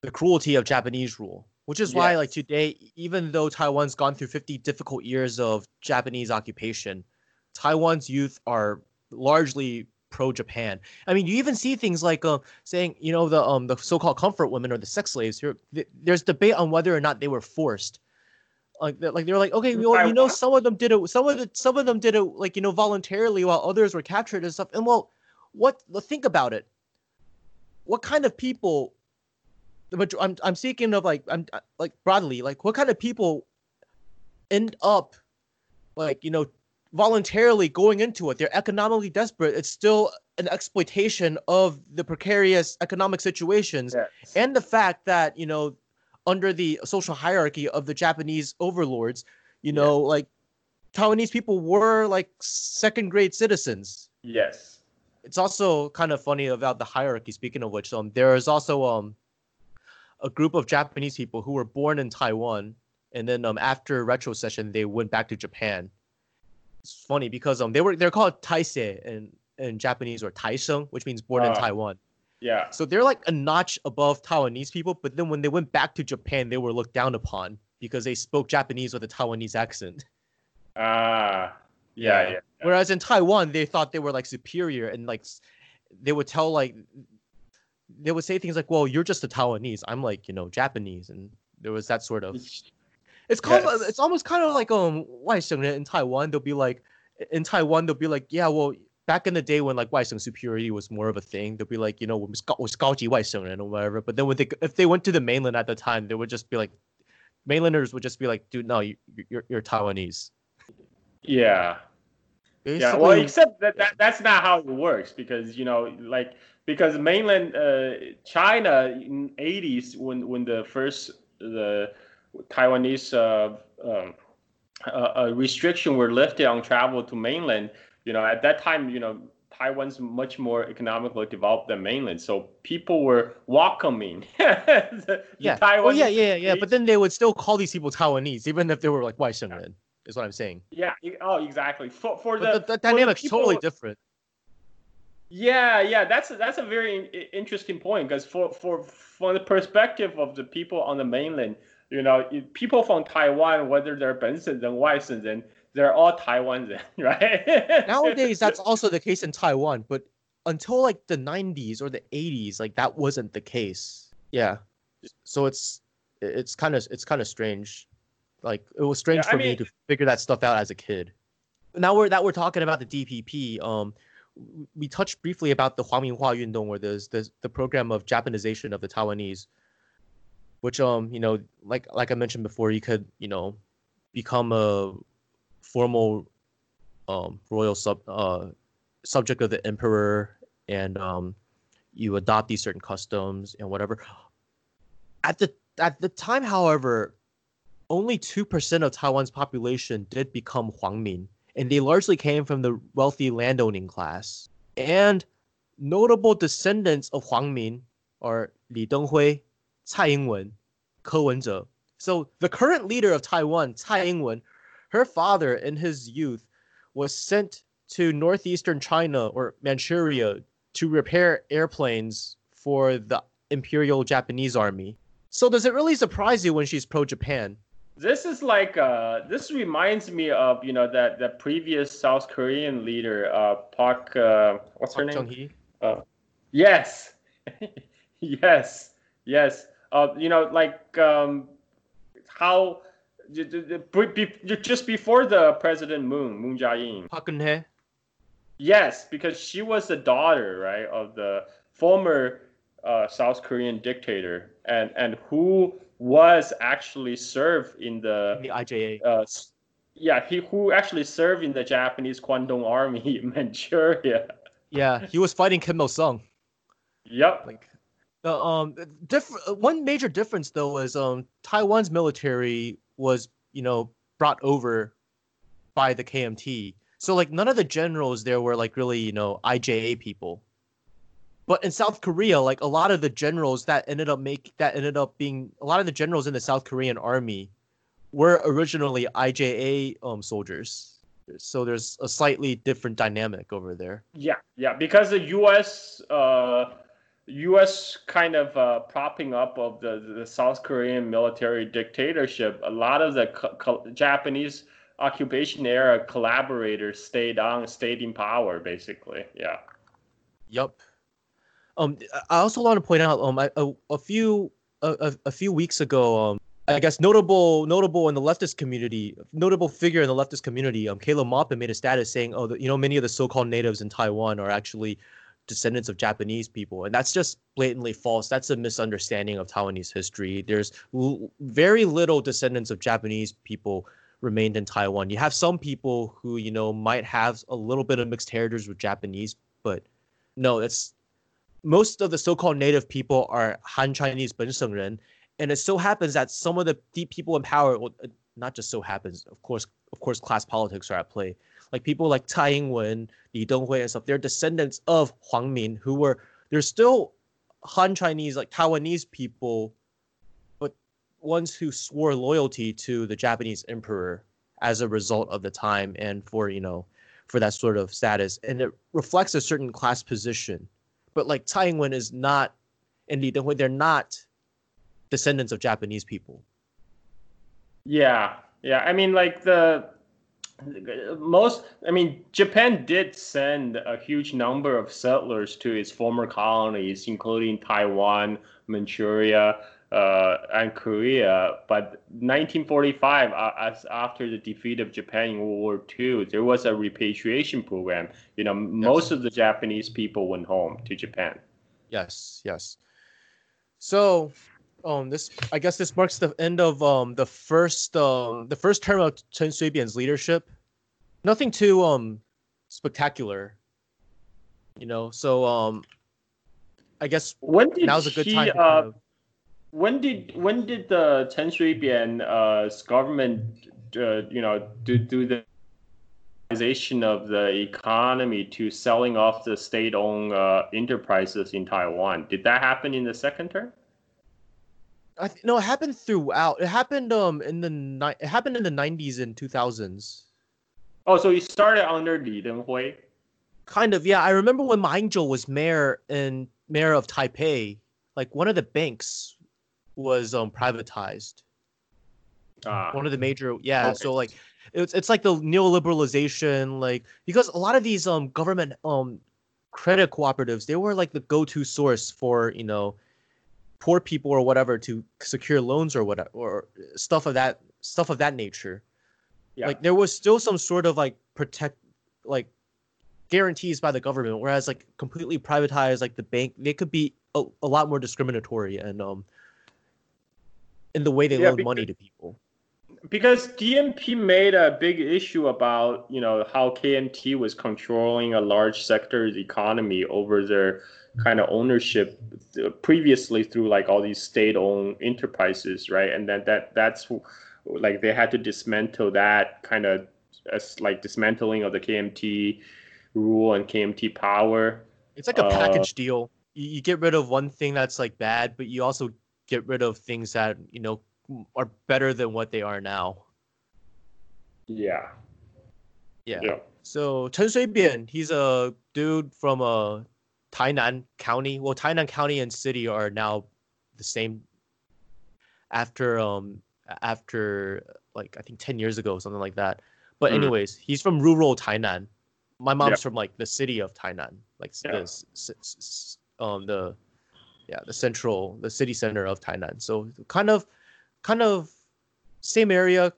the cruelty of Japanese rule. Which is why like today, even though Taiwan's gone through 50 difficult years of Japanese occupation, Taiwan's youth are largely pro Japan. I mean, you even see things like uh, saying, you know, the um the so-called comfort women or the sex slaves. Here, th- there's debate on whether or not they were forced. Like, they're- like they're like, okay, well, you know, some of them did it. Some of the some of them did it like you know voluntarily, while others were captured and stuff. And well, what? Think about it. What kind of people? Major- I'm I'm speaking of like I'm like broadly like what kind of people end up like you know voluntarily going into it they're economically desperate it's still an exploitation of the precarious economic situations Yes. and the fact that you know under the social hierarchy of the japanese overlords you know like taiwanese people were like second grade citizens yes. it's also kind of funny about the hierarchy speaking of which um there is also um a group of japanese people who were born in taiwan and then um after retrocession they went back to japan it's funny because um they were they're called taisei in in japanese or taisheng which means born in Ah. taiwan Yeah. so they're like a notch above taiwanese people but then when they went back to japan they were looked down upon because they spoke japanese with a taiwanese accent Ah. yeah. Yeah. Yeah. Whereas in Taiwan, they thought they were like superior and like they would tell like they would say things like, "Well, you're just a Taiwanese. I'm like you know Japanese," and there was that sort of. It's kind of Yes. it's almost kind of like um 外省人 in Taiwan. They'll be like in Taiwan they'll be like, yeah, well. Back in the day when like 外省 superiority was more of a thing, they'll be like, you know, 我们是高我是高级外省人 or whatever. But then when they if they went to the mainland at the time, they would just be like, mainlanders would just be like, dude, no, you, you're you're Taiwanese. Yeah. Basically, yeah, well, except that, that that's not how it works because you know, like because mainland uh, China in '80s when when the first the Taiwanese uh, um, uh, restriction were lifted on travel to mainland, you know, at that time, you know, Taiwan's much more economically developed than mainland, so people were welcoming. the, yeah. Oh, the Taiwanese oh, yeah, yeah, yeah. But then they would still call these people Taiwanese, even if they were like Waishengren. Is what I'm saying. Yeah. Oh, exactly. For for the, the, the for the dynamic's people- totally different. Yeah, yeah, that's a, that's a very interesting point because for for from the perspective of the people on the mainland, you know, people from Taiwan, whether they're Benson and Waishengren, they're all Taiwanese, right? Nowadays, that's also the case in Taiwan, but until like the 90s or the 80s, like that wasn't the case. Yeah. So it's it's kind of it's kind of strange. Like it was strange Yeah, I for me to figure that stuff out as a kid. Now we're that we're talking about the DPP. Um, we touched briefly about the Huang Minhua Yundong, where there's the the program of Japanization of the Taiwanese, which um you know like like I mentioned before, you could you know become a formal um royal sub uh subject of the emperor and um you adopt these certain customs and whatever. At the at the time, however, only two percent of Taiwan's population did become Huangmin, and they largely came from the wealthy landowning class. And notable descendants of Huangmin are Li Denghui, Tsai Ing-wen, Ko Wen-je. So the current leader of Taiwan, Tsai Ing-wen, her father in his youth was sent to northeastern China or Manchuria to repair airplanes for the Imperial Japanese Army. So does it really surprise you when she's pro Japan? This is like uh, this reminds me of you know that the previous South Korean leader uh, Park uh, what's Park her name? Chung-hee? Uh, yes, yes, yes. Uh, you know, like um, how just before the President Moon, Moon Jae-in. Park Geun-hye? Yes, because she was the daughter, right, of the former uh, South Korean dictator, and and who was actually served in the the IJA. uh, yeah, he who actually served in the Japanese Kwantung Army in Manchuria. Yeah, he was fighting Kim Il Sung. Yep. Like, the um, diff- one major difference though was um, Taiwan's military was you know brought over by the KMT. So like none of the generals there were like really you know IJA people. But in South Korea, like a lot of the generals that ended up make that ended up being a lot of the generals in the South Korean army were originally IJA um soldiers. So there's a slightly different dynamic over there. Yeah, yeah, because the U.S. Uh, U.S. kind of uh, propping up of the, the South Korean military dictatorship, a lot of the co- co- Japanese occupation era collaborators stayed on, stayed in power, basically. Yeah. Yup. Um, I also want to point out um I- a, a few a, a, few weeks ago um I guess notable notable in the leftist community notable figure in the leftist community um Caleb Maupin made a status saying oh the, you know many of the so-called natives in Taiwan are actually descendants of Japanese people. And that's just blatantly false. That's a misunderstanding of Taiwanese history. There's l- very little descendants of Japanese people remained in Taiwan. You have some people who you know might have a little bit of mixed heritage with Japanese but no, it's most of the so-called native people are Han Chinese 本省人, and it so happens that some of the deep people in power, well, uh, not just so happens, of course, of course, class politics are at play. Like people like Tsai Ing-wen, Li Denghui, and stuff. They're descendants of Huang Min, who were they're still Han Chinese, like Taiwanese people, but ones who swore loyalty to the Japanese emperor as a result of the time and for you know for that sort of status, and it reflects a certain class position but like Tsai Ing-wen is not, Li Denghui, they're not descendants of Japanese people. Yeah, yeah. I mean, like the most. I mean, Japan did send a huge number of settlers to its former colonies, including Taiwan, Manchuria, uh, and Korea. But 1945, uh, as after the defeat of Japan in World War II, there was a repatriation program. You know, most of the Japanese people went home to Japan. Yes, yes. So, um, this I guess this marks the end of um the first um the first term of Chen Shui-bian's leadership. Nothing too um spectacular, you know. So um, I guess When did now's a good he, time. To uh, kind of, when did when did the Chen Shui-bian uh, government uh, you know do do the of the economy to selling off the state-owned uh, enterprises in Taiwan? Did that happen in the second term? I th- no, it happened throughout. It happened um in the ni- it happened in the nineties and two thousands. Oh, so it started under Li Denghui. Kind of, yeah. I remember when Ma Ying-jeou was mayor and mayor of Taipei, like one of the banks was um privatized. Ah, One of the major, yeah. Okay. So like, it's it's like the neoliberalization, like because a lot of these um government um credit cooperatives, they were like the go-to source for you know poor people or whatever to secure loans or whatever or stuff of that stuff of that nature. yeah. Like there was still some sort of like protect like guarantees by the government, whereas like completely privatized, like the bank, they could be a, a lot more discriminatory and um in the way they Yeah, loan because- money to people. because DPP made a big issue about you know how KMT was controlling a large sector's economy over their kind of ownership uh, previously through like all these state-owned enterprises, right? And then that that's like they had to dismantle that kind of as like dismantling of the KMT rule and KMT power. It's like a Uh, package deal. You, you get rid of one thing that's like bad, but you also get rid of things that you know are better than what they are now. Yeah. Yeah. Yeah. So Chen Shui-bian, he's a dude from uh, Tainan County. Well, Tainan County and city are now the same. After um after like I think ten years ago, something like that. But Mhm. anyways, he's from rural Tainan. My mom's Yep. from like the city of Tainan, like Yeah. the um the yeah the central the city center of Tainan. So kind of kind of same area.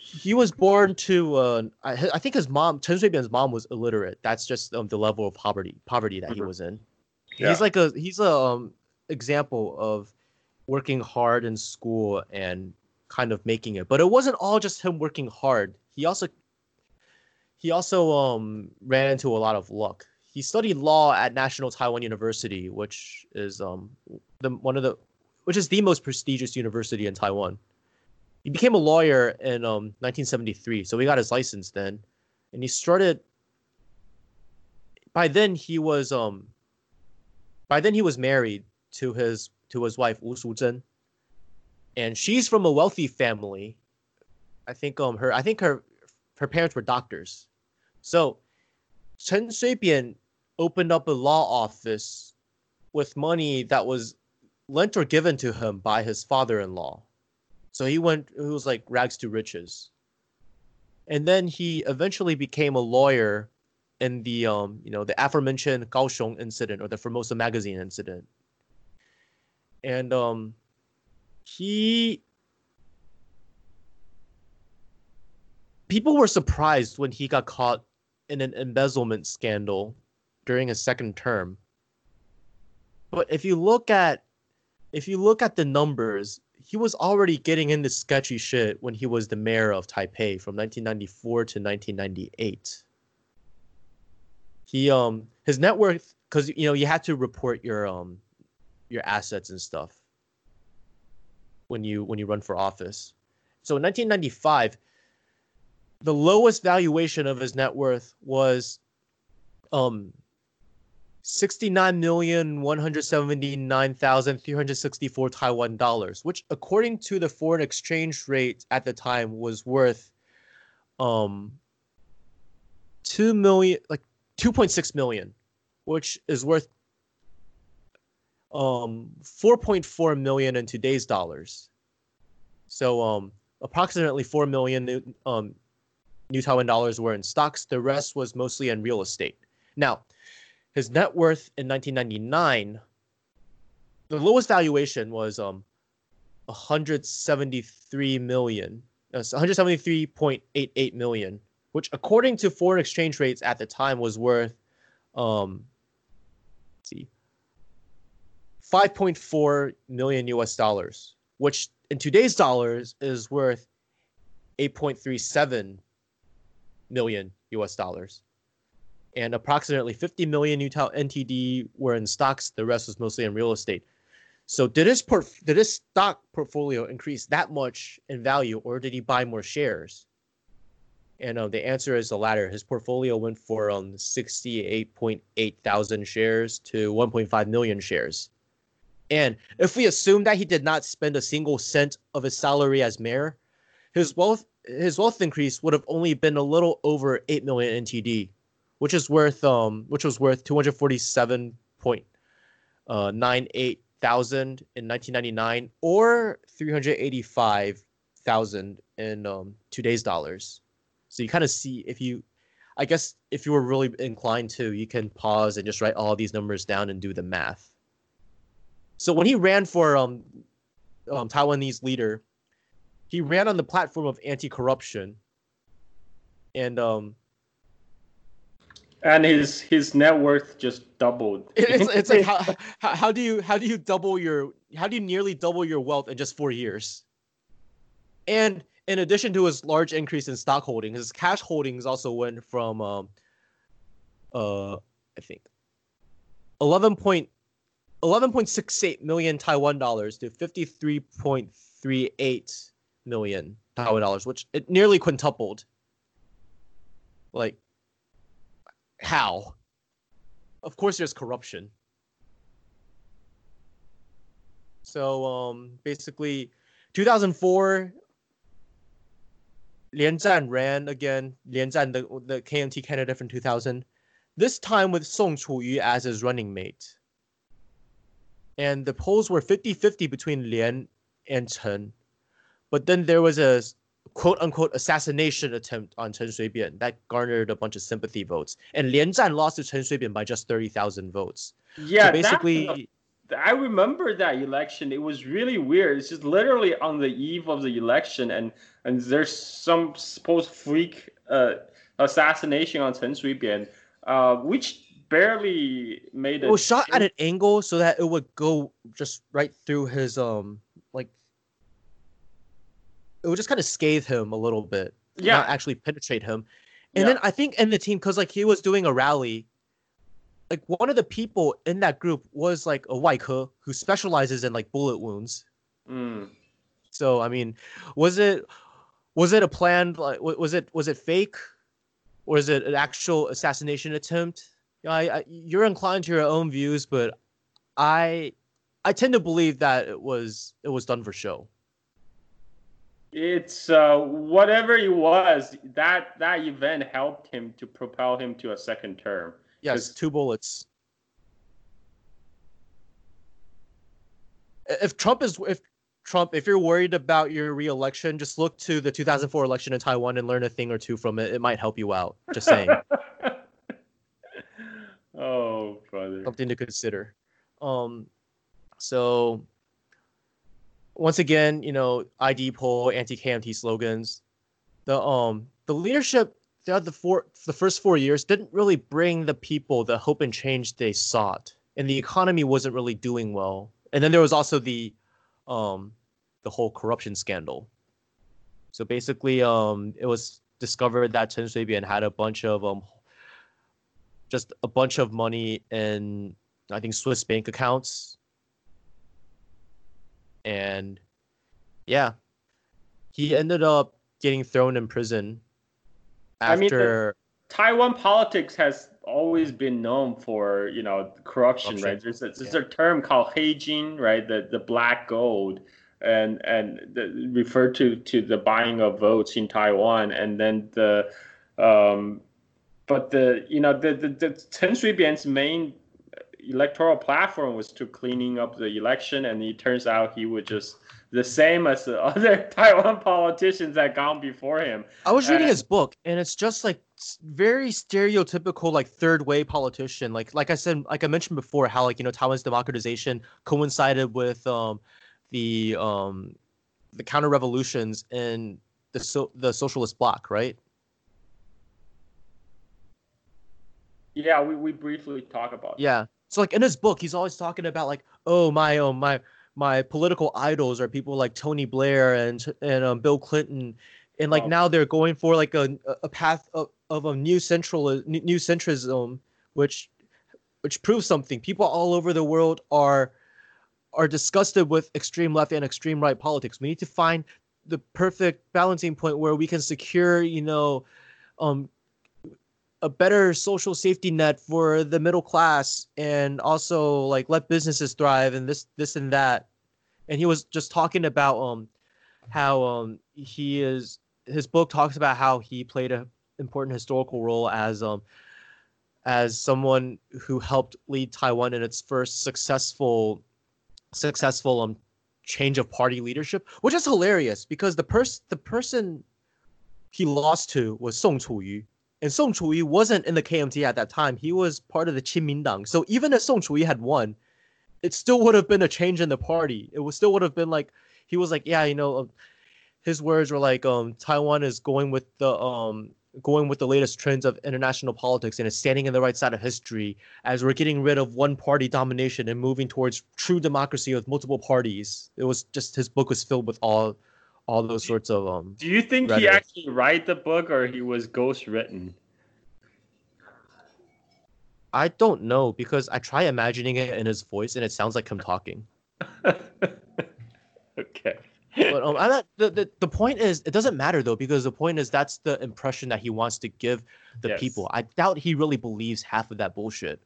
He was born to uh, I, I think his mom Chen Shui-bian's mom was illiterate. That's just um, the level of poverty poverty that he Mhm. was in. Yeah. He's like a he's a um, example of working hard in school and kind of making it. But it wasn't all just him working hard. He also he also um ran into a lot of luck. He studied law at National Taiwan University, which is um the one of the which is the most prestigious university in Taiwan. He became a lawyer in um 1973, so he got his license then, and he started. By then he was um. By then he was married to his to his wife Wu Shuzhen, and she's from a wealthy family. I think um her I think her her parents were doctors, so Chen Shui-bian opened up a law office with money that was lent or given to him by his father-in-law. So he went it was like rags to riches. And then he eventually became a lawyer in the um you know the aforementioned Kaohsiung incident or the Formosa magazine incident. And um he people were surprised when he got caught in an embezzlement scandal during his second term. But if you look at if you look at the numbers, he was already getting into sketchy shit when he was the mayor of Taipei from 1994 to 1998. He um his net worth cuz you know you had to report your um your assets and stuff when you when you run for office. So in 1995 the lowest valuation of his net worth was um 69,179,364 Taiwan dollars, which according to the foreign exchange rate at the time was worth um 2 million like 2.6 million, which is worth um 4.4 million in today's dollars. So um approximately 4 million new, um new Taiwan dollars were in stocks. The rest was mostly in real estate. Now, his net worth in 1999, the lowest valuation was um 173 million, uh, 173.88 million, which according to foreign exchange rates at the time was worth um see 5.4 million US dollars, which in today's dollars is worth 8.37 million US dollars. And approximately 50 million Utah NTD were in stocks. The rest was mostly in real estate. So did his did his stock portfolio increase that much in value, or did he buy more shares? And uh, the answer is the latter. His portfolio went for um 68.8 thousand shares to 1.5 million shares. And if we assume that he did not spend a single cent of his salary as mayor, his wealth his wealth increase would have only been a little over 8 million NTD, which is worth um which was worth 247.98 thousand in 1999 or 385,000 in um today's dollars. So you kind of see if you I guess if you were really inclined to, you can pause and just write all these numbers down and do the math. So when he ran for um, um Taiwanese leader, he ran on the platform of anti-corruption and um And his his net worth just doubled. it's, it's like how, how do you how do you double your how do you nearly double your wealth in just four years and in addition to his large increase in stock holdings, his cash holdings also went from um uh i think 11 point 11.68 million taiwan dollars to 53.38 million taiwan dollars which it nearly quintupled like how of course there's corruption So um, basically, 2004, Lian Zhan ran again. Lian Zhan, the, the KMT candidate from 2000. This time with Song Chuyu as his running mate. And the polls were 50-50 between Lian and Chen. But then there was a quote unquote assassination attempt on Chen Shui-bian that garnered a bunch of sympathy votes. And Lian Zhan lost to Chen Shui-bian by just 30,000 votes. Yeah, so basically I remember that election. It was really weird. It's just literally on the eve of the election and and there's some supposed freak uh, assassination on Chen Shui-bian, uh, which barely made it. It was shot at an angle so that it would go just right through his um it would just kind of scathe him a little bit. Yeah. Not actually penetrate him. And yeah. then I think in the team, because like he was doing a rally, like one of the people in that group was like a Waike who specializes in like bullet wounds. Mm. So I mean, was it was it a planned like was it was it fake, or is it an actual assassination attempt? I, I, you're inclined to your own views, but I I tend to believe that it was it was done for show. It's uh, whatever it was. That that event helped him to propel him to a second term. Yes, two bullets. If Trump is if Trump, if you're worried about your reelection, just look to the 2004 election in Taiwan and learn a thing or two from it. It might help you out. Just saying. oh, brother. Something to consider. Um, so once again, you know, ID poll, anti-KMT slogans. The um the leadership throughout the four the first four years didn't really bring the people the hope and change they sought, and the economy wasn't really doing well. And then there was also the um the whole corruption scandal. So basically, um, it was discovered that Chen Shui-bian had a bunch of um just a bunch of money in I think Swiss bank accounts and yeah, he ended up getting thrown in prison after. I mean, Taiwan politics has always been known for you know corruption, corruption. right? There's a, there's yeah. a term called heijin, right? The the black gold, and and the, refer to to the buying of votes in Taiwan, and then the um, but the you know the the, the Chen Shui-bian's main electoral platform was to cleaning up the election, and it turns out he would just the same as the other Taiwan politicians that gone before him. I was reading his book, and it's just like very stereotypical, like third way politician. Like like I said, like I mentioned before, how like you know Taiwan's democratization coincided with um the um the counter revolutions in the so the socialist bloc, right? Yeah, we, we briefly talk about. Yeah, so like in his book, he's always talking about like, oh my, oh my, my political idols are people like Tony Blair and and um, Bill Clinton, and like oh. now they're going for like a a path of, of a new central new centrism, which which proves something. People all over the world are are disgusted with extreme left and extreme right politics. We need to find the perfect balancing point where we can secure, you know, um, a better social safety net for the middle class and also like let businesses thrive and this this and that. And he was just talking about um how um he is his book talks about how he played an important historical role as um as someone who helped lead Taiwan in its first successful successful um change of party leadership which is hilarious because the person the person he lost to was Song Chuyu and Song Chuyu wasn't in the KMT at that time. He was part of the Qinmindang. So even if Song Chuyu had won, it still would have been a change in the party. It would still would have been like he was like, yeah, you know, uh, his words were like, um, Taiwan is going with the um going with the latest trends of international politics and is standing in the right side of history as we're getting rid of one party domination and moving towards true democracy with multiple parties. It was just his book was filled with all all those sorts of um. Do you think rhetoric. he actually write the book or he was ghost written? I don't know because I try imagining it in his voice and it sounds like him talking. okay. but um, not, the, the the point is it doesn't matter though because the point is that's the impression that he wants to give the yes. people. I doubt he really believes half of that bullshit.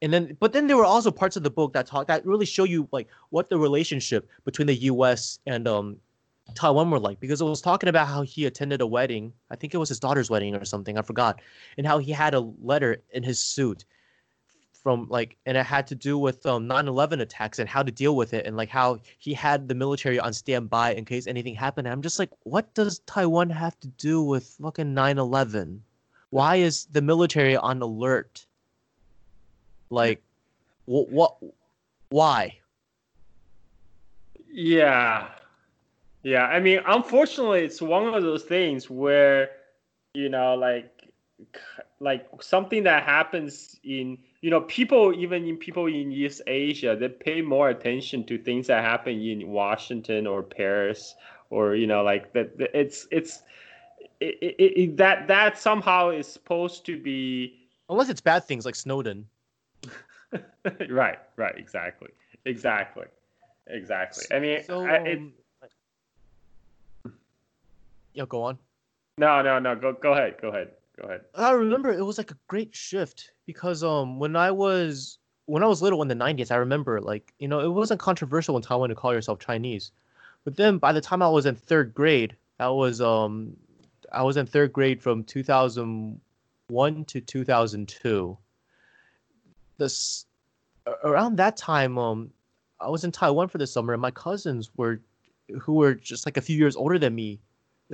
and then but then there were also parts of the book that talk that really show you like what the relationship between the U.S. and um Taiwan were like because it was talking about how he attended a wedding. I think it was his daughter's wedding or something. I forgot, and how he had a letter in his suit from like and it had to do with um 9/11 attacks and how to deal with it and like how he had the military on standby in case anything happened. And I'm just like, what does Taiwan have to do with fucking 9/11? Why is the military on alert? Like, what? what why? Yeah, yeah. I mean, unfortunately, it's one of those things where you know, like, like something that happens in you know people even in people in east asia they pay more attention to things that happen in washington or paris or you know like that it's it's it, it, it, that that somehow is supposed to be unless it's bad things like snowden right right exactly exactly exactly i mean so, I, um, yeah go on no no no go go ahead go ahead go ahead i remember it was like a great shift because um when I was when I was little in the 90s, I remember like you know it wasn't controversial in Taiwan to call yourself Chinese, but then by the time I was in third grade, I was um I was in third grade from 2001 to 2002. This around that time um I was in Taiwan for the summer and my cousins were who were just like a few years older than me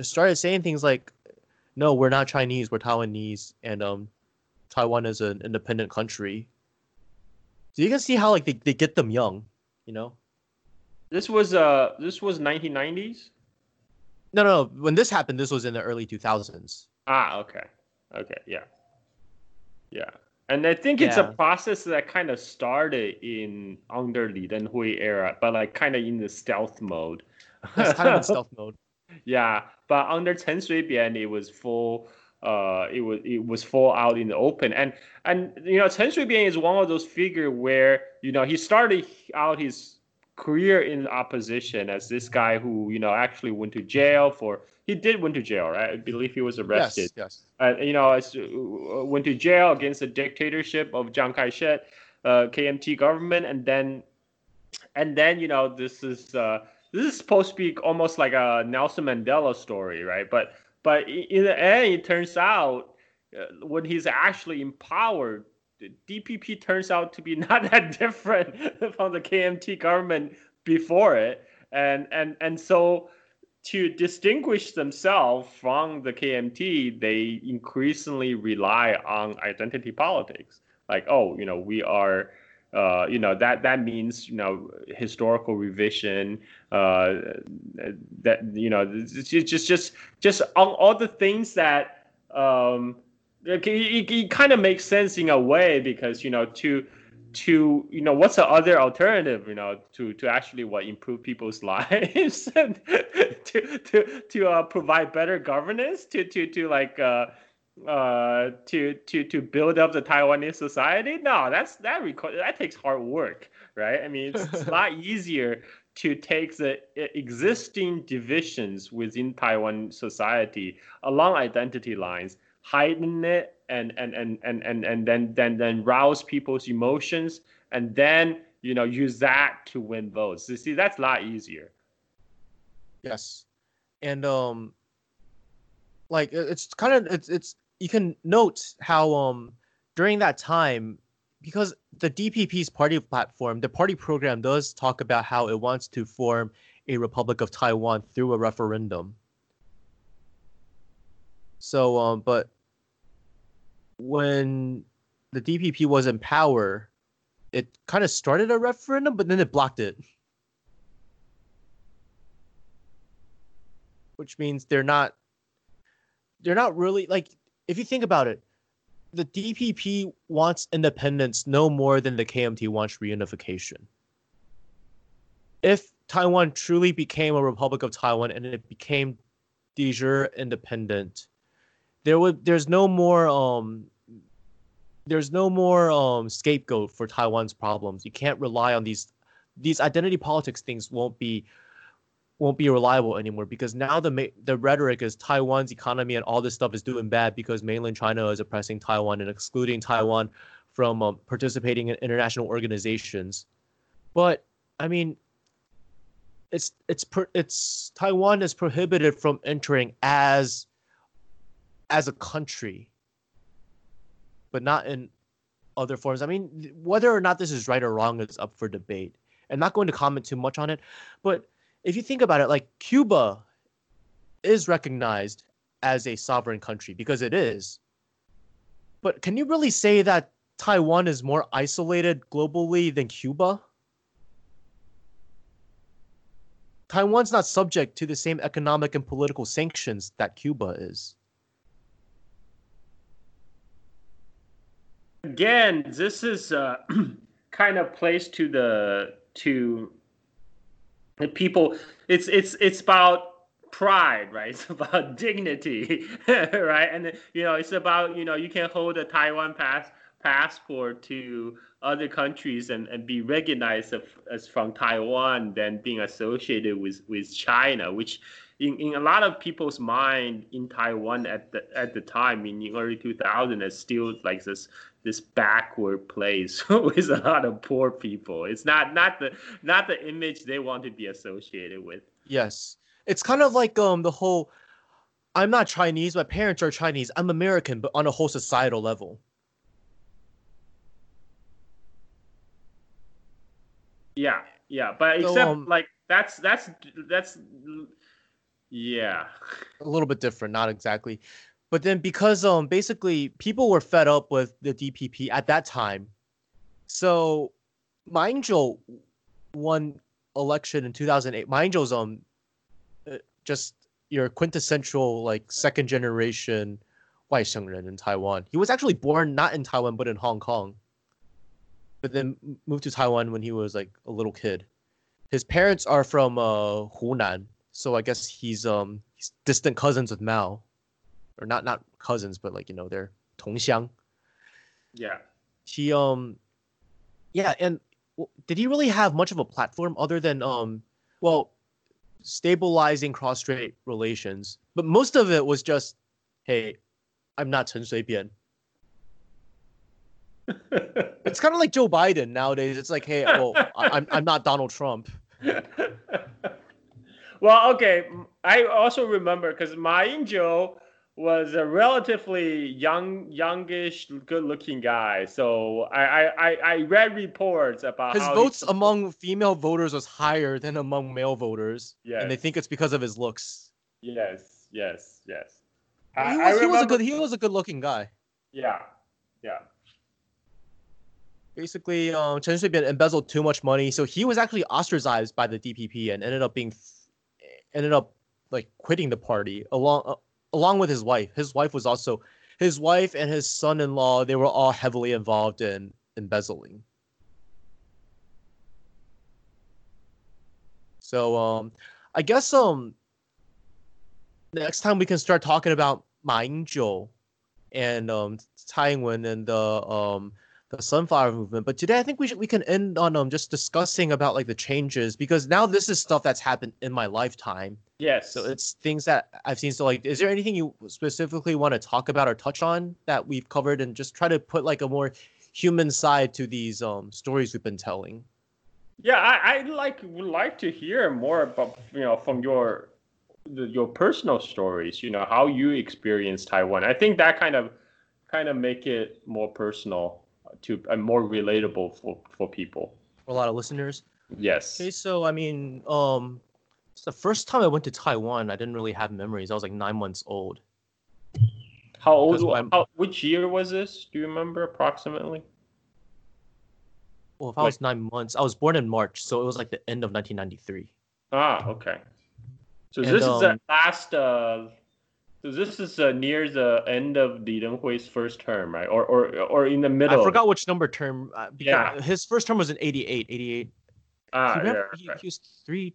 started saying things like no we're not Chinese we're Taiwanese and um Taiwan is an independent country. So you can see how like they, they get them young, you know. This was uh this was 1990s. No, no, no. When this happened, this was in the early 2000s. Ah, okay, okay, yeah, yeah. And I think it's yeah. a process that kind of started in under Li Denghui era, but like kind of in the stealth mode. it's kind of in stealth mode. Yeah, but under Chen Shui-bian, it was full uh, it was it was full out in the open. And and you know, Chen Shui-bian is one of those figure where you know he started out his career in opposition as this guy who you know actually went to jail for he did went to jail, right? I believe he was arrested. Yes. yes. Uh, you know, uh, went to jail against the dictatorship of Chiang Kai-shek, uh, KMT government, and then and then you know this is. Uh, this is supposed to be almost like a Nelson Mandela story, right? But but in the end, it turns out uh, when he's actually empowered, the DPP turns out to be not that different from the KMT government before it, and and and so to distinguish themselves from the KMT, they increasingly rely on identity politics. Like, oh, you know, we are uh, you know that that means you know historical revision uh, that you know it's just just just all, all the things that um, it, it, it kind of makes sense in a way because you know to to you know what's the other alternative you know to to actually what improve people's lives to to to uh, provide better governance to to to like uh, uh to to to build up the Taiwanese society? No that's that record that takes hard work right? I mean it's, it's a lot easier to take the existing divisions within Taiwan society along identity lines heighten it and and and and and, and then then then rouse people's emotions and then you know use that to win votes. You see that's a lot easier. Yes. And um like it's kind of it's it's you can note how um during that time because the DPP's party platform, the party program does talk about how it wants to form a Republic of Taiwan through a referendum. So, um, but when the DPP was in power, it kind of started a referendum, but then it blocked it. Which means they're not they're not really like if you think about it, the DPP wants independence no more than the KMT wants reunification. If Taiwan truly became a Republic of Taiwan and it became de jure independent, there would there's no more um there's no more um scapegoat for Taiwan's problems. You can't rely on these these identity politics things won't be won't be reliable anymore because now the the rhetoric is Taiwan's economy and all this stuff is doing bad because mainland China is oppressing Taiwan and excluding Taiwan from um, participating in international organizations. But I mean, it's it's it's Taiwan is prohibited from entering as as a country, but not in other forms. I mean, whether or not this is right or wrong is up for debate. I'm not going to comment too much on it, but if you think about it, like Cuba is recognized as a sovereign country because it is. But can you really say that Taiwan is more isolated globally than Cuba? Taiwan's not subject to the same economic and political sanctions that Cuba is. Again, this is uh, kind of placed to the to people. It's it's it's about pride, right? It's about dignity, right? And you know, it's about you know you can hold a Taiwan pass passport to other countries and, and be recognized as, from Taiwan than being associated with, with China, which in, in a lot of people's mind in Taiwan at the at the time in the early 2000s is still like this this backward place with a lot of poor people. It's not not the not the image they want to be associated with. Yes. It's kind of like um the whole I'm not Chinese, my parents are Chinese. I'm American, but on a whole societal level. Yeah, yeah, but So, except um, like that's that's that's yeah. a little bit different, not exactly. But then because um basically people were fed up with the DPP at that time. So Ma Ying-jeou won election in 2008. Ma Ying-jeou's um uh, just your quintessential like second generation Waishengren in Taiwan. He was actually born not in Taiwan but in Hong Kong. But then moved to Taiwan when he was like a little kid. His parents are from uh, Hunan, so I guess he's um he's distant cousins with Mao or not not cousins, but like you know they're 同乡. Yeah. He um, yeah, and did he really have much of a platform other than um, well, stabilizing cross-strait relations? But most of it was just, hey, I'm not Chen Shui-bian. It's kind of like Joe Biden nowadays. It's like, hey, well, I'm I'm not Donald Trump. well, okay. I also remember because Ma Ying-jeou was a relatively young, youngish, good-looking guy. So I, I, I, I read reports about His how he- votes among female voters was higher than among male voters, and they think it's because of his looks. Yes, yes, yes. he, was, I he was a good he was a good looking guy. Yeah, yeah. Basically, um, Chen Shui-bian embezzled too much money, so he was actually ostracized by the DPP and ended up being ended up like quitting the party along uh, along with his wife. His wife was also his wife and his son-in-law. They were all heavily involved in embezzling. So um, I guess um, next time we can start talking about Ma Ying-jeou and um, Tsai Ing-wen and the um, the sunflower movement. But today I think we should we can end on um just discussing about like the changes because now this is stuff that's happened in my lifetime. Yes. So it's things that I've seen. So like, is there anything you specifically want to talk about or touch on that we've covered and just try to put like a more human side to these um stories we've been telling? Yeah, I, I like would like to hear more about you know from your the, your personal stories. You know how you experienced Taiwan. I think that kind of kind of make it more personal to and more relatable for for people. For a lot of listeners. Yes. Okay, so I mean, um, it's the first time I went to Taiwan, I didn't really have memories. I was like nine months old. How old? How, which year was this? Do you remember approximately? Well, if I was nine months, I was born in March, so it was like the end of 1993. Ah, okay. So And, this is the um, last. Uh, so this is uh, near the end of Li Denghui's first term, right? Or or or in the middle. I forgot which number term. Uh, Yeah. His first term was in 88. 88. Ah, yeah. he, right. he was three.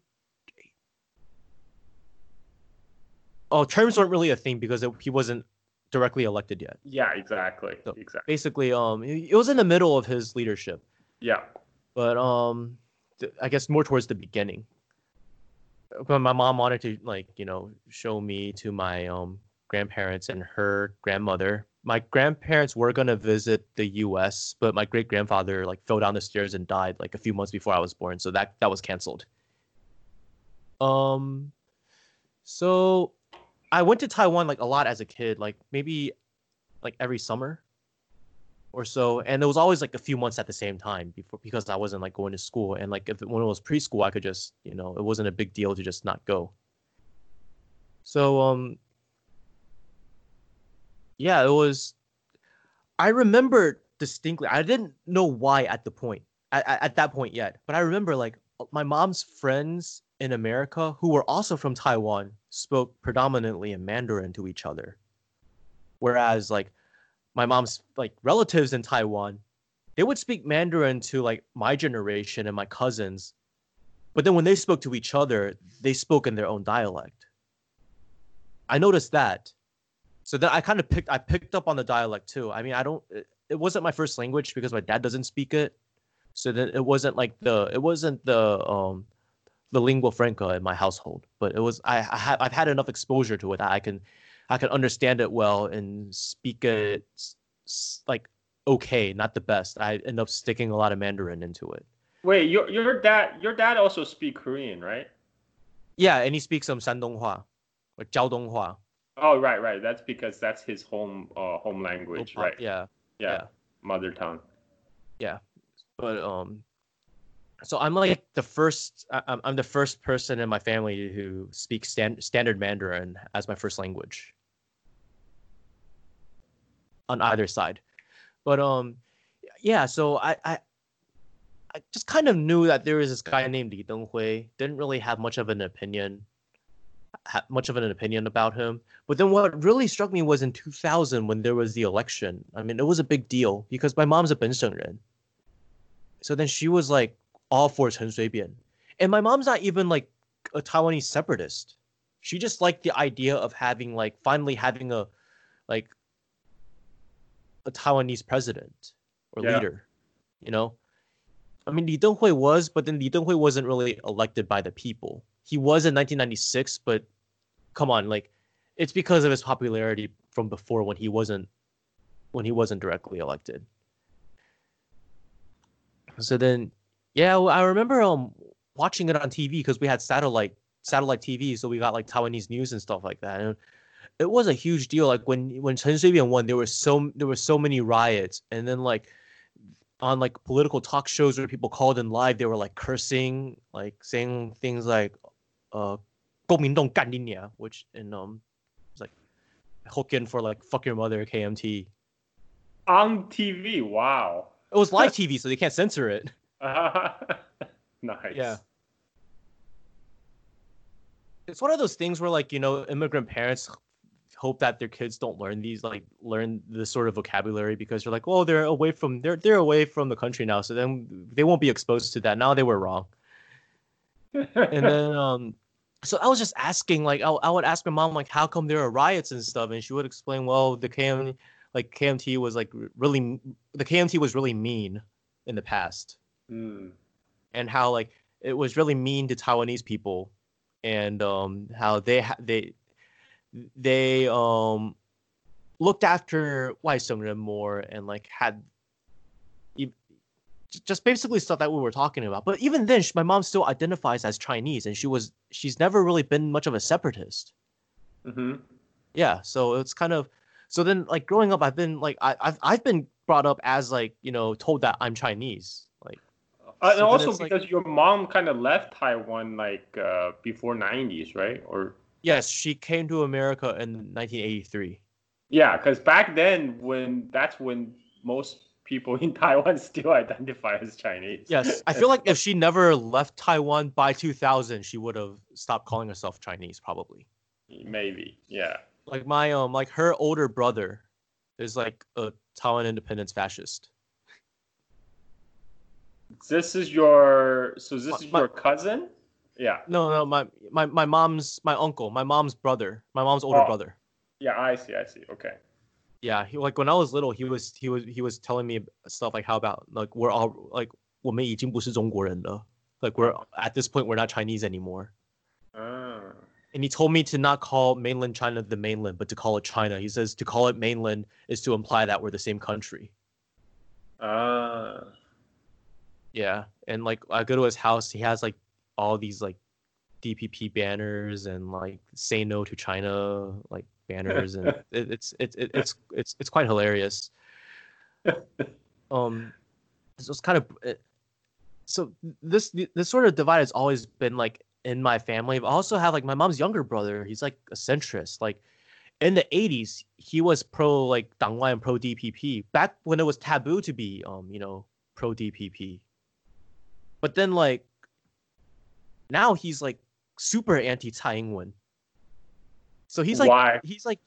Oh, terms weren't really a thing because it, he wasn't directly elected yet. Yeah, exactly. So- Exactly. Basically, um, it it was in the middle of his leadership, Yeah. but um, th- I guess more towards the beginning. When my mom wanted to like you know show me to my um grandparents and her grandmother my grandparents were gonna visit the U.S., but my great grandfather like fell down the stairs and died like a few months before I was born, so that that was canceled. Um, so I went to Taiwan like a lot as a kid, like maybe like every summer or so, and it was always like a few months at the same time before because I wasn't like going to school, and like if when it was preschool, I could just you know it wasn't a big deal to just not go. So um yeah, it was. I remember distinctly. I didn't know why at the point at, at that point yet, but I remember like my mom's friends in America who were also from Taiwan spoke predominantly in Mandarin to each other, whereas like my mom's like relatives in Taiwan, they would speak Mandarin to like my generation and my cousins, but then when they spoke to each other, they spoke in their own dialect. I noticed that so then I kind of picked I picked up on the dialect too. I mean, I don't it, wasn't my first language because my dad doesn't speak it. So then it wasn't like the it wasn't the um the lingua franca in my household, but it was I, I have I've had enough exposure to it that I can I can understand it well and speak it like okay, not the best. I end up sticking a lot of Mandarin into it. Wait, your your dad your dad also speak Korean, right? Yeah, and he speaks some Shandonghua or Jiaodonghua. Oh, right, right. That's because that's his home uh, home language, right? Yeah, yeah, yeah. mother tongue. Yeah, but um, so I'm like the first. I'm I'm the first person in my family who speaks stand, standard Mandarin as my first language. On either side, but um, yeah. So I I. I just kind of knew that there was this guy named Li Denghui. Didn't really have much of an opinion much of an opinion about him. But then what really struck me was in 2000 when there was the election. I mean, it was a big deal because my mom's a Benshengren. So then she was like all for Chen Shui-bian. And my mom's not even like a Taiwanese separatist. She just liked the idea of having like finally having a like a Taiwanese president or yeah. leader, you know? I mean, Li Denghui was, but then Li Denghui wasn't really elected by the people he was in 1996, but come on, like it's because of his popularity from before when he wasn't when he wasn't directly elected. So then, yeah, I remember um watching it on TV because we had satellite satellite TV, so we got like Taiwanese news and stuff like that. And it was a huge deal. Like when when Chen Shui-bian won, there was so there were so many riots, and then like on like political talk shows where people called in live, they were like cursing, like saying things like uh "Gomindong which in um it's like Hokkien for like "fuck your mother" KMT. On TV, wow. It was live TV, so they can't censor it. Uh, nice. Yeah it's one of those things where like you know immigrant parents hope that their kids don't learn these like learn this sort of vocabulary because they're like, oh, they're away from they're they're away from the country now, so then they won't be exposed to that. Now they were wrong and then um so I was just asking, like, I, I would ask my mom, like, how come there are riots and stuff, and she would explain, well, the KM, like, KMT was like really, the KMT was really mean in the past, mm. and how like it was really mean to Taiwanese people, and um how they they they um looked after Waishengren more and like had just basically stuff that we were talking about. But even then, my mom still identifies as Chinese, and she was she's never really been much of a separatist. Mm-hmm. Yeah, so it's kind of so then like growing up, I've been like I, have I've been brought up as like you know told that I'm Chinese, like. Uh, and also because like, your mom kind of left Taiwan like uh, before '90s, right? Or yes, she came to America in 1983. Yeah, because back then, when that's when most people in Taiwan still identify as Chinese. Yes, I feel like if she never left Taiwan by 2000, she would have stopped calling herself Chinese, probably. Maybe, yeah. Like my um, like her older brother is like a Taiwan independence fascist. This is your so this my, is your cousin? Yeah. No, no, my my my mom's my uncle, my mom's brother, my mom's older oh. brother. Yeah, I see, I see. Okay yeah he like when i was little he was he was he was telling me stuff like how about like we're all like 我们已经不是中国人了 like we're at this point we're not chinese anymore uh. and he told me to not call mainland China the mainland, but to call it China. He says to call it mainland is to imply that we're the same country. Ah. Yeah, and like I go to his house, he has like all these like DPP banners and like "Say No to China" like banners, and it, it's it's it, it's it's it's quite hilarious. Um, so it's kind of it, so this this sort of divide has always been like in my family. I also have like my mom's younger brother. He's like a centrist. Like in the 80s, he was pro like Dangwai and pro DPP back when it was taboo to be um you know pro DPP. But then like now he's like super anti Tsai Ing-wen. So he's like Why? he's like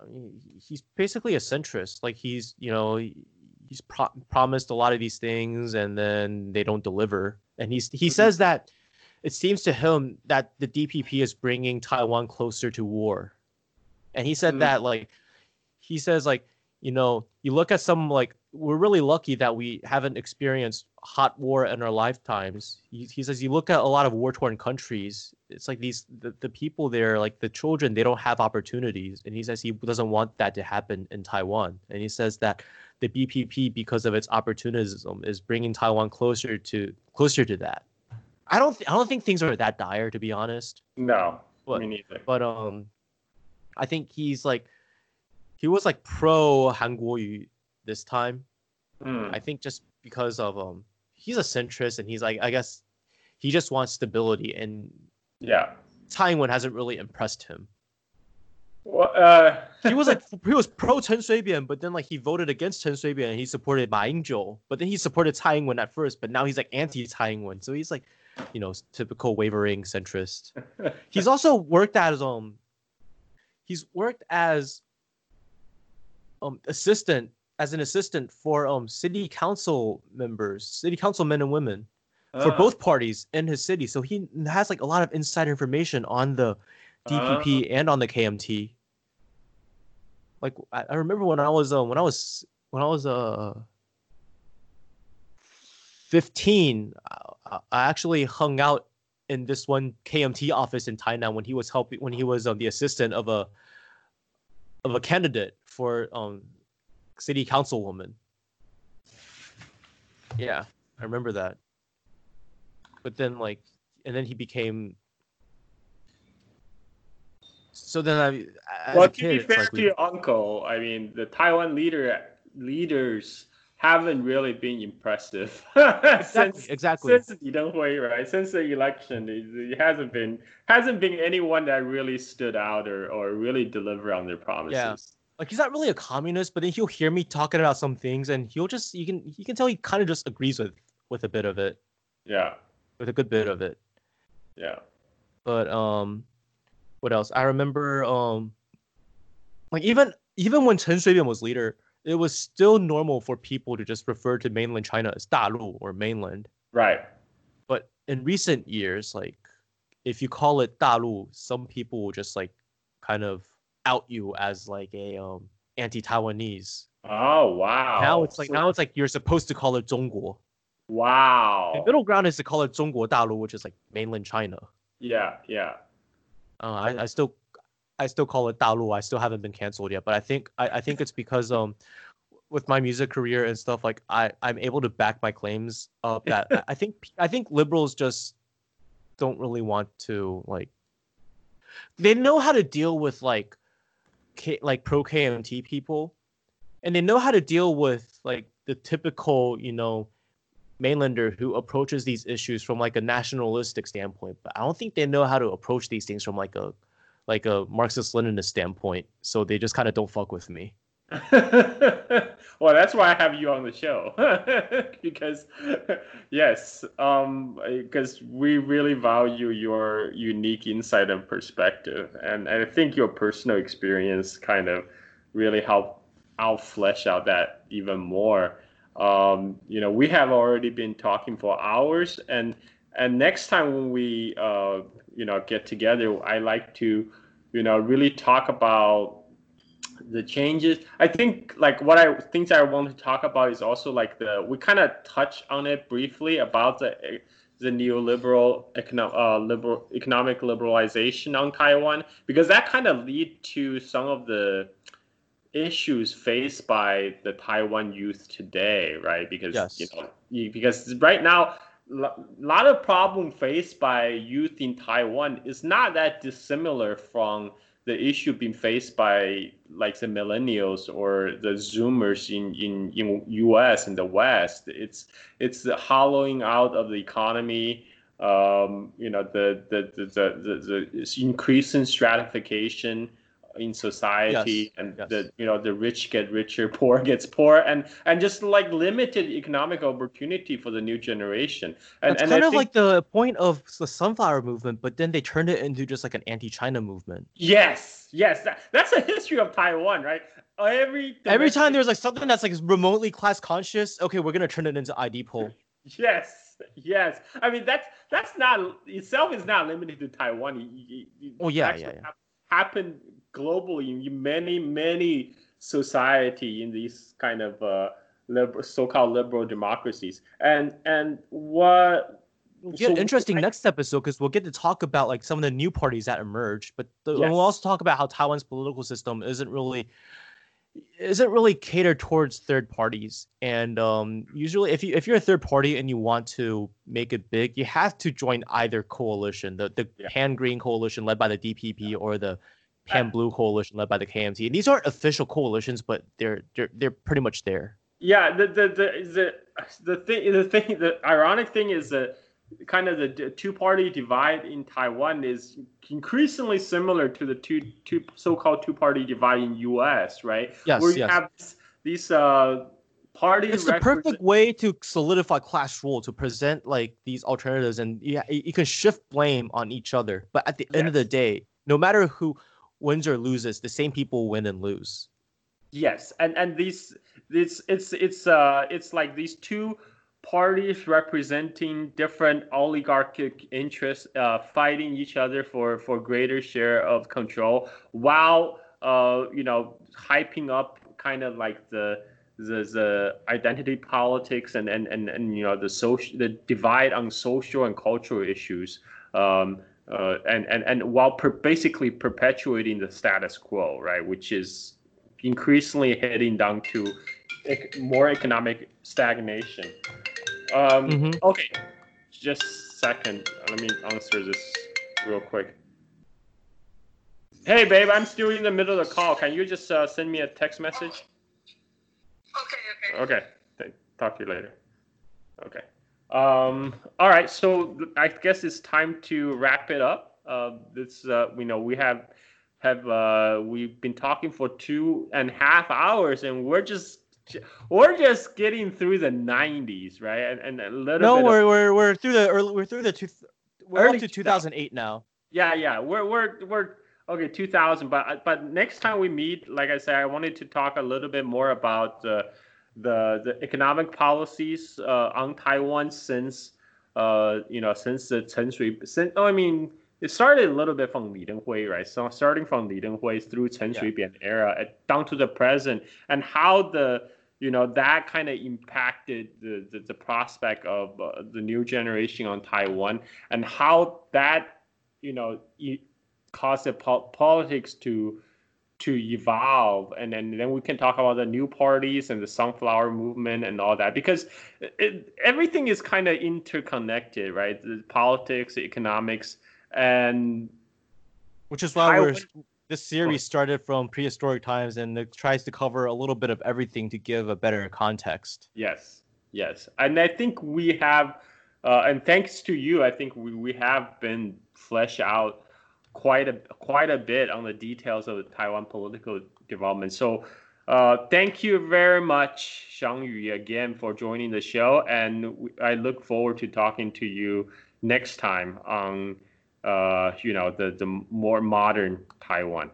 I mean, he's basically a centrist. Like he's you know he's pro- promised a lot of these things and then they don't deliver. And he's he says that it seems to him that the DPP is bringing Taiwan closer to war. And he said Mhm. that like he says like you know you look at some like we're really lucky that we haven't experienced hot war in our lifetimes. He, he says you look at a lot of war torn countries, it's like these the, the people there like the children they don't have opportunities and he says he doesn't want that to happen in Taiwan. And he says that the DPP because of its opportunism is bringing Taiwan closer to closer to that. I don't th- I don't think things are that dire to be honest, No, What? me neither. but um I think he's like he was like pro Hanguoyu this time. Hmm. I think just because of um he's a centrist and he's like I guess he just wants stability and Yeah. Taiwan hasn't really impressed him. Well, uh, He was like he was pro Chen Shui-bian, but then like he voted against Chen Shui-bian and he supported Ma Ying-jeou. But then he supported Tsai Ing-wen at first, but now he's like anti Tsai Ing-wen. So he's like, you know, typical wavering centrist. He's also worked as um he's worked as um assistant as an assistant for um city council members, city council men and women for ah, both parties in his city. So he has like a lot of inside information on the DPP and on the KMT. Like I, I remember when I was uh, when I was when I was uh 15, I, I actually hung out in this one KMT office in Tainan when he was helping when he was um, the assistant of a of a candidate for um city councilwoman. Yeah, I remember that. But then like and then he became so then I well, a to kid, be fair like to your uncle, I mean, the Taiwan leader leaders haven't really been impressive exactly, since exactly. since Li Denghui, right? Since the election, it, it hasn't been hasn't been anyone that really stood out or, or really delivered on their promises like he's not really a communist, but then he'll hear me talking about some things, and he'll just you can you can tell he kind of just agrees with with a bit of it. Yeah. With a good bit of it. Yeah. But um, what else? I remember um, like even even when Chen Shui-bian was leader, it was still normal for people to just refer to mainland China as Dalu or mainland. Right. But in recent years, like if you call it Dalu, some people will just like kind of out you as like a um anti-Taiwanese. Oh wow. Now it's like So- now it's like you're supposed to call it 中国. wow. The middle ground is to call it 中国大陆, which is like mainland China. Yeah, yeah. Uh, I, I still I still call it 大陆. I still haven't been canceled yet, but I think I, I think it's because um with my music career and stuff like I I'm able to back my claims up that I- I think I think liberals just don't really want to like they know how to deal with like K, like pro KMT people and they know how to deal with like the typical, you know, mainlander who approaches these issues from like a nationalistic standpoint, but I don't think they know how to approach these things from like a like a Marxist Leninist standpoint. So they just kind of don't fuck with me. well, that's why I have you on the show because yes, um, because we really value your unique insight and perspective, and, and I think your personal experience kind of really help out flesh out that even more. Um, you know, we have already been talking for hours, and and next time when we uh, you know get together, I like to you know really talk about the changes i think like what i things i want to talk about is also like the we kind of touch on it briefly about the the neoliberal economic uh, liberal economic liberalization on Taiwan because that kind of lead to some of the issues faced by the Taiwan youth today, right? Because Yes. you know, you- because right now, a lot of problem faced by youth in Taiwan is not that dissimilar from the issue being faced by like the millennials or the Zoomers in in in U.S. and the West. It's it's the hollowing out of the economy. Um, you know the the the the, the, the increasing stratification in society Yes, and yes. the you know the rich get richer poor gets poor and and just like limited economic opportunity for the new generation and It's kind of think- like the point of the sunflower movement, but then they turned it into just like an anti-China movement. yes yes that, that's the history of taiwan right every Every time there's like something that's like remotely class conscious, okay, we're gonna turn it into ID poll. yes yes i mean that's that's not itself is not limited to taiwan It- it- it Oh, yeah, yeah, yeah. hap- happened globally in many many society in these kind of uh liberal, so-called liberal democracies and and what get so interesting I- next episode because we'll get to talk about like some of the new parties that emerged, but the, Yes. we'll also talk about how Taiwan's political system isn't really isn't really catered towards third parties. And um, usually, if you if you're a third party and you want to make it big, you have to join either coalition, the the Yeah. Pan Green coalition led by the DPP or the Pan Blue coalition led by the KMT. And these aren't official coalitions, but they're they're they're pretty much there. Yeah, the the the the the thing the thing the ironic thing is that kind of the two party divide in Taiwan is increasingly similar to the two two so-called two party divide in U.S. Right? Yes, Where you yes. have these, these uh parties. it's the perfect way to solidify class rule to present like these alternatives and yeah you, you can shift blame on each other but at the end of the day no matter who wins or loses the same people win and lose. Yes, and and these this it's it's uh it's like these two parties representing different oligarchic interests uh, fighting each other for for greater share of control while uh you know hyping up kind of like the the, the identity politics and, and, and, and you know the social the divide on social and cultural issues. Um, uh, and, and and while per- basically perpetuating the status quo right which is increasingly heading down to ec- more economic stagnation. Um, Mhm. Okay, just a second. Let me answer this real quick. Hey, babe, I'm still in the middle of the call. Can you just uh, send me a text message? Okay, okay. Okay. Talk to you later. Okay. Um, all right. So I guess it's time to wrap it up. Uh, this, uh, you know, we have have uh, we've been talking for two and a half hours, and we're just we're just getting through the 90s, right? And, and a little no bit. we're, we're we're through the early we're through the two we're Early up to 2008 now Yeah, yeah, we're we're we're okay. Two thousand, but but next time we meet, like I said, I wanted to talk a little bit more about the the the economic policies uh, on Taiwan since uh you know since the Chen Shui since oh, I mean it started a little bit from Li Denghui, right? So starting from Li Denghui through Chen Yeah. Shui-bian era uh, down to the present, and how the you know that kind of impacted the, the the prospect of uh, the new generation on Taiwan, and how that you know e- caused the po- politics to to evolve. And then, then we can talk about the new parties and the sunflower movement and all that because it, everything is kind of interconnected right? The politics the economics and which is why we're this series started from prehistoric times and it tries to cover a little bit of everything to give a better context. Yes yes. And i think we have uh, and thanks to you i think we, we have been flesh out quite a quite a bit on the details of the taiwan political development. So uh, thank you very much, Xiang Yu, again for joining the show, and I look forward to talking to you next time on, uh, you know, the the more modern Taiwan.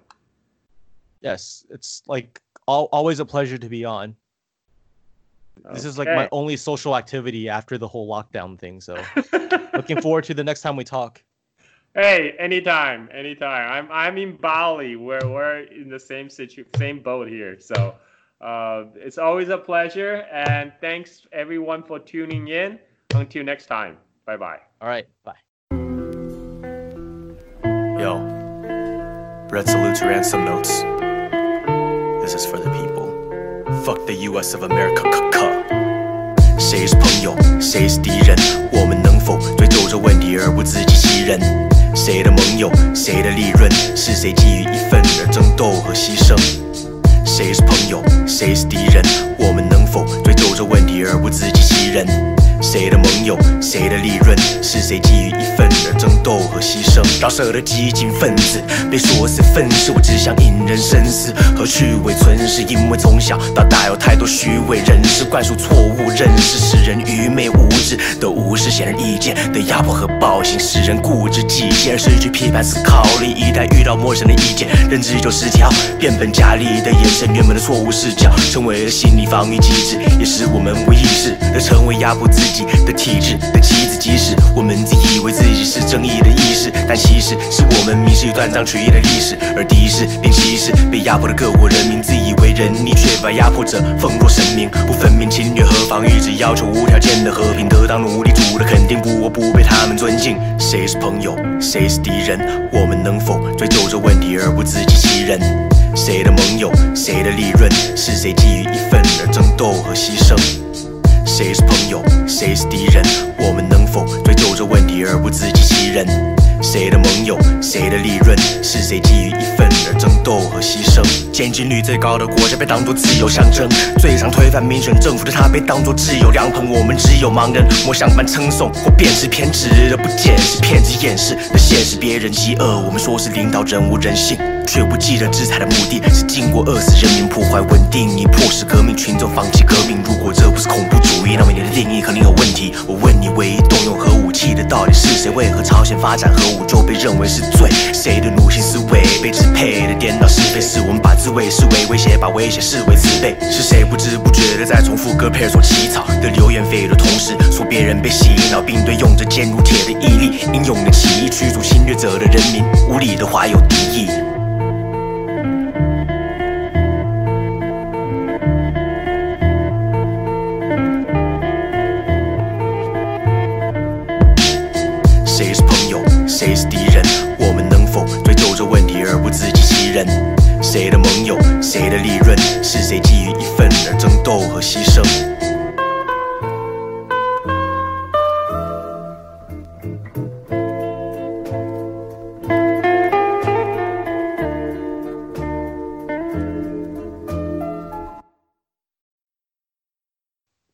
yes it's like al- always a pleasure to be on. This is like my only social activity after the whole lockdown thing so looking forward to the next time we talk Hey, anytime, anytime. I'm I'm in Bali, where we're in the same situ same boat here. So uh, it's always a pleasure, and thanks everyone for tuning in. Until next time, Bye bye. All right. Bye. Yo, red salutes ransom notes. This is for the people. Fuck the U.S. of America. 谁是朋友，谁是敌人？我们能否追究这问题而不自欺欺人？ 谁的盟友，谁的利润？是谁基于一份而争斗和牺牲？谁是朋友，谁是敌人？我们能否追究这问题而不自欺欺人？谁的盟友，谁的利润？是谁基于一份而争斗和牺牲？饶舌的激进分子被说是愤世，我只想引人深思和去伪存世。因为从小到大有太多虚伪人士，灌输错误认识，使人愚昧无知的无视显而易见的压迫和暴行，使人固执己见，失去批判思考力。一旦遇到陌生的意见，认知就失调，变本加厉的延伸原本的错误视角，成为了心理防御机制，也使我们无意识的成为压迫自。己己的体制的棋子，即使我们自以为自己是正义的意识，但其实是我们迷失于断章取义的历史，而敌视并歧视被压迫的各国人民，自以为仁义，却把压迫者奉若神明，不分明侵略和防御，只要求无条件的和平，得到奴隶主的肯定，不我不被他们尊敬。谁是朋友，谁是敌人？我们能否追究这问题而不自欺欺人？谁的盟友，谁的利润？是谁基于一份而争斗和牺牲？谁是朋友，谁是敌人？我们能否追究这问题而不自欺欺人？谁的盟友，谁的利润？是谁基于一份而争斗和牺牲？检举率最高的国家被当作自由象征，最常推翻民选政府的他被当作自由良朋。我们只有盲人摸象般称颂，或便是偏执的不见识，骗子掩饰的现实。别人饥饿，我们说是领导人无人性。却不记得制裁的目的是经过饿死人民，破坏稳定，以迫使革命群众放弃革命。如果这不是恐怖主义，那么你的定义肯定有问题。我问你，唯一动用核武器的到底是谁？为何朝鲜发展核武就被认为是罪？谁的奴性思？维被支配的颠倒是非？是我们把自卫视为威胁，把威胁视为慈悲？是谁不知不觉的在重复戈佩尔所起草的流言蜚语的同时，说别人被洗脑，并对用着坚如铁的毅力、英勇的起义驱逐侵略者的人民无理的怀有敌意？不自欺欺人？谁的盟友，谁的利润？是谁觊觎一份而争斗和牺牲？